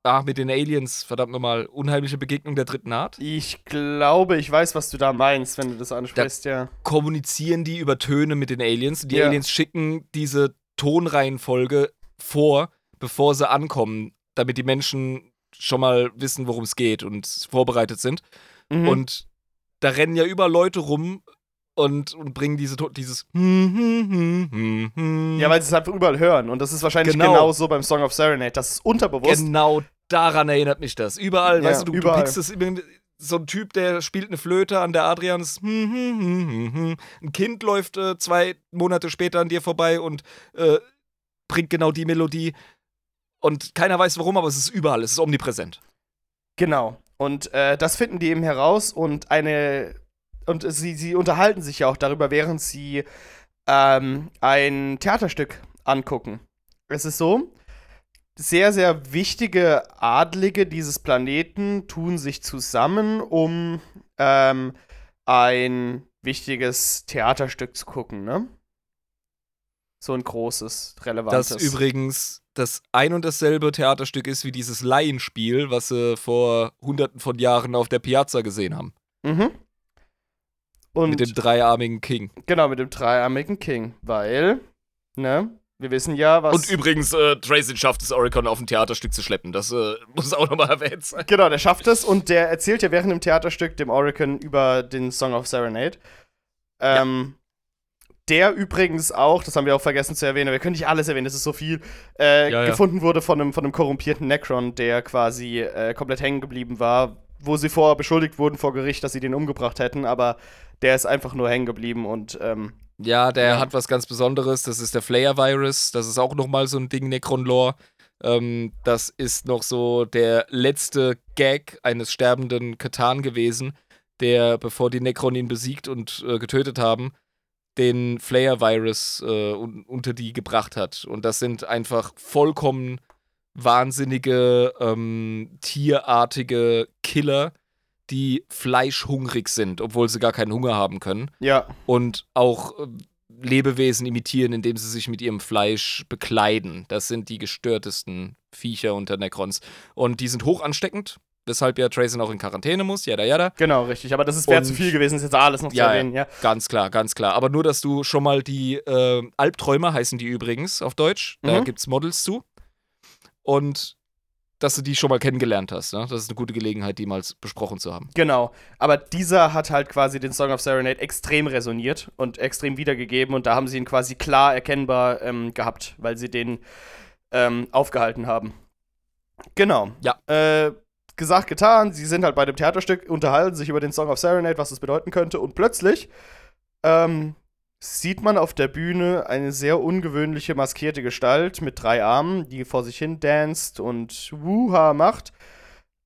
Ah, mit den Aliens, verdammt nochmal, unheimliche Begegnung der dritten Art? Ich glaube, ich weiß, was du da meinst, wenn du das ansprichst, da ja. Kommunizieren die über Töne mit den Aliens. Die ja. Aliens schicken diese Tonreihenfolge vor, bevor sie ankommen, damit die Menschen schon mal wissen, worum es geht und vorbereitet sind. Mhm. Und da rennen ja über Leute rum, und, und bringen diese, dieses Ja, weil sie es halt überall hören. Und das ist wahrscheinlich genau, genau so beim Song of Serenade. Das ist unterbewusst. Genau daran erinnert mich das. Überall, ja, weißt du, du, überall. du pickst es so ein Typ, der spielt eine Flöte an der Adrians. Ein Kind läuft äh, zwei Monate später an dir vorbei und äh, bringt genau die Melodie. Und keiner weiß warum, aber es ist überall, es ist omnipräsent. Genau. Und äh, das finden die eben heraus und eine und sie, sie unterhalten sich ja auch darüber, während sie ähm, ein Theaterstück angucken. Es ist so, sehr, sehr wichtige Adlige dieses Planeten tun sich zusammen, um ähm, ein wichtiges Theaterstück zu gucken, ne? So ein großes, relevantes. Das übrigens das ein und dasselbe Theaterstück ist wie dieses Laienspiel, was sie vor hunderten von Jahren auf der Piazza gesehen haben. Mhm. Und mit dem dreiarmigen King. Genau, mit dem dreiarmigen King. Weil, ne, wir wissen ja, was. Und übrigens, äh, Tracy schafft es, Oricon auf ein Theaterstück zu schleppen. Das äh, muss auch nochmal erwähnt sein. Genau, der schafft es und der erzählt ja während dem Theaterstück dem Oricon über den Song of Serenade. Ähm, ja. Der übrigens auch, das haben wir auch vergessen zu erwähnen, wir können nicht alles erwähnen, das ist so viel, äh, ja, ja. gefunden wurde von einem, von einem korrumpierten Necron, der quasi äh, komplett hängen geblieben war, wo sie vorher beschuldigt wurden vor Gericht, dass sie den umgebracht hätten, aber der ist einfach nur hängen geblieben und ähm, ja, der ja. hat was ganz Besonderes. Das ist der Flair-Virus. Das ist auch nochmal so ein Ding Necron-Lore. Ähm, das ist noch so der letzte Gag eines sterbenden Katan gewesen, der, bevor die Necron ihn besiegt und äh, getötet haben, den Flair-Virus äh, un unter die gebracht hat. Und das sind einfach vollkommen wahnsinnige, ähm, tierartige Killer, die fleischhungrig sind, obwohl sie gar keinen Hunger haben können. Ja. Und auch äh, Lebewesen imitieren, indem sie sich mit ihrem Fleisch bekleiden. Das sind die gestörtesten Viecher unter Necrons. Und die sind hoch ansteckend. weshalb ja Trayson auch in Quarantäne muss, jada jada. Genau, richtig. Aber das wäre zu viel gewesen, ist jetzt alles noch ja, zu erwähnen, ja. Ganz klar, ganz klar. Aber nur, dass du schon mal die äh, Albträumer heißen die übrigens auf Deutsch. Da mhm. es Models zu. Und dass du die schon mal kennengelernt hast. Ne? Das ist eine gute Gelegenheit, die mal besprochen zu haben. Genau. Aber dieser hat halt quasi den Song of Serenade extrem resoniert und extrem wiedergegeben. Und da haben sie ihn quasi klar erkennbar ähm, gehabt, weil sie den ähm, aufgehalten haben. Genau. Ja. Äh, gesagt, getan. Sie sind halt bei dem Theaterstück, unterhalten sich über den Song of Serenade, was das bedeuten könnte. Und plötzlich ähm, sieht man auf der Bühne eine sehr ungewöhnliche maskierte Gestalt mit drei Armen, die vor sich hin danst und Wuha macht.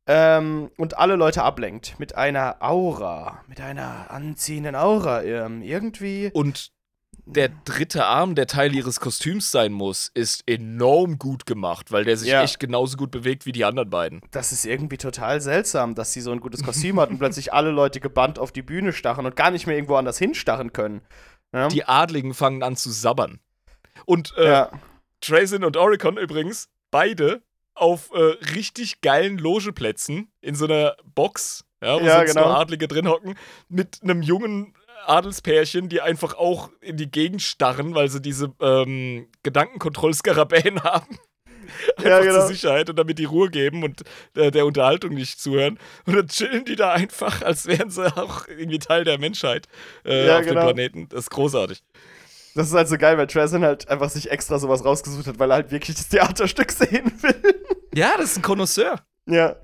Ähm, und alle Leute ablenkt. Mit einer Aura. Mit einer anziehenden Aura. Ähm, irgendwie. Und der dritte Arm, der Teil ihres Kostüms sein muss, ist enorm gut gemacht, weil der sich ja. echt genauso gut bewegt wie die anderen beiden. Das ist irgendwie total seltsam, dass sie so ein gutes Kostüm hat und plötzlich alle Leute gebannt auf die Bühne starren und gar nicht mehr irgendwo anders hinstarren können. Ja. Die Adligen fangen an zu sabbern. Und äh, ja. Trayson und Oricon übrigens, beide auf äh, richtig geilen Logeplätzen in so einer Box, ja, wo ja, sonst genau. nur Adlige drin hocken, mit einem jungen Adelspärchen, die einfach auch in die Gegend starren, weil sie diese ähm, Gedankenkontrollskarabäen haben. Einfach ja, genau. zur Sicherheit und damit die Ruhe geben und äh, der Unterhaltung nicht zuhören. Und dann chillen die da einfach, als wären sie auch irgendwie Teil der Menschheit äh, ja, auf genau. dem Planeten. Das ist großartig. Das ist halt so geil, weil Trazen halt einfach sich extra sowas rausgesucht hat, weil er halt wirklich das Theaterstück sehen will. Ja, das ist ein Connoisseur. Ja,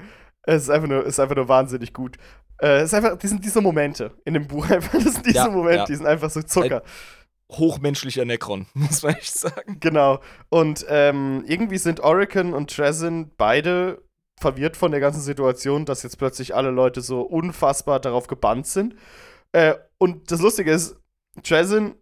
es ist einfach nur, ist einfach nur wahnsinnig gut. Äh, es ist einfach, die sind diese Momente in dem Buch einfach. Das sind diese ja, Momente, ja. die sind einfach so Zucker. Ein hochmenschlicher Necron, muss man echt sagen. Genau. Und ähm, irgendwie sind Oricon und Trezin beide verwirrt von der ganzen Situation, dass jetzt plötzlich alle Leute so unfassbar darauf gebannt sind. Äh, und das Lustige ist, Trezin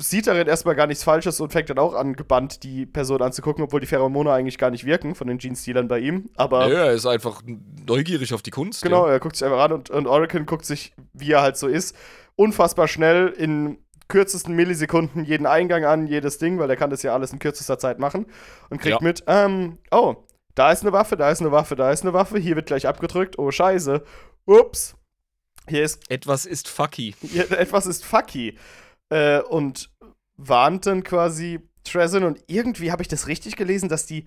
sieht darin erstmal gar nichts Falsches und fängt dann auch an, gebannt die Person anzugucken, obwohl die Pheromone eigentlich gar nicht wirken von den Jeans-Dealern bei ihm. Aber ja, er ist einfach neugierig auf die Kunst. Genau, ja. er guckt sich einfach an und, und Oracle guckt sich, wie er halt so ist, unfassbar schnell in kürzesten Millisekunden jeden Eingang an, jedes Ding, weil er kann das ja alles in kürzester Zeit machen und kriegt ja. mit, ähm, oh, da ist eine Waffe, da ist eine Waffe, da ist eine Waffe, hier wird gleich abgedrückt, oh scheiße, ups, hier ist... Etwas ist fucky. Hier, etwas ist fucky äh, und warnt dann quasi Trezin und irgendwie habe ich das richtig gelesen, dass die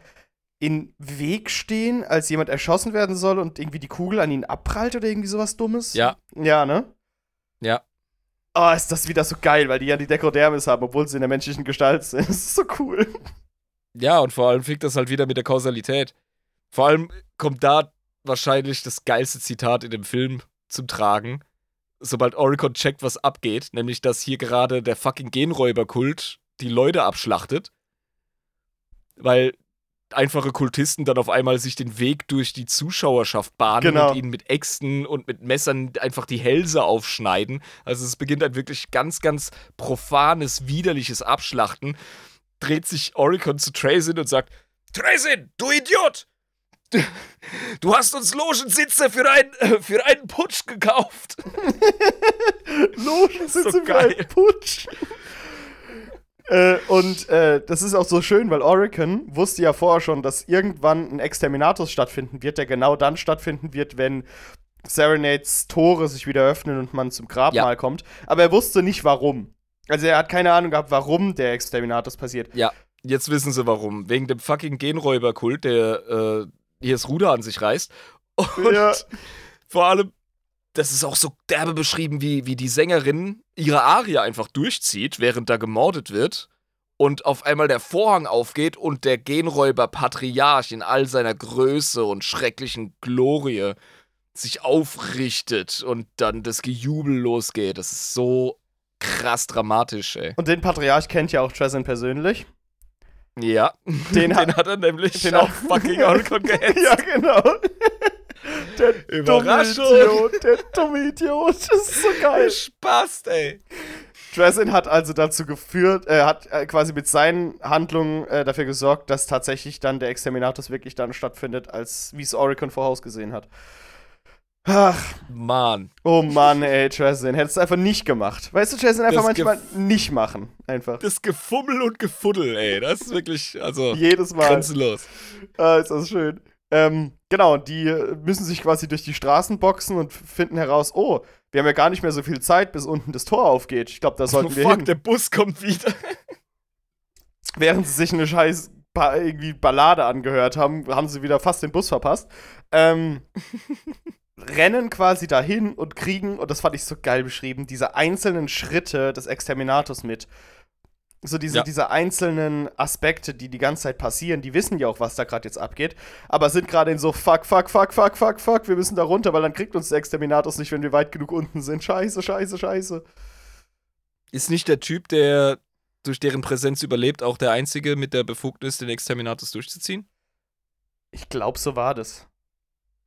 in Weg stehen, als jemand erschossen werden soll und irgendwie die Kugel an ihn abprallt oder irgendwie sowas Dummes. Ja. Ja, ne? Ja. Oh, ist das wieder so geil, weil die ja die Dekodermis haben, obwohl sie in der menschlichen Gestalt sind. Das ist so cool. Ja, und vor allem fickt das halt wieder mit der Kausalität. Vor allem kommt da wahrscheinlich das geilste Zitat in dem Film zum Tragen sobald Oricon checkt, was abgeht, nämlich dass hier gerade der fucking Genräuberkult die Leute abschlachtet, weil einfache Kultisten dann auf einmal sich den Weg durch die Zuschauerschaft bahnen genau. und ihnen mit Äxten und mit Messern einfach die Hälse aufschneiden. Also es beginnt ein wirklich ganz, ganz profanes, widerliches Abschlachten. Dreht sich Oricon zu Trazin und sagt: Trazin, du Idiot! Du hast uns Logensitze für, ein, für einen Putsch gekauft. Logensitze so für einen Putsch. Äh, und äh, das ist auch so schön, weil Oricon wusste ja vorher schon, dass irgendwann ein Exterminatus stattfinden wird, der genau dann stattfinden wird, wenn Serenades Tore sich wieder öffnen und man zum Grabmal ja. kommt. Aber er wusste nicht warum. Also er hat keine Ahnung gehabt, warum der Exterminatus passiert. Ja, jetzt wissen sie warum. Wegen dem fucking Genräuberkult, der äh, hier das Ruder an sich reißt. Und ja. vor allem, das ist auch so derbe beschrieben, wie, wie die Sängerin ihre Arie einfach durchzieht, während da gemordet wird. Und auf einmal der Vorhang aufgeht und der Genräuber Patriarch in all seiner Größe und schrecklichen Glorie sich aufrichtet und dann das Gejubel losgeht. Das ist so krass dramatisch, ey. Und den Patriarch kennt ja auch Tresin persönlich. Ja, den, hat, den hat er nämlich den auch fucking Oricon gehetzt. ja, genau. Der Überraschung. dumme Idiot, der dumme Idiot. Das ist so geil. Spaß, ey. Dresden hat also dazu geführt, äh, hat äh, quasi mit seinen Handlungen äh, dafür gesorgt, dass tatsächlich dann der Exterminatus wirklich dann stattfindet, als wie es Oricon vorausgesehen hat. Ach. Mann. Oh Mann, ey, Tristan. Hättest du einfach nicht gemacht. Weißt du, Tristan, einfach das manchmal nicht machen. Einfach. Das Gefummel und Gefuddel, ey. Das ist wirklich, also. Jedes Mal. Grenzenlos. Ah, ist das schön. Ähm, genau, die müssen sich quasi durch die Straßen boxen und finden heraus, oh, wir haben ja gar nicht mehr so viel Zeit, bis unten das Tor aufgeht. Ich glaube, da sollten oh, wir fuck, hin. der Bus kommt wieder. Während sie sich eine scheiß ba irgendwie Ballade angehört haben, haben sie wieder fast den Bus verpasst. Ähm, rennen quasi dahin und kriegen, und das fand ich so geil beschrieben, diese einzelnen Schritte des Exterminators mit. So diese, ja. diese einzelnen Aspekte, die die ganze Zeit passieren, die wissen ja auch, was da gerade jetzt abgeht, aber sind gerade in so fuck, fuck, fuck, fuck, fuck, fuck, wir müssen da runter, weil dann kriegt uns der Exterminatus nicht, wenn wir weit genug unten sind. Scheiße, scheiße, scheiße. Ist nicht der Typ, der durch deren Präsenz überlebt, auch der Einzige mit der Befugnis, den Exterminatus durchzuziehen? Ich glaube, so war das.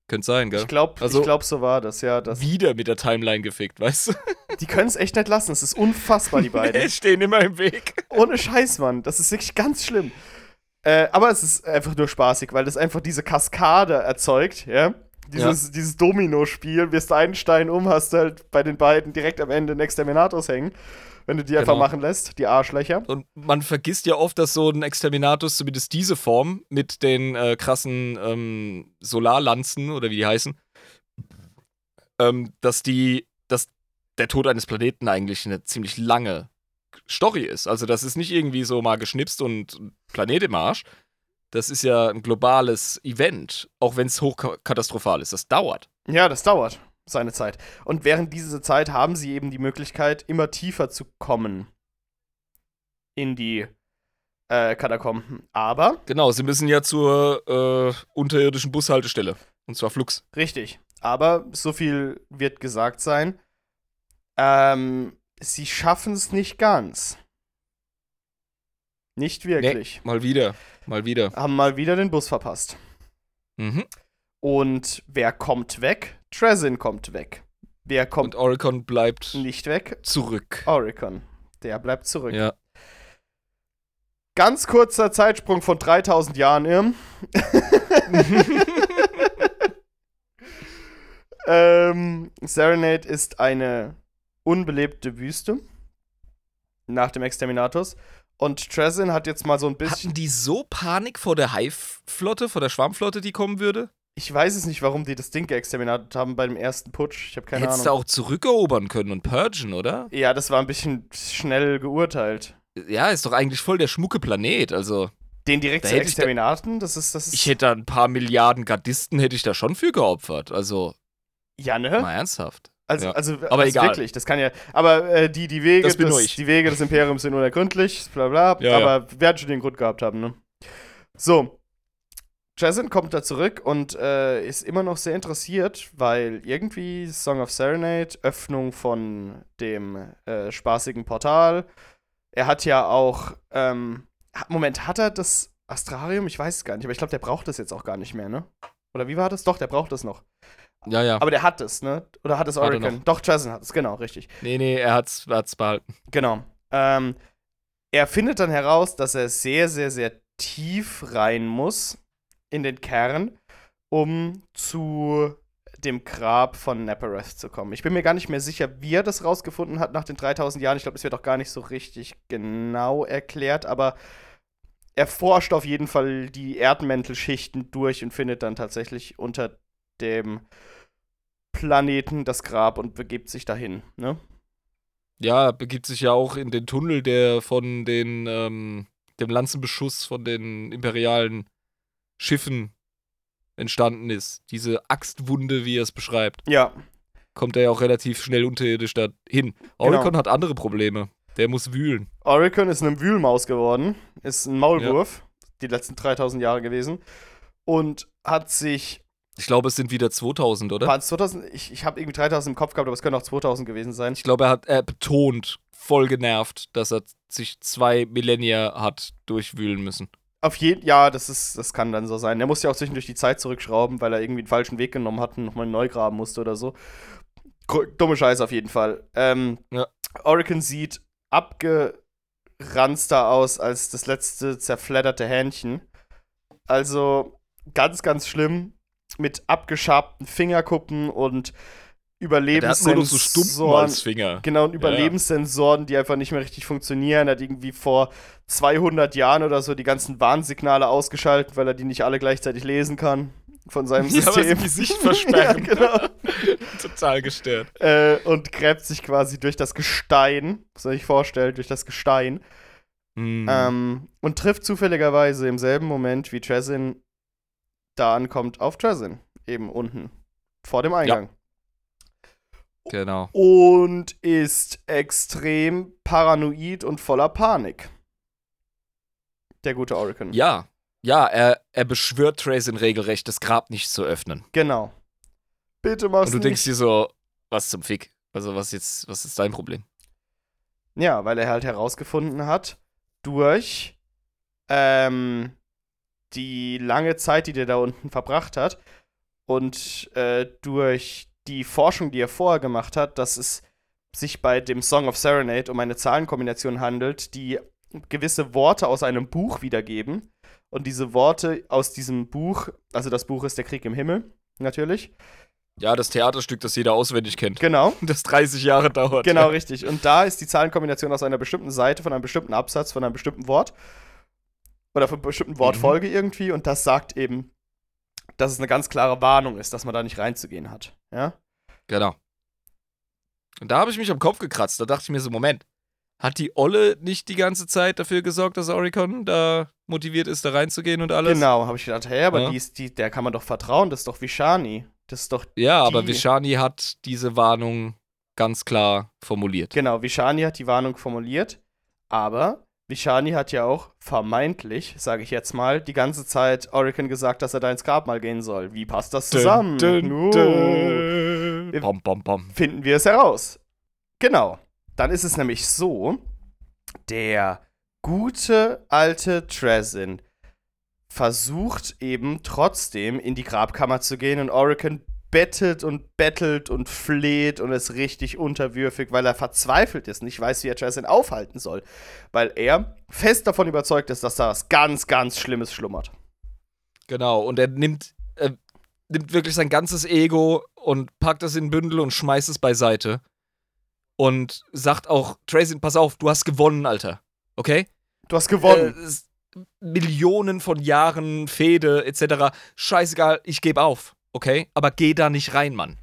Könnte sein, gell? Ich glaube, also, glaub, so war das, ja. Das wieder mit der Timeline gefickt, weißt du? Die können es echt nicht lassen. Es ist unfassbar, die beiden. Die stehen immer im Weg. Ohne Scheiß, Mann. Das ist wirklich ganz schlimm. Äh, aber es ist einfach nur spaßig, weil das einfach diese Kaskade erzeugt, ja. Dieses, ja. dieses Domino-Spiel, wirst einen Stein um, hast halt bei den beiden direkt am Ende einen Exterminatus hängen wenn du die genau. einfach machen lässt, die Arschlöcher. Und man vergisst ja oft, dass so ein Exterminatus, zumindest diese Form, mit den äh, krassen ähm, Solarlanzen oder wie die heißen, ähm, dass die, dass der Tod eines Planeten eigentlich eine ziemlich lange Story ist. Also das ist nicht irgendwie so mal geschnipst und Planet im Arsch. Das ist ja ein globales Event, auch wenn es hochkatastrophal ist. Das dauert. Ja, das dauert seine Zeit. Und während dieser Zeit haben sie eben die Möglichkeit, immer tiefer zu kommen in die äh, Katakomben. Aber. Genau, sie müssen ja zur äh, unterirdischen Bushaltestelle. Und zwar Flux. Richtig. Aber so viel wird gesagt sein. Ähm, sie schaffen es nicht ganz. Nicht wirklich. Nee, mal wieder. Mal wieder. Haben mal wieder den Bus verpasst. Mhm. Und wer kommt weg? Trezin kommt weg. Wer kommt? Und Oricon bleibt nicht weg. Zurück. Oricon. Der bleibt zurück. Ja. Ganz kurzer Zeitsprung von 3000 Jahren, Irm. ähm, Serenade ist eine unbelebte Wüste. Nach dem Exterminatus. Und Trezin hat jetzt mal so ein bisschen. Hatten die so Panik vor der Hive-Flotte, vor der Schwarmflotte, die kommen würde? Ich weiß es nicht, warum die das Ding geexterminiert haben bei dem ersten Putsch. Ich habe keine Hättest Ahnung. Hättest du auch zurückerobern können und purgen, oder? Ja, das war ein bisschen schnell geurteilt. Ja, ist doch eigentlich voll der schmucke Planet, also. Den direkt zu Exterminaten, das ist, das ist. Ich hätte da ein paar Milliarden Gardisten, hätte ich da schon für geopfert, also. Ja, ne? Mal ernsthaft. Also, ja. also aber also egal. wirklich, das kann ja. Aber äh, die, die, Wege des, die Wege des Imperiums sind unergründlich, bla bla. Ja, aber ja. werden schon den Grund gehabt haben, ne? So, Jason kommt da zurück und äh, ist immer noch sehr interessiert, weil irgendwie Song of Serenade, Öffnung von dem äh, spaßigen Portal. Er hat ja auch, ähm, Moment, hat er das Astrarium? Ich weiß es gar nicht, aber ich glaube, der braucht das jetzt auch gar nicht mehr, ne? Oder wie war das? Doch, der braucht das noch. Ja, ja. Aber der hat es, ne? Oder hat es Oracle? Doch, Jason hat es, genau, richtig. Nee, nee, er hat es behalten. Genau. Ähm, er findet dann heraus, dass er sehr, sehr, sehr tief rein muss in den Kern, um zu dem Grab von Nappareth zu kommen. Ich bin mir gar nicht mehr sicher, wie er das rausgefunden hat nach den 3000 Jahren. Ich glaube, es wird auch gar nicht so richtig genau erklärt, aber er forscht auf jeden Fall die Erdmäntelschichten durch und findet dann tatsächlich unter dem Planeten das Grab und begibt sich dahin, ne? Ja, begibt sich ja auch in den Tunnel, der von den, ähm, dem Lanzenbeschuss von den imperialen Schiffen entstanden ist. Diese Axtwunde, wie er es beschreibt. Ja. Kommt er ja auch relativ schnell unterirdisch dahin. Oricon genau. hat andere Probleme. Der muss wühlen. Oricon ist eine Wühlmaus geworden. Ist ein Maulwurf. Ja. Die letzten 3000 Jahre gewesen. Und hat sich. Ich glaube, es sind wieder 2000, oder? War es 2000? Ich, ich habe irgendwie 3000 im Kopf gehabt, aber es können auch 2000 gewesen sein. Ich glaube, er hat er betont, voll genervt, dass er sich zwei Millennia hat durchwühlen müssen. Auf jeden, ja, das ist, das kann dann so sein. Er muss ja auch zwischendurch die Zeit zurückschrauben, weil er irgendwie einen falschen Weg genommen hat und nochmal neu graben musste oder so. Dumme Scheiße auf jeden Fall. Ähm, ja. Oricon sieht abgeranzter aus als das letzte zerfledderte Hähnchen. Also ganz, ganz schlimm. Mit abgeschabten Fingerkuppen und Überlebenssensoren. Ja, so Stumpen als Finger. Genau, und Überlebenssensoren, die einfach nicht mehr richtig funktionieren. Er hat irgendwie vor 200 Jahren oder so die ganzen Warnsignale ausgeschaltet, weil er die nicht alle gleichzeitig lesen kann. von seinem System. Ja, Gesicht versperren. ja, genau. Total gestört. Äh, und gräbt sich quasi durch das Gestein, muss man sich vorstellen, durch das Gestein. Mm. Ähm, und trifft zufälligerweise im selben Moment, wie Trezin da ankommt, auf Trezin. Eben unten. Vor dem Eingang. Genau. Und ist extrem paranoid und voller Panik. Der gute Oricon. Ja. Ja, er, er beschwört Tracin regelrecht, das Grab nicht zu öffnen. Genau. Bitte mach's Und du nicht. denkst dir so, was zum Fick? Also, was jetzt, was ist dein Problem? Ja, weil er halt herausgefunden hat, durch ähm, die lange Zeit, die der da unten verbracht hat und äh, durch die Forschung, die er vorher gemacht hat, dass es sich bei dem Song of Serenade um eine Zahlenkombination handelt, die gewisse Worte aus einem Buch wiedergeben. Und diese Worte aus diesem Buch, also das Buch ist Der Krieg im Himmel, natürlich. Ja, das Theaterstück, das jeder auswendig kennt. Genau. Das 30 Jahre dauert. Genau, richtig. Und da ist die Zahlenkombination aus einer bestimmten Seite, von einem bestimmten Absatz, von einem bestimmten Wort. Oder von einer bestimmten Wortfolge irgendwie. Und das sagt eben, dass es eine ganz klare Warnung ist, dass man da nicht reinzugehen hat. Ja? Genau. Und da habe ich mich am Kopf gekratzt. Da dachte ich mir so, Moment, hat die Olle nicht die ganze Zeit dafür gesorgt, dass Oricon da motiviert ist, da reinzugehen und alles? Genau, habe ich gedacht, hä, aber Ja. die ist, die, der kann man doch vertrauen, das ist doch Vishani. Das ist doch, Ja, aber Die- Vishani hat diese Warnung ganz klar formuliert. genau, Vishani hat die Warnung formuliert, aber Vishani hat ja auch vermeintlich, sage ich jetzt mal, die ganze Zeit Oricon gesagt, dass er da ins Grabmal gehen soll. Wie passt das zusammen? Dun, Uh. dun, Wir- Bom, bom, bom. finden wir es heraus. Genau. Dann ist es nämlich so, der gute alte Trezin versucht eben trotzdem in die Grabkammer zu gehen und Oricon bettelt und bettelt und fleht und ist richtig unterwürfig, weil er verzweifelt ist, nicht weiß, wie er Trezin aufhalten soll, weil er fest davon überzeugt ist, dass da was ganz, ganz Schlimmes schlummert. Genau, und er nimmt, äh, nimmt wirklich sein ganzes Ego und packt es in ein Bündel und schmeißt es beiseite. Und sagt auch, Tracy, pass auf, du hast gewonnen, Alter. Okay? Du hast gewonnen. Äh, Millionen von Jahren Fehde etc. Scheißegal, ich gebe auf. Okay? Aber geh da nicht rein, Mann.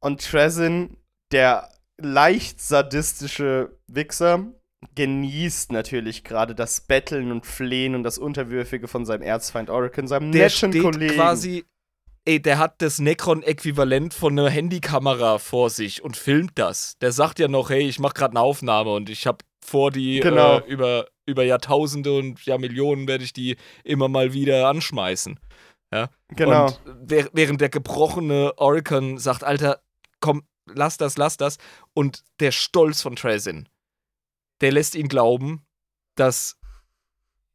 Und Trezin, der leicht sadistische Wichser, genießt natürlich gerade das Betteln und Flehen und das Unterwürfige von seinem Erzfeind Oricon, seinem Der netten steht Kollegen. quasi. Ey, der hat das Necron-Äquivalent von einer Handykamera vor sich und filmt das. Der sagt ja noch, hey, ich mach gerade eine Aufnahme und ich hab vor, die Genau. äh, über, über Jahrtausende und ja Millionen werde ich die immer mal wieder anschmeißen. Genau. Und wäh- während der gebrochene Oricon sagt, Alter, komm, lass das, lass das. Und der Stolz von Trezin, der lässt ihn glauben, dass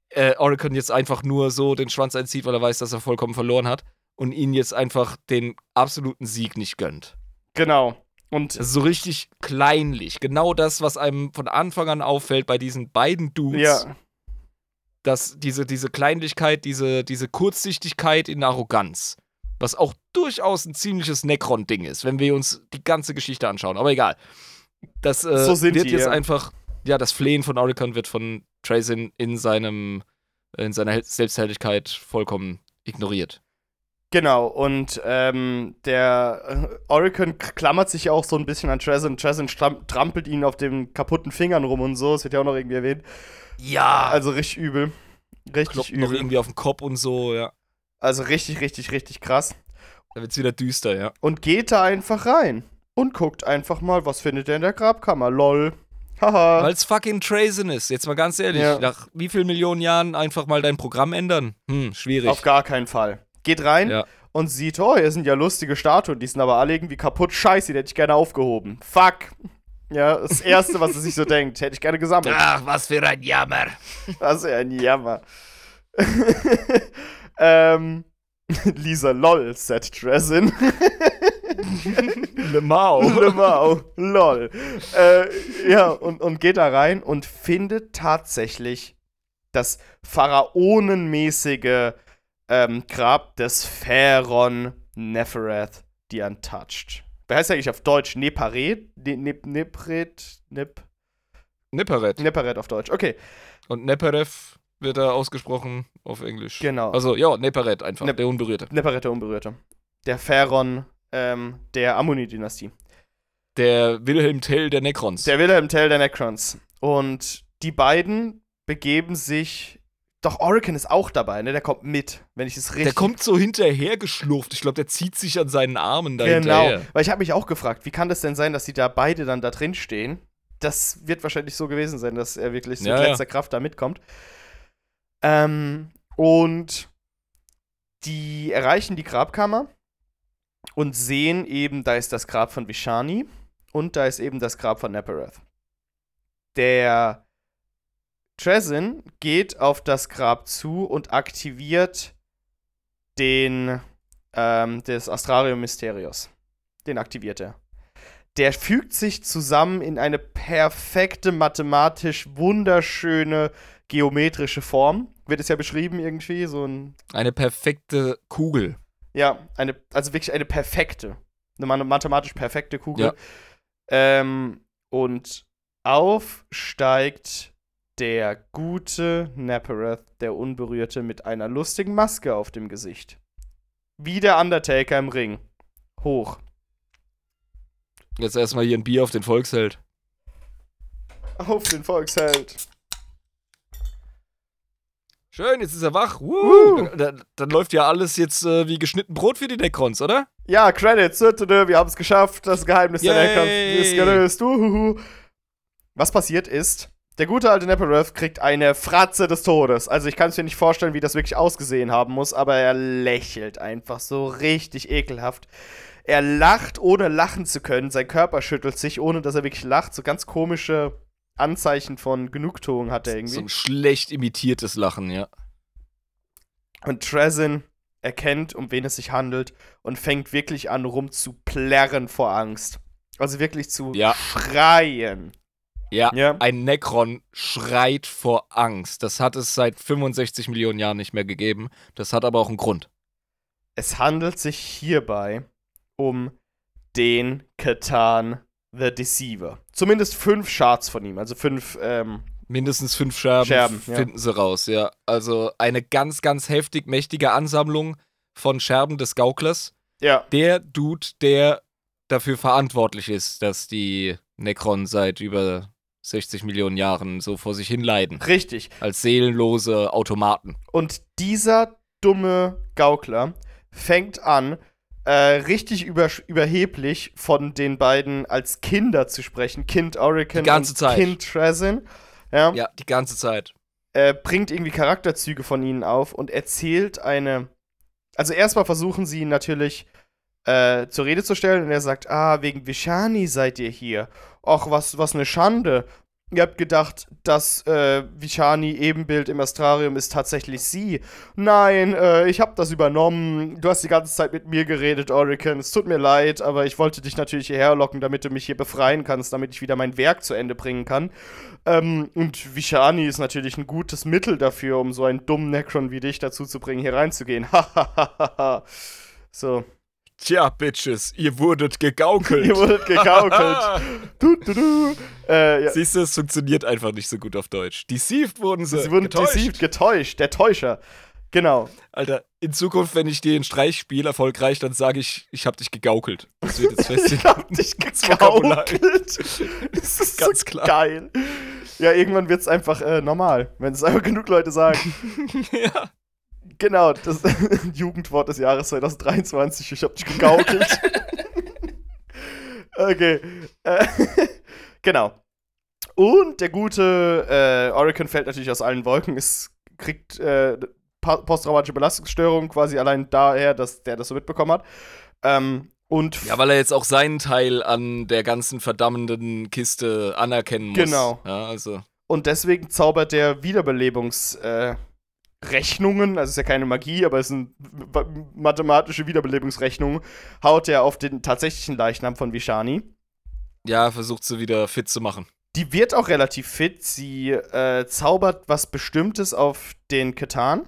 äh, Oricon jetzt einfach nur so den Schwanz einzieht, weil er weiß, dass er vollkommen verloren hat und ihn jetzt einfach den absoluten Sieg nicht gönnt. genau. Und so richtig kleinlich. Genau das, was einem von Anfang an auffällt bei diesen beiden Dudes ja, dass diese, diese Kleinlichkeit, diese, diese Kurzsichtigkeit in Arroganz, was auch durchaus ein ziemliches Necron-Ding ist, wenn wir uns die ganze Geschichte anschauen. Aber egal. Das äh, So sind wird die, jetzt ja. einfach, ja, das Flehen von Oricon wird von Tracin in seinem, in seiner Selbstherrlichkeit vollkommen ignoriert. genau. Und ähm, der äh, Oricon k- klammert sich ja auch so ein bisschen an. Trezin stram- trampelt ihn auf den kaputten Fingern rum und so. Das wird ja auch noch irgendwie erwähnt. Ja, Also richtig übel. Richtig Kloppt noch übel. irgendwie auf den Kopf und so, ja. Also richtig, richtig, richtig krass. Da wird's wieder düster, ja. und geht da einfach rein und guckt einfach mal, was findet er in der Grabkammer. Lol. Haha. Weil's fucking Tracin ist, jetzt mal ganz ehrlich. Ja. Nach wie vielen Millionen Jahren einfach mal dein Programm ändern? Hm, schwierig. Auf gar keinen Fall. Geht rein Ja. und sieht, oh, hier sind ja lustige Statuen, die sind aber alle irgendwie kaputt. Scheiße, die hätte ich gerne aufgehoben. Fuck. Ja, das Erste, was er sich so denkt, hätte ich gerne gesammelt. ach, was für ein Jammer. Ist ja ein Jammer. ähm, Lisa lol, said Trezin. Le Mao. Lemau, lol. Äh, ja, und, und geht da rein und findet tatsächlich das pharaonenmäßige ähm, Grab des Pharaon Nefereth, the Untouched. Wer heißt eigentlich auf Deutsch? Neparet? Ne, ne, Nepret? Nep. Neperet auf Deutsch. Okay. Und Neperev wird er ausgesprochen auf Englisch. Genau. Also, ja, Neperet einfach, Ne- der Unberührte. Neperet der Unberührte. Der Pharaon ähm, der Ammoni-Dynastie. Der Wilhelm Tell der Necrons. Der Wilhelm Tell der Necrons. Und die beiden begeben sich. Doch, Orican ist auch dabei, ne? Der kommt mit, wenn ich es richtig. Der kommt so hinterher geschlurft. Ich glaube, der zieht sich an seinen Armen da Genau. hinterher. Weil ich habe mich auch gefragt, wie kann das denn sein, dass die da beide dann da drin stehen? Das wird wahrscheinlich so gewesen sein, dass er wirklich so Ja, mit ja. letzter Kraft da mitkommt. Ähm, und die erreichen die Grabkammer und sehen eben, da ist das Grab von Vishani und da ist eben das Grab von Nepereth. Der Trezin geht auf das Grab zu und aktiviert den ähm, des Astrarium Mysterios. Den aktiviert er. Der fügt sich zusammen in eine perfekte, mathematisch wunderschöne geometrische Form. Wird es ja beschrieben irgendwie, so ein Eine perfekte Kugel. ja, eine, also wirklich eine perfekte, eine ma- mathematisch perfekte Kugel. Ja. Ähm, und aufsteigt der gute Nepereth, der Unberührte, mit einer lustigen Maske auf dem Gesicht. Wie der Undertaker im Ring. Hoch. Jetzt erstmal hier ein Bier auf den Volksheld. Auf den Volksheld. Schön, jetzt ist er wach. Uh. Dann, dann, läuft ja alles jetzt äh, wie geschnitten Brot für die Necrons, oder? Ja, Credits. Wir haben es geschafft. Das Geheimnis der Yay. Necrons ist gelöst. Uhuhu. Was passiert ist, der gute alte Nepereth kriegt eine Fratze des Todes. Also ich kann es mir nicht vorstellen, wie das wirklich ausgesehen haben muss, aber er lächelt einfach so richtig ekelhaft. Er lacht, ohne lachen zu können. Sein Körper schüttelt sich, ohne dass er wirklich lacht. So ganz komische Anzeichen von Genugtuung hat er irgendwie. So ein schlecht imitiertes Lachen, ja. Und Trezin erkennt, um wen es sich handelt und fängt wirklich an rumzuplärren vor Angst. Also wirklich zu Ja. schreien. Ja, Ja. ein Necron schreit vor Angst. Das hat es seit 65 Millionen Jahren nicht mehr gegeben. Das hat aber auch einen Grund. Es handelt sich hierbei um den Katan the Deceiver. Zumindest fünf Charts von ihm, also fünf, ähm, Mindestens fünf Scherben, Scherben, ja. finden sie raus, ja. Also eine ganz, ganz heftig mächtige Ansammlung von Scherben des Gauklers. ja, Der Dude, der dafür verantwortlich ist, dass die Necron seit über 60 Millionen Jahren so vor sich hin leiden. richtig. Als seelenlose Automaten. Und dieser dumme Gaukler fängt an, äh, richtig über, überheblich von den beiden als Kinder zu sprechen. Kind ganze und Zeit. Kind Trezin. Ja. Ja, die ganze Zeit. äh, bringt irgendwie Charakterzüge von ihnen auf und erzählt eine. Also erstmal versuchen sie natürlich äh, zur Rede zu stellen und er sagt, ah, wegen Vishani seid ihr hier. Och, was, was eine Schande. Ihr habt gedacht, dass äh, Vishani Ebenbild im Astrarium ist tatsächlich sie. Nein, äh, ich hab das übernommen. Du hast die ganze Zeit mit mir geredet, Orican. Es tut mir leid, aber ich wollte dich natürlich hierher locken, damit du mich hier befreien kannst, damit ich wieder mein Werk zu Ende bringen kann. Ähm, und Vishani ist natürlich ein gutes Mittel dafür, um so einen dummen Necron wie dich dazu zu bringen, hier reinzugehen. Hahaha. so. Tja, Bitches, ihr wurdet gegaukelt. Ihr wurdet gegaukelt. du, du, du. Äh, ja. Siehst du, es funktioniert einfach nicht so gut auf Deutsch. Deceived wurden sie. Sie wurden getäuscht. deceived, getäuscht. Der Täuscher. Genau. Alter, in Zukunft, wenn ich dir einen Streich spiele, erfolgreich, dann sage ich, ich hab dich gegaukelt. Das wird jetzt Ich festgelegt. hab dich gegaukelt. Das ist Ganz so klar. geil. Ja, irgendwann wird's einfach äh, normal, wenn es einfach genug Leute sagen. ja. Genau, das Jugendwort des Jahres 2023. Ich hab dich gegaukelt. okay. Äh, genau. Und der gute äh, Orican fällt natürlich aus allen Wolken. Es kriegt äh, posttraumatische Belastungsstörung quasi allein daher, dass der das so mitbekommen hat. Ähm, und ja, weil er jetzt auch seinen Teil an der ganzen verdammenden Kiste anerkennen muss. Genau. Ja, also. Und deswegen zaubert der Wiederbelebungsrechnungen, äh, Rechnungen, also es ist ja keine Magie, aber es sind mathematische Wiederbelebungsrechnungen, haut er auf den tatsächlichen Leichnam von Vishani. Ja, versucht sie wieder fit zu machen. Die wird auch relativ fit. Sie äh, zaubert was Bestimmtes auf den Ketan,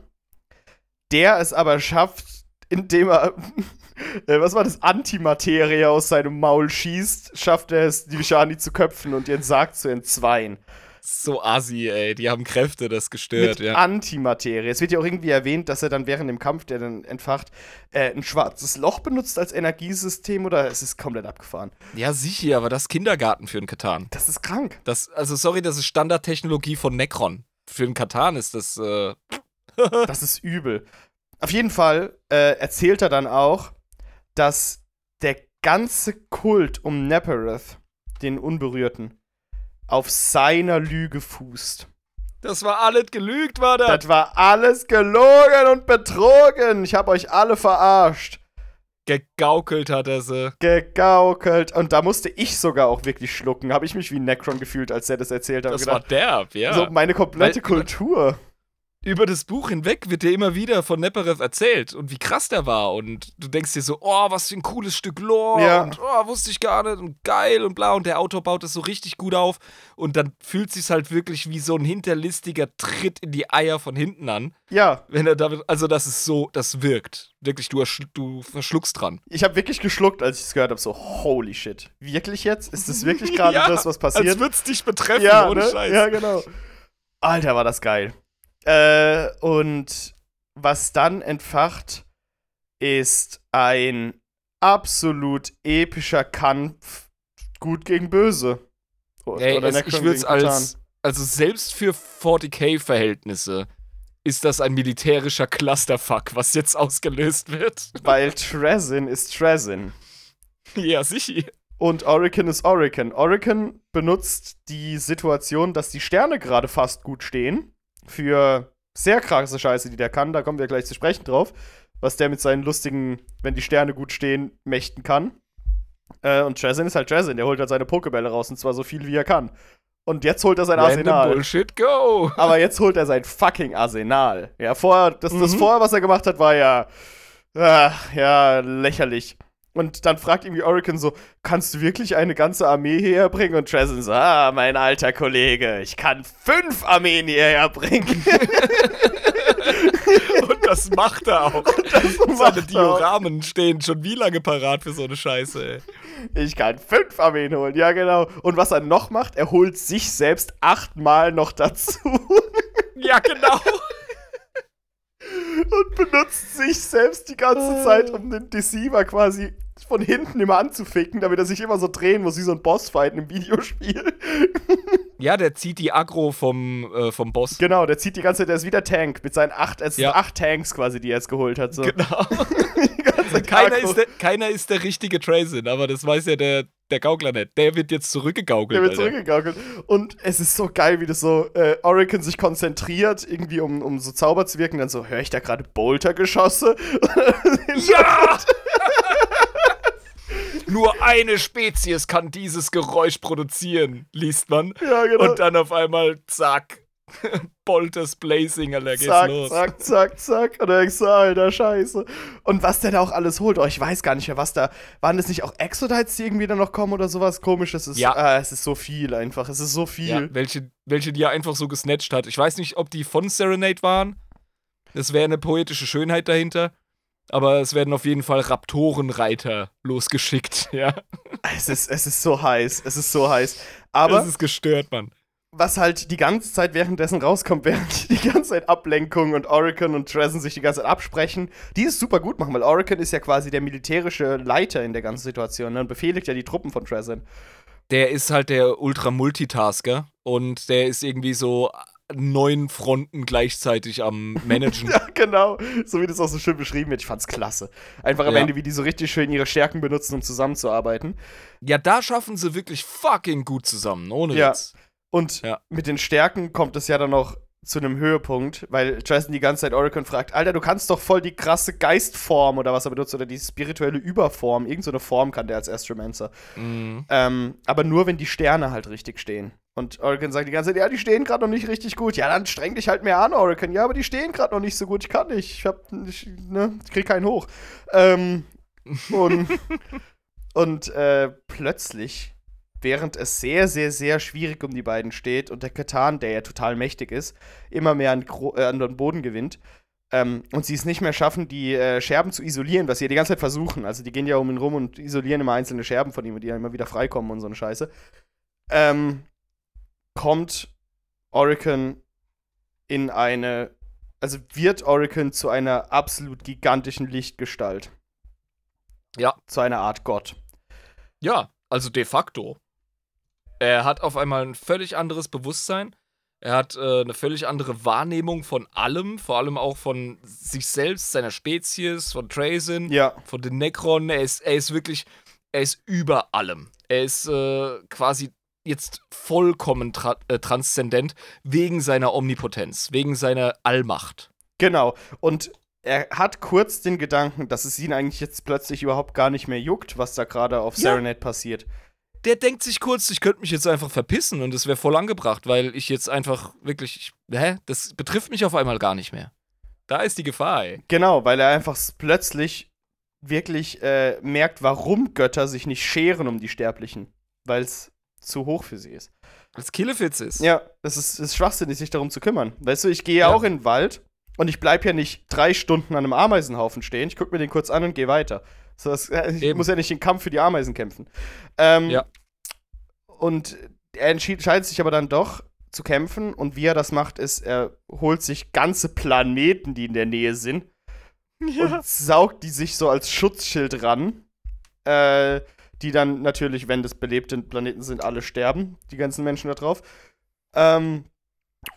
der es aber schafft, indem er, äh, was war das, Antimaterie aus seinem Maul schießt, schafft er es, die Vishani zu köpfen und ihren Sarg zu entzweien. So assi, ey. Die haben Kräfte, das gestört, mit ja. Antimaterie. Es wird ja auch irgendwie erwähnt, dass er dann während dem Kampf, der dann entfacht, äh, ein schwarzes Loch benutzt als Energiesystem oder es ist komplett abgefahren. Ja, sicher, aber das ist Kindergarten für einen Katan. Das ist krank. Das, also, sorry, das ist Standardtechnologie von Necron. Für einen Katan ist das. Äh das ist übel. Auf jeden Fall äh, erzählt er dann auch, dass der ganze Kult um Nepereth, den Unberührten, auf seiner Lüge fußt. Das war alles gelügt, war das? Das war alles gelogen und betrogen. Ich hab euch alle verarscht. Gegaukelt hat er sie. Gegaukelt. Und da musste ich sogar auch wirklich schlucken. Habe ich mich wie Necron gefühlt, als er das erzählt hat. Das gedacht, war derb, ja. So meine komplette Weil, Kultur über das Buch hinweg wird dir immer wieder von Neperev erzählt und wie krass der war. Und du denkst dir so, oh, was für ein cooles Stück Lore ja. und oh, wusste ich gar nicht und geil und bla. Und der Autor baut das so richtig gut auf. Und dann fühlt sich halt wirklich wie so ein hinterlistiger Tritt in die Eier von hinten an. Ja. Wenn er damit, also das ist so, das wirkt. Wirklich, du, du verschluckst dran. Ich habe wirklich geschluckt, als ich es gehört habe, so, holy shit. Wirklich jetzt? Ist das wirklich gerade ja, das, was passiert? Als würd's dich betreffen, ja, ohne ne? Scheiß. Ja, genau. Alter, war das geil. Äh, und was dann entfacht, ist ein absolut epischer Kampf gut gegen böse. Ey, Oder es, ich würde es als, also selbst für 40k-Verhältnisse ist das ein militärischer Clusterfuck, was jetzt ausgelöst wird. Weil Trezin ist Trezin. Ja, sicher. Und Orican ist Orican. Orican benutzt die Situation, dass die Sterne gerade fast gut stehen für sehr krasse Scheiße, die der kann. Da kommen wir gleich zu sprechen drauf. Was der mit seinen lustigen, wenn die Sterne gut stehen, mächten kann. Äh, und Jazzin ist halt Jazzin. Der holt halt seine Pokebälle raus und zwar so viel wie er kann. Und jetzt holt er sein Random Arsenal. Bullshit, go! Aber jetzt holt er sein fucking Arsenal. Ja, vorher, das, mhm. das vorher, was er gemacht hat, war ja, äh, ja, lächerlich. Und dann fragt irgendwie Oracle so, kannst du wirklich eine ganze Armee hierher bringen? Und Trezin so, ah, mein alter Kollege, ich kann fünf Armeen hierher bringen. Und das macht er auch. Und Seine Dioramen auch. stehen schon wie lange parat für so eine Scheiße, ey. Ich kann fünf Armeen holen, ja genau. Und was er noch macht, er holt sich selbst achtmal noch dazu. Ja, genau und benutzt sich selbst die ganze Zeit, um den Deceiver quasi von hinten immer anzuficken, damit er sich immer so drehen muss, wie so ein Bossfight im Videospiel. Ja, der zieht die Aggro vom, äh, vom Boss. Genau, der zieht die ganze Zeit, der ist wieder Tank mit seinen acht, es ja. acht Tanks quasi, die er jetzt geholt hat. So. Genau. keiner, ist der, keiner ist der richtige Tracin, aber das weiß ja der, der Gaukler nicht. Der wird jetzt zurückgegaukelt. Der wird Alter. zurückgegaukelt. Und es ist so geil, wie das so äh, Oracle sich konzentriert, irgendwie um, um so Zauber zu wirken. Dann so, höre ich da gerade Boltergeschosse? ja! Nur eine Spezies kann dieses Geräusch produzieren, liest man. Ja, genau. Und dann auf einmal, zack, Bolters Blazing, Alter, geht's zack, los. Zack, zack, zack. Und dann denkst du, alter Scheiße. Und was der da auch alles holt, oh, ich weiß gar nicht mehr, was da. Waren das nicht auch Exodites, die irgendwie da noch kommen oder sowas komisches? Es ist, ja. Äh, es ist so viel einfach. Es ist so viel. Ja, welche, welche die er einfach so gesnatcht hat. Ich weiß nicht, ob die von Serenade waren. Das wäre eine poetische Schönheit dahinter. Aber es werden auf jeden Fall Raptorenreiter losgeschickt, ja. Es ist, es ist so heiß, es ist so heiß. Aber. Es ist gestört, Mann was halt die ganze Zeit währenddessen rauskommt, während die ganze Zeit Ablenkung und Oracle und Trezen sich die ganze Zeit absprechen, die es super gut machen, weil Oracle ist ja quasi der militärische Leiter in der ganzen Situation ne, und befehligt ja die Truppen von Trezen. Der ist halt der Ultra-Multitasker und der ist irgendwie so neun Fronten gleichzeitig am Managen. ja, genau. So wie das auch so schön beschrieben wird. Ich fand's klasse. Einfach am ja. Ende, wie die so richtig schön ihre Stärken benutzen, um zusammenzuarbeiten. Ja, da schaffen sie wirklich fucking gut zusammen, ohne ja. Witz. Und ja. mit den Stärken kommt es ja dann noch zu einem Höhepunkt, weil Jason die ganze Zeit Oracle fragt, Alter, du kannst doch voll die krasse Geistform oder was er benutzt oder die spirituelle Überform, irgendeine so Form kann der als Astromancer. Mhm. Ähm, aber nur, wenn die Sterne halt richtig stehen. Und Oracle sagt die ganze Zeit, ja, die stehen gerade noch nicht richtig gut. Ja, dann streng dich halt mehr an, Oracle. Ja, aber die stehen gerade noch nicht so gut. Ich kann nicht. Ich hab, ich, ne, ich krieg keinen hoch. Ähm, und und äh, plötzlich während es sehr, sehr, sehr schwierig um die beiden steht und der Katan, der ja total mächtig ist, immer mehr an, äh, an den Boden gewinnt. Ähm, und sie es nicht mehr schaffen, die äh, Scherben zu isolieren, was sie ja die ganze Zeit versuchen. Also die gehen ja um ihn rum und isolieren immer einzelne Scherben von ihm, die ja immer wieder freikommen und so eine Scheiße. Ähm, kommt Oricon in eine, also wird Oricon zu einer absolut gigantischen Lichtgestalt. Ja. Zu einer Art Gott. Ja, also de facto. Er hat auf einmal ein völlig anderes Bewusstsein. Er hat äh, eine völlig andere Wahrnehmung von allem, vor allem auch von sich selbst, seiner Spezies, von Trazin, ja. von den Necron. Er ist, er ist wirklich, er ist über allem. Er ist äh, quasi jetzt vollkommen tra äh, transzendent wegen seiner Omnipotenz, wegen seiner Allmacht. Genau. Und er hat kurz den Gedanken, dass es ihn eigentlich jetzt plötzlich überhaupt gar nicht mehr juckt, was da gerade auf ja. Serenade passiert. Der denkt sich kurz, ich könnte mich jetzt einfach verpissen und es wäre voll angebracht, weil ich jetzt einfach wirklich, ich, hä, das betrifft mich auf einmal gar nicht mehr. Da ist die Gefahr, ey. Genau, weil er einfach plötzlich wirklich äh, merkt, warum Götter sich nicht scheren um die Sterblichen. Weil es zu hoch für sie ist. Als Killefitz ist. Ja, es ist, ist schwachsinnig, sich darum zu kümmern. Weißt du, ich gehe ja auch in den Wald und ich bleibe ja nicht drei Stunden an einem Ameisenhaufen stehen. Ich gucke mir den kurz an und gehe weiter. So, das, äh, ich Eben. muss ja nicht den Kampf für die Ameisen kämpfen. Ähm, ja. Und er entscheidet sich aber dann doch zu kämpfen und wie er das macht, ist, er holt sich ganze Planeten, die in der Nähe sind ja. und saugt die sich so als Schutzschild ran. Äh, die dann natürlich, wenn das belebte Planeten sind, alle sterben, die ganzen Menschen da drauf. Ähm,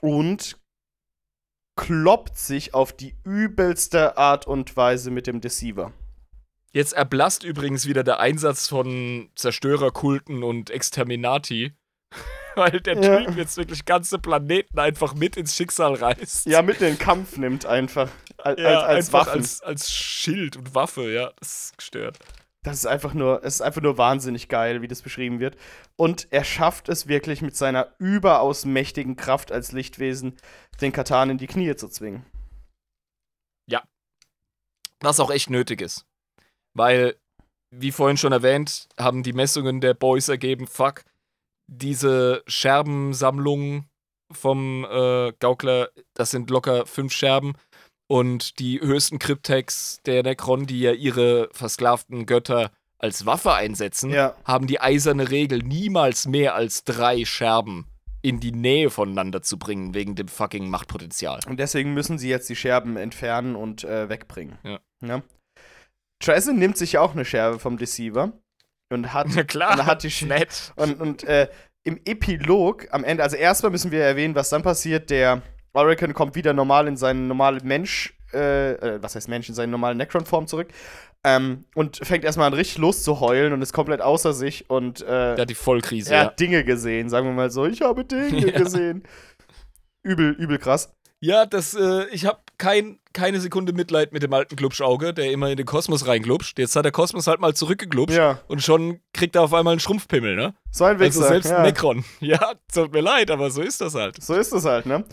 und kloppt sich auf die übelste Art und Weise mit dem Deceiver. Jetzt erblasst übrigens wieder der Einsatz von Zerstörerkulten und Exterminati. Weil der ja. Typ jetzt wirklich ganze Planeten einfach mit ins Schicksal reißt. Ja, mit in den Kampf nimmt einfach. Als, ja, als, als Waffe. Als, als Schild und Waffe, ja. Das ist gestört. Das ist einfach nur, es ist einfach nur wahnsinnig geil, wie das beschrieben wird. Und er schafft es wirklich mit seiner überaus mächtigen Kraft als Lichtwesen, den Katan in die Knie zu zwingen. Ja. Was auch echt nötig ist. Weil, wie vorhin schon erwähnt, haben die Messungen der Boys ergeben, fuck, diese Scherbensammlung vom äh, Gaukler, das sind locker fünf Scherben und die höchsten Kryptex der Necron, die ja ihre versklavten Götter als Waffe einsetzen, ja. haben die eiserne Regel, niemals mehr als drei Scherben in die Nähe voneinander zu bringen, wegen dem fucking Machtpotenzial. Und deswegen müssen sie jetzt die Scherben entfernen und äh, wegbringen. Ja. ja. Trazin nimmt sich auch eine Scherbe vom Deceiver und hat, Na klar, und hat die nett. Und, und äh, im Epilog am Ende, also erstmal müssen wir erwähnen, was dann passiert. Der Oracle kommt wieder normal in seine normale Mensch, äh, äh, was heißt Mensch, in seine normale Necron-Form zurück. Ähm, und fängt erstmal an, richtig loszuheulen und ist komplett außer sich und äh, Der hat die Vollkrise. Er hat Dinge gesehen, sagen wir mal so. Ich habe Dinge ja. gesehen. Übel, übel krass. Ja, das, äh, ich habe kein, keine Sekunde Mitleid mit dem alten Glubschauge, der immer in den Kosmos reinglubscht. Jetzt hat der Kosmos halt mal zurückgeglubscht ja. und schon kriegt er auf einmal einen Schrumpfpimmel, ne? So ein Wichser. Also selbst ja. Necron. Ja, tut mir leid, aber so ist das halt. So ist das halt, ne?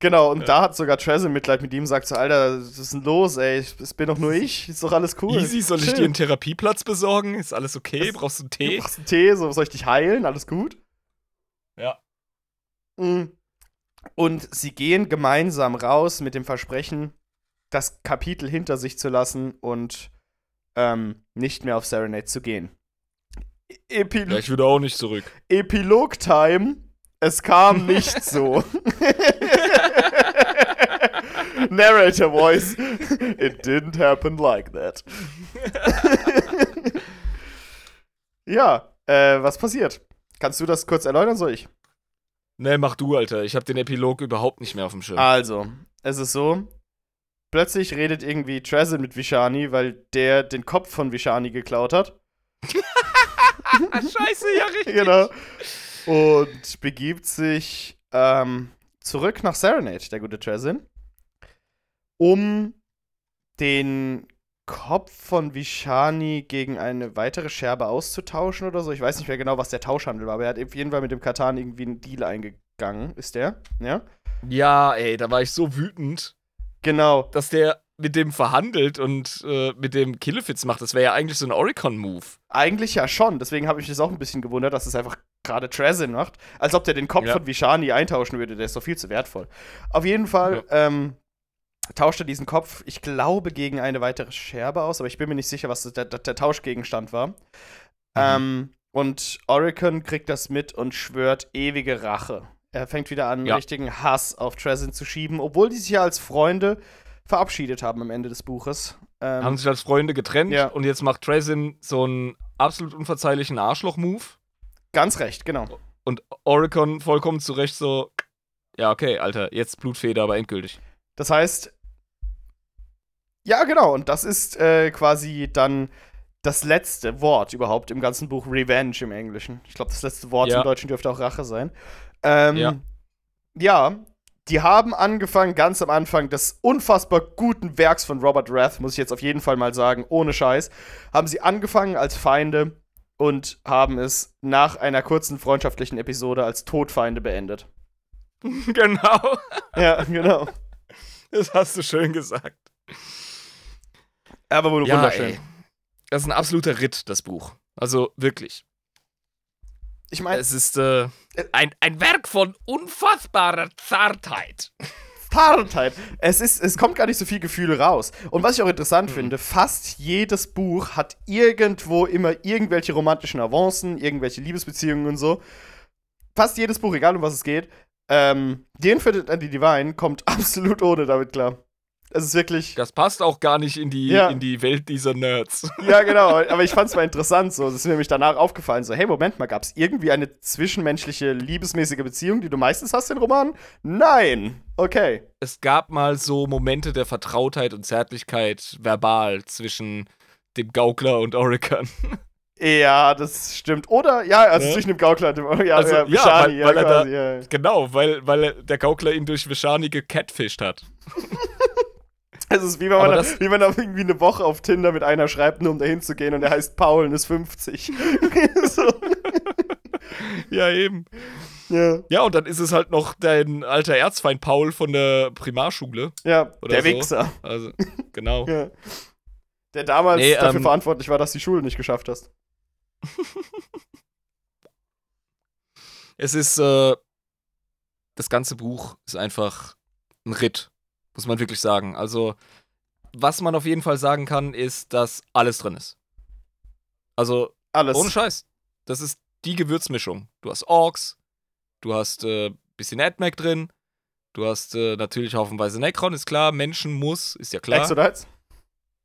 Genau, und ja. da hat sogar Trezor Mitleid mit ihm, sagt so, Alter, was ist denn los, ey? Es bin doch nur ich, ist doch alles cool. Easy, soll ich dir einen Therapieplatz besorgen? Ist alles okay? Das, Brauchst du einen Tee? Brauchst du einen Tee? So, soll ich dich heilen? Alles gut? Ja. Mhm. Und sie gehen gemeinsam raus mit dem Versprechen, das Kapitel hinter sich zu lassen und ähm, nicht mehr auf Serenade zu gehen. Epilog ja, ich würde auch nicht zurück. Epilog-Time. Es kam nicht so. Narrator voice. It didn't happen like that. ja, äh, was passiert? Kannst du das kurz erläutern, soll ich? Nee, mach du, Alter. Ich hab den Epilog überhaupt nicht mehr auf dem Schirm. Also, es ist so. Plötzlich redet irgendwie Trezin mit Vishani, weil der den Kopf von Vishani geklaut hat. Scheiße, ja, richtig. Genau. Und begibt sich ähm, zurück nach Serenade, der gute Trezin um den Kopf von Vishani gegen eine weitere Scherbe auszutauschen oder so. Ich weiß nicht mehr genau, was der Tauschhandel war, aber er hat auf jeden Fall mit dem Katan irgendwie einen Deal eingegangen. Ist der? Ja? Ja, ey, da war ich so wütend. Genau. Dass der mit dem verhandelt und äh, mit dem Killefits macht. Das wäre ja eigentlich so ein Oricon-Move. Eigentlich ja schon. Deswegen habe ich mich das auch ein bisschen gewundert, dass es einfach gerade Trezin macht. Als ob der den Kopf ja. von Vishani eintauschen würde. Der ist doch viel zu wertvoll. Auf jeden Fall, ja. ähm, tauschte diesen Kopf, ich glaube, gegen eine weitere Scherbe aus, aber ich bin mir nicht sicher, was der, der, Tauschgegenstand war. Mhm. Ähm, und Oricon kriegt das mit und schwört ewige Rache. Er fängt wieder an, ja. richtigen Hass auf Trezin zu schieben, obwohl die sich ja als Freunde verabschiedet haben am Ende des Buches. Ähm, haben sich als Freunde getrennt ja. und jetzt macht Trezin so einen absolut unverzeihlichen Arschloch-Move. Ganz recht, genau. Und Oricon vollkommen zu Recht so, ja, okay, Alter, jetzt Blutfeder, aber endgültig. Das heißt, ja, genau, und das ist äh, quasi dann das letzte Wort überhaupt im ganzen Buch Revenge im Englischen. Ich glaube, das letzte Wort ja. im Deutschen dürfte auch Rache sein. Ähm, ja. ja, die haben angefangen, ganz am Anfang des unfassbar guten Werks von Robert Rath, muss ich jetzt auf jeden Fall mal sagen, ohne Scheiß, haben sie angefangen als Feinde und haben es nach einer kurzen freundschaftlichen Episode als Todfeinde beendet. Genau. ja, genau. Das hast du schön gesagt. Aber wohl ja, wunderschön. Ey. Das ist ein absoluter Ritt, das Buch. Also wirklich. Ich meine, es ist äh, ein, ein Werk von unfassbarer Zartheit. Zartheit. Es, ist, es kommt gar nicht so viel Gefühl raus. Und was ich auch interessant mhm. finde, fast jedes Buch hat irgendwo immer irgendwelche romantischen Avancen, irgendwelche Liebesbeziehungen und so. Fast jedes Buch, egal um was es geht. Ähm, The Infinite and the Divine kommt absolut ohne damit klar. Es ist wirklich. Das passt auch gar nicht in die, ja. in die Welt dieser Nerds. Ja, genau. Aber ich fand es mal interessant. So. Das ist mir nämlich danach aufgefallen. So, hey, Moment mal, gab es irgendwie eine zwischenmenschliche, liebesmäßige Beziehung, die du meistens hast in Romanen? Nein. Okay. Es gab mal so Momente der Vertrautheit und Zärtlichkeit verbal zwischen dem Gaukler und Oricon. Ja, das stimmt. Oder, ja, also ja. zwischen dem Gaukler und dem ja, also, ja, Vishani, ja, weil, weil quasi, da, ja. Genau, weil, weil der Gaukler ihn durch Vishani gecatfischt hat. Es ist wie wenn, man da, wie wenn man irgendwie eine Woche auf Tinder mit einer schreibt, nur um dahin zu gehen und der heißt Paul und ist 50. Ja, eben. Ja. ja, und dann ist es halt noch dein alter Erzfeind Paul von der Primarschule. Ja, der so. Wichser. Also, genau. Ja. Der damals nee, dafür ähm, verantwortlich war, dass du die Schule nicht geschafft hast. es ist, äh, das ganze Buch ist einfach ein Ritt muss man wirklich sagen. Also, was man auf jeden Fall sagen kann, ist, dass alles drin ist. Also, alles. Ohne Scheiß. Das ist die Gewürzmischung. Du hast Orks, du hast äh, bisschen AdMac drin, du hast äh, natürlich haufenweise Necron, ist klar. Menschen muss, ist ja klar. Exodites.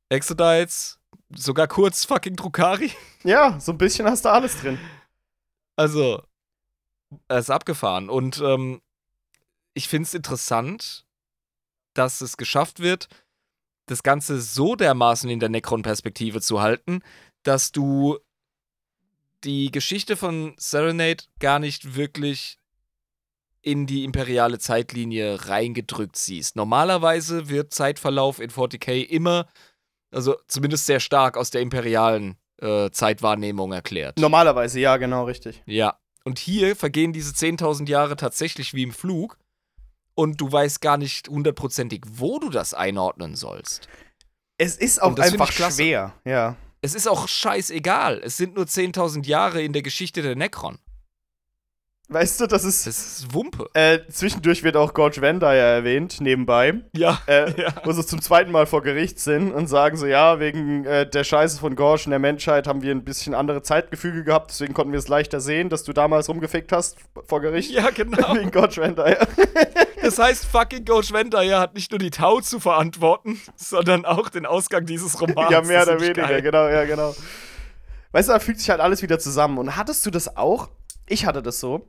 Exodites, sogar kurz fucking Drukari. Ja, so ein bisschen hast du alles drin. Also, es ist abgefahren. Und ähm, ich finde es interessant, dass es geschafft wird, das Ganze so dermaßen in der Necron-Perspektive zu halten, dass du die Geschichte von Serenade gar nicht wirklich in die imperiale Zeitlinie reingedrückt siehst. Normalerweise wird Zeitverlauf in 40k immer, also zumindest sehr stark aus der imperialen äh, Zeitwahrnehmung erklärt. Normalerweise, ja, genau, richtig. Ja. Und hier vergehen diese 10.000 Jahre tatsächlich wie im Flug und du weißt gar nicht hundertprozentig, wo du das einordnen sollst. Es ist auch einfach schwer, ja. Es ist auch scheißegal. Es sind nur 10.000 Jahre in der Geschichte der Necron. Weißt du, das ist. Das ist Wumpe. Äh, zwischendurch wird auch Gorge Vandyer erwähnt, nebenbei. Ja. Äh, ja. Wo sie zum zweiten Mal vor Gericht sind und sagen so: Ja, wegen äh, der Scheiße von Gorge und der Menschheit haben wir ein bisschen andere Zeitgefüge gehabt, deswegen konnten wir es leichter sehen, dass du damals rumgefickt hast vor Gericht. Ja, genau. wegen Gorge Vandyer. Das heißt, fucking Gorge Vandyer hat nicht nur die Tau zu verantworten, sondern auch den Ausgang dieses Romans. Ja, mehr oder weniger, geil. genau, ja, genau. Weißt du, da fügt sich halt alles wieder zusammen. Und hattest du das auch? Ich hatte das so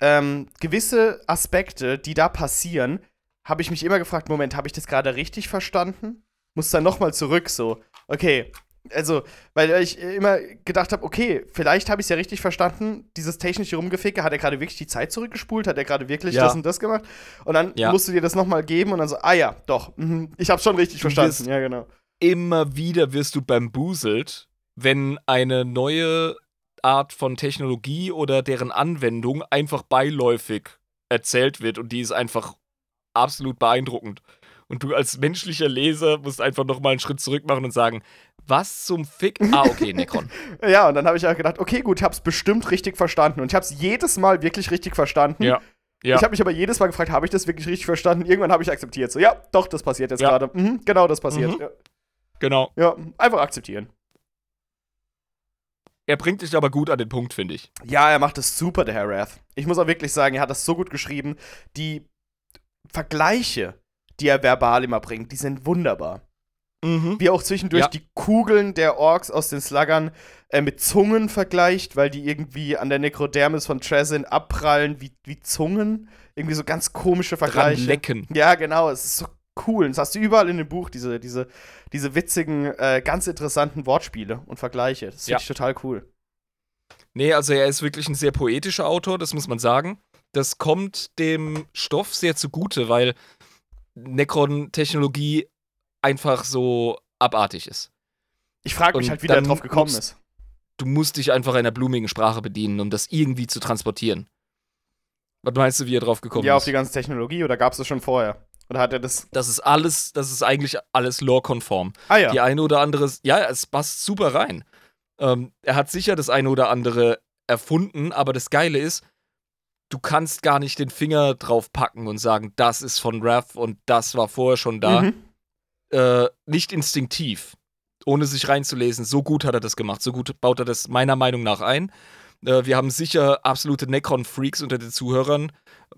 ähm, gewisse Aspekte, die da passieren, habe ich mich immer gefragt, Moment, habe ich das gerade richtig verstanden? Muss dann nochmal zurück, so. Okay, also, weil ich immer gedacht habe, okay, vielleicht habe ich es ja richtig verstanden, dieses technische Rumgeficke, hat er gerade wirklich die Zeit zurückgespult, hat er gerade wirklich ja. das und das gemacht? Und dann ja. musst du dir das nochmal geben und dann so, ah ja, doch, mh, ich habe schon richtig du verstanden. Ja, genau. Immer wieder wirst du bambuselt, wenn eine neue Art von Technologie oder deren Anwendung einfach beiläufig erzählt wird und die ist einfach absolut beeindruckend. Und du als menschlicher Leser musst einfach nochmal einen Schritt zurück machen und sagen, was zum Fick? Ah, okay, Necron. ja, und dann habe ich auch gedacht, okay, gut, ich habe es bestimmt richtig verstanden. Und ich habe es jedes Mal wirklich richtig verstanden. Ja. ja. Ich habe mich aber jedes Mal gefragt, habe ich das wirklich richtig verstanden? Irgendwann habe ich akzeptiert. So, ja, doch, das passiert jetzt ja. gerade. Mhm, genau, das passiert. Mhm. Ja. Genau. Ja, einfach akzeptieren. Er bringt dich aber gut an den Punkt, finde ich. Ja, er macht es super, der Herr Rath. Ich muss auch wirklich sagen, er hat das so gut geschrieben. Die Vergleiche, die er verbal immer bringt, die sind wunderbar. Mhm. Wie auch zwischendurch ja. die Kugeln der Orks aus den Sluggern äh, mit Zungen vergleicht, weil die irgendwie an der Nekrodermis von Trezin abprallen wie, wie Zungen. Irgendwie so ganz komische Vergleiche. Dran lecken. Ja, genau. Es ist so cool. Das hast du überall in dem Buch, diese, diese, diese witzigen, äh, ganz interessanten Wortspiele und Vergleiche. Das finde ja. ich total cool. Nee, also er ist wirklich ein sehr poetischer Autor, das muss man sagen. Das kommt dem Stoff sehr zugute, weil Necron-Technologie einfach so abartig ist. Ich frage mich und halt, wie der drauf gekommen musst, ist. Du musst dich einfach einer blumigen Sprache bedienen, um das irgendwie zu transportieren. Was meinst du, wie er drauf gekommen ist? Ja, auf die ganze Technologie oder gab es das schon vorher? Oder hat er das? Das ist alles, das ist eigentlich alles lore-konform. Ah ja. Die eine oder andere, ja, es passt super rein. Ähm, er hat sicher das eine oder andere erfunden, aber das Geile ist, du kannst gar nicht den Finger drauf packen und sagen, das ist von Raph und das war vorher schon da. Mhm. Äh, nicht instinktiv, ohne sich reinzulesen. So gut hat er das gemacht. So gut baut er das meiner Meinung nach ein. Äh, wir haben sicher absolute Necron-Freaks unter den Zuhörern.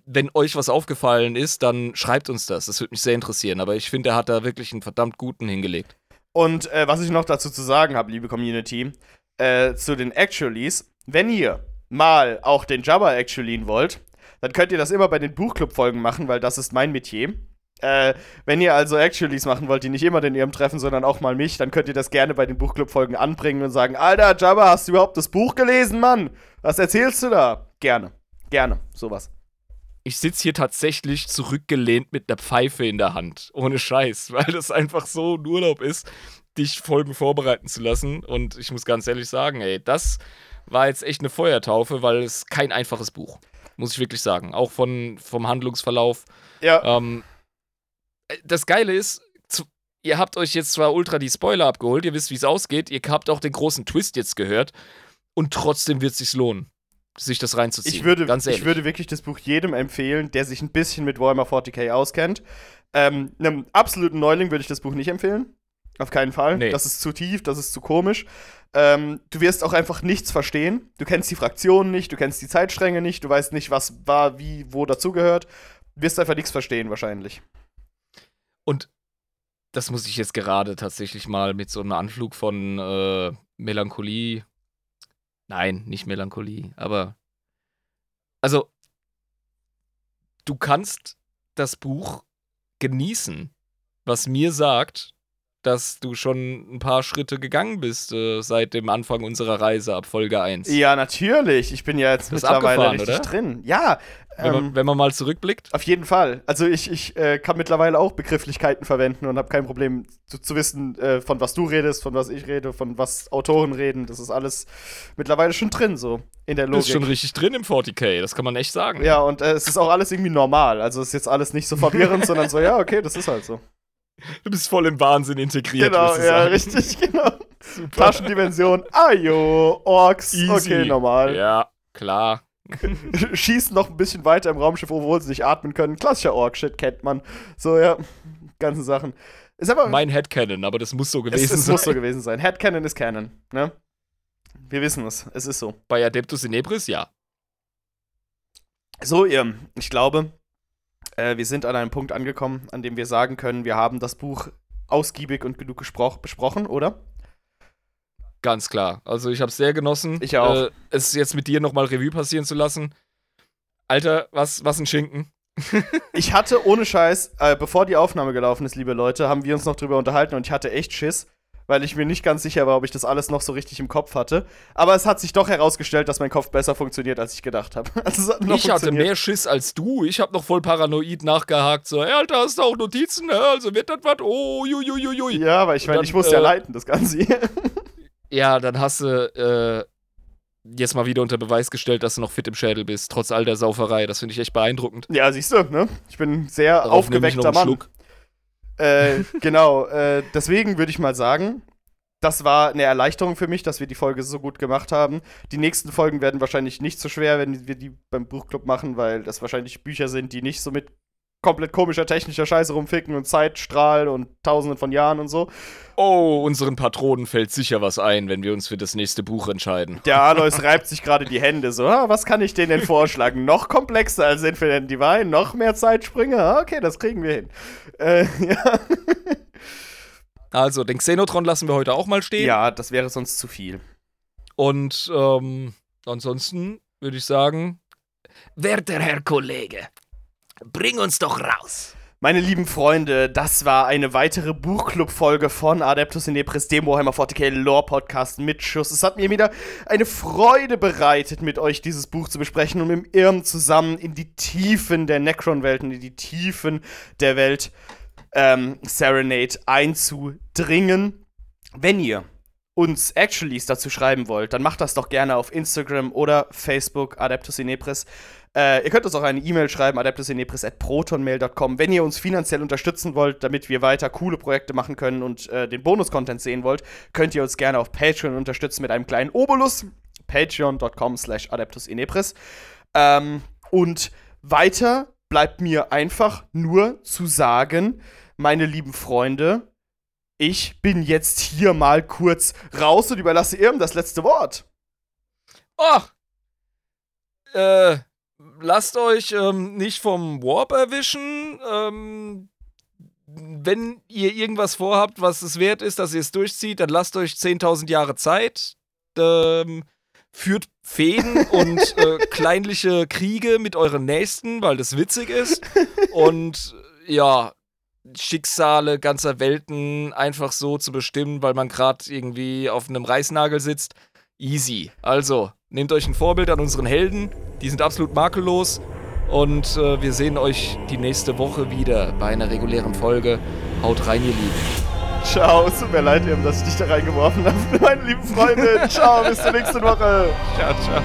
Wenn euch was aufgefallen ist, dann schreibt uns das. Das würde mich sehr interessieren. Aber ich finde, er hat da wirklich einen verdammt guten hingelegt. Und äh, was ich noch dazu zu sagen habe, liebe Community, äh, zu den Actuallys, wenn ihr mal auch den Jabba Actuallyen wollt, dann könnt ihr das immer bei den Buchclub-Folgen machen, weil das ist mein Metier. Äh, wenn ihr also Actuallys machen wollt, die nicht immer den ihrem treffen, sondern auch mal mich, dann könnt ihr das gerne bei den Buchclub-Folgen anbringen und sagen: Alter, Jabba, hast du überhaupt das Buch gelesen, Mann? Was erzählst du da? Gerne. Gerne. Sowas. Ich sitze hier tatsächlich zurückgelehnt mit einer Pfeife in der Hand. Ohne Scheiß, weil das einfach so ein Urlaub ist, dich Folgen vorbereiten zu lassen. Und ich muss ganz ehrlich sagen, ey, das war jetzt echt eine Feuertaufe, weil es kein einfaches Buch. Muss ich wirklich sagen. Auch von, vom Handlungsverlauf. Ja. Ähm, das Geile ist, ihr habt euch jetzt zwar ultra die Spoiler abgeholt, ihr wisst, wie es ausgeht, ihr habt auch den großen Twist jetzt gehört und trotzdem wird es sich lohnen, sich das reinzuziehen. Ich würde, Ganz ich würde wirklich das Buch jedem empfehlen, der sich ein bisschen mit Warhammer 40k auskennt. Ähm, einem absoluten Neuling würde ich das Buch nicht empfehlen. Auf keinen Fall. Nee. Das ist zu tief, das ist zu komisch. Ähm, du wirst auch einfach nichts verstehen. Du kennst die Fraktionen nicht, du kennst die Zeitstränge nicht, du weißt nicht, was war, wie, wo dazugehört. Du wirst einfach nichts verstehen, wahrscheinlich. Und das muss ich jetzt gerade tatsächlich mal mit so einem Anflug von äh, Melancholie. Nein, nicht Melancholie, aber. Also, du kannst das Buch genießen, was mir sagt, dass du schon ein paar Schritte gegangen bist äh, seit dem Anfang unserer Reise ab Folge 1. Ja, natürlich. Ich bin ja jetzt mittlerweile richtig oder? drin. Ja. Wenn, ähm, man, wenn, man, mal zurückblickt. Auf jeden Fall. Also ich, ich äh, kann mittlerweile auch Begrifflichkeiten verwenden und habe kein Problem zu, zu wissen, äh, von was du redest, von was ich rede, von was Autoren reden. Das ist alles mittlerweile schon drin, so in der Logik. Das ist schon richtig drin im 40k, das kann man echt sagen. Ja, und äh, es ist auch alles irgendwie normal. Also es ist jetzt alles nicht so verwirrend, sondern so, ja, okay, das ist halt so. Du bist voll im Wahnsinn integriert. Genau, ja, richtig, genau. Super. Taschendimension, ajo, Orks, Easy. okay, normal. Ja, klar. Schießen noch ein bisschen weiter im Raumschiff, obwohl sie nicht atmen können. Klassischer Ork-Shit kennt man. So, ja, ganze Sachen. Ist aber, mein Headcanon, aber das muss so gewesen es, es sein. Es muss so gewesen sein. Headcanon ist Canon, ne? Wir wissen es, es ist so. Bei Adeptus Inebris, ja. So, ihr, ich glaube, äh, wir sind an einem Punkt angekommen, an dem wir sagen können, wir haben das Buch ausgiebig und genug besprochen, oder? Ganz klar. Also ich habe es sehr genossen. Ich auch. Äh, es jetzt mit dir nochmal Revue passieren zu lassen. Alter, was, was ein Schinken. ich hatte ohne Scheiß, äh, bevor die Aufnahme gelaufen ist, liebe Leute, haben wir uns noch drüber unterhalten und ich hatte echt Schiss, weil ich mir nicht ganz sicher war, ob ich das alles noch so richtig im Kopf hatte. Aber es hat sich doch herausgestellt, dass mein Kopf besser funktioniert, als ich gedacht habe. Also ich hatte mehr Schiss als du. Ich habe noch voll paranoid nachgehakt. So, hey, Alter, hast du auch Notizen? Also wird das was? Oh, juiuiui. Ja, aber ich meine, ich muss äh, ja leiten, das Ganze hier. ja, dann hast du äh, jetzt mal wieder unter Beweis gestellt, dass du noch fit im Schädel bist, trotz all der Sauferei. Das finde ich echt beeindruckend. Ja, siehst du, ne? Ich bin ein sehr Darauf aufgeweckter Mann. Schluck. Äh, genau, äh, deswegen würde ich mal sagen, das war eine Erleichterung für mich, dass wir die Folge so gut gemacht haben. Die nächsten Folgen werden wahrscheinlich nicht so schwer, wenn wir die beim Buchclub machen, weil das wahrscheinlich Bücher sind, die nicht so mit komplett komischer technischer Scheiße rumficken und Zeitstrahlen und tausenden von Jahren und so. Oh, unseren Patronen fällt sicher was ein, wenn wir uns für das nächste Buch entscheiden. Der Alois reibt sich gerade die Hände so, ah, was kann ich denen denn vorschlagen? noch komplexer als Infinite Divine, noch mehr Zeitsprünge? Ah, okay, das kriegen wir hin. Äh, ja. Also, den Xenotron lassen wir heute auch mal stehen. Ja, das wäre sonst zu viel. Und ähm, ansonsten würde ich sagen. Werter Herr Kollege, bring uns doch raus. Meine lieben Freunde, das war eine weitere Buchclub-Folge von Adeptus Inepris, dem Warhammer 40k Lore Podcast mit Schuss. Es hat mir wieder eine Freude bereitet, mit euch dieses Buch zu besprechen und mit Irm zusammen in die Tiefen der Necron-Welt und in die Tiefen der Welt ähm, Serenade einzudringen. Wenn ihr uns Actuallys dazu schreiben wollt, dann macht das doch gerne auf Instagram oder Facebook Adeptus Inepris. Äh, ihr könnt uns auch eine E-Mail schreiben, adeptusinepris.protonmail.com, wenn ihr uns finanziell unterstützen wollt, damit wir weiter coole Projekte machen können und äh, den Bonus-Content sehen wollt, könnt ihr uns gerne auf Patreon unterstützen mit einem kleinen Obolus. Patreon.com slash adeptusinepris. Ähm, und weiter bleibt mir einfach nur zu sagen, meine lieben Freunde, ich bin jetzt hier mal kurz raus und überlasse Irm das letzte Wort. Oh! Äh, lasst euch ähm, nicht vom Warp erwischen. Ähm, wenn ihr irgendwas vorhabt, was es wert ist, dass ihr es durchzieht, dann lasst euch 10.000 Jahre Zeit. Ähm, führt Fäden und äh, kleinliche Kriege mit euren Nächsten, weil das witzig ist. Und ja, Schicksale ganzer Welten einfach so zu bestimmen, weil man gerade irgendwie auf einem Reißnagel sitzt. Easy. Also, nehmt euch ein Vorbild an unseren Helden. Die sind absolut makellos. Und äh, wir sehen euch die nächste Woche wieder bei einer regulären Folge. Haut rein, ihr Lieben. Ciao, es tut mir leid, dass ich dich da reingeworfen habe. Meine lieben Freunde, ciao, bis zur nächsten Woche. Ciao, ciao.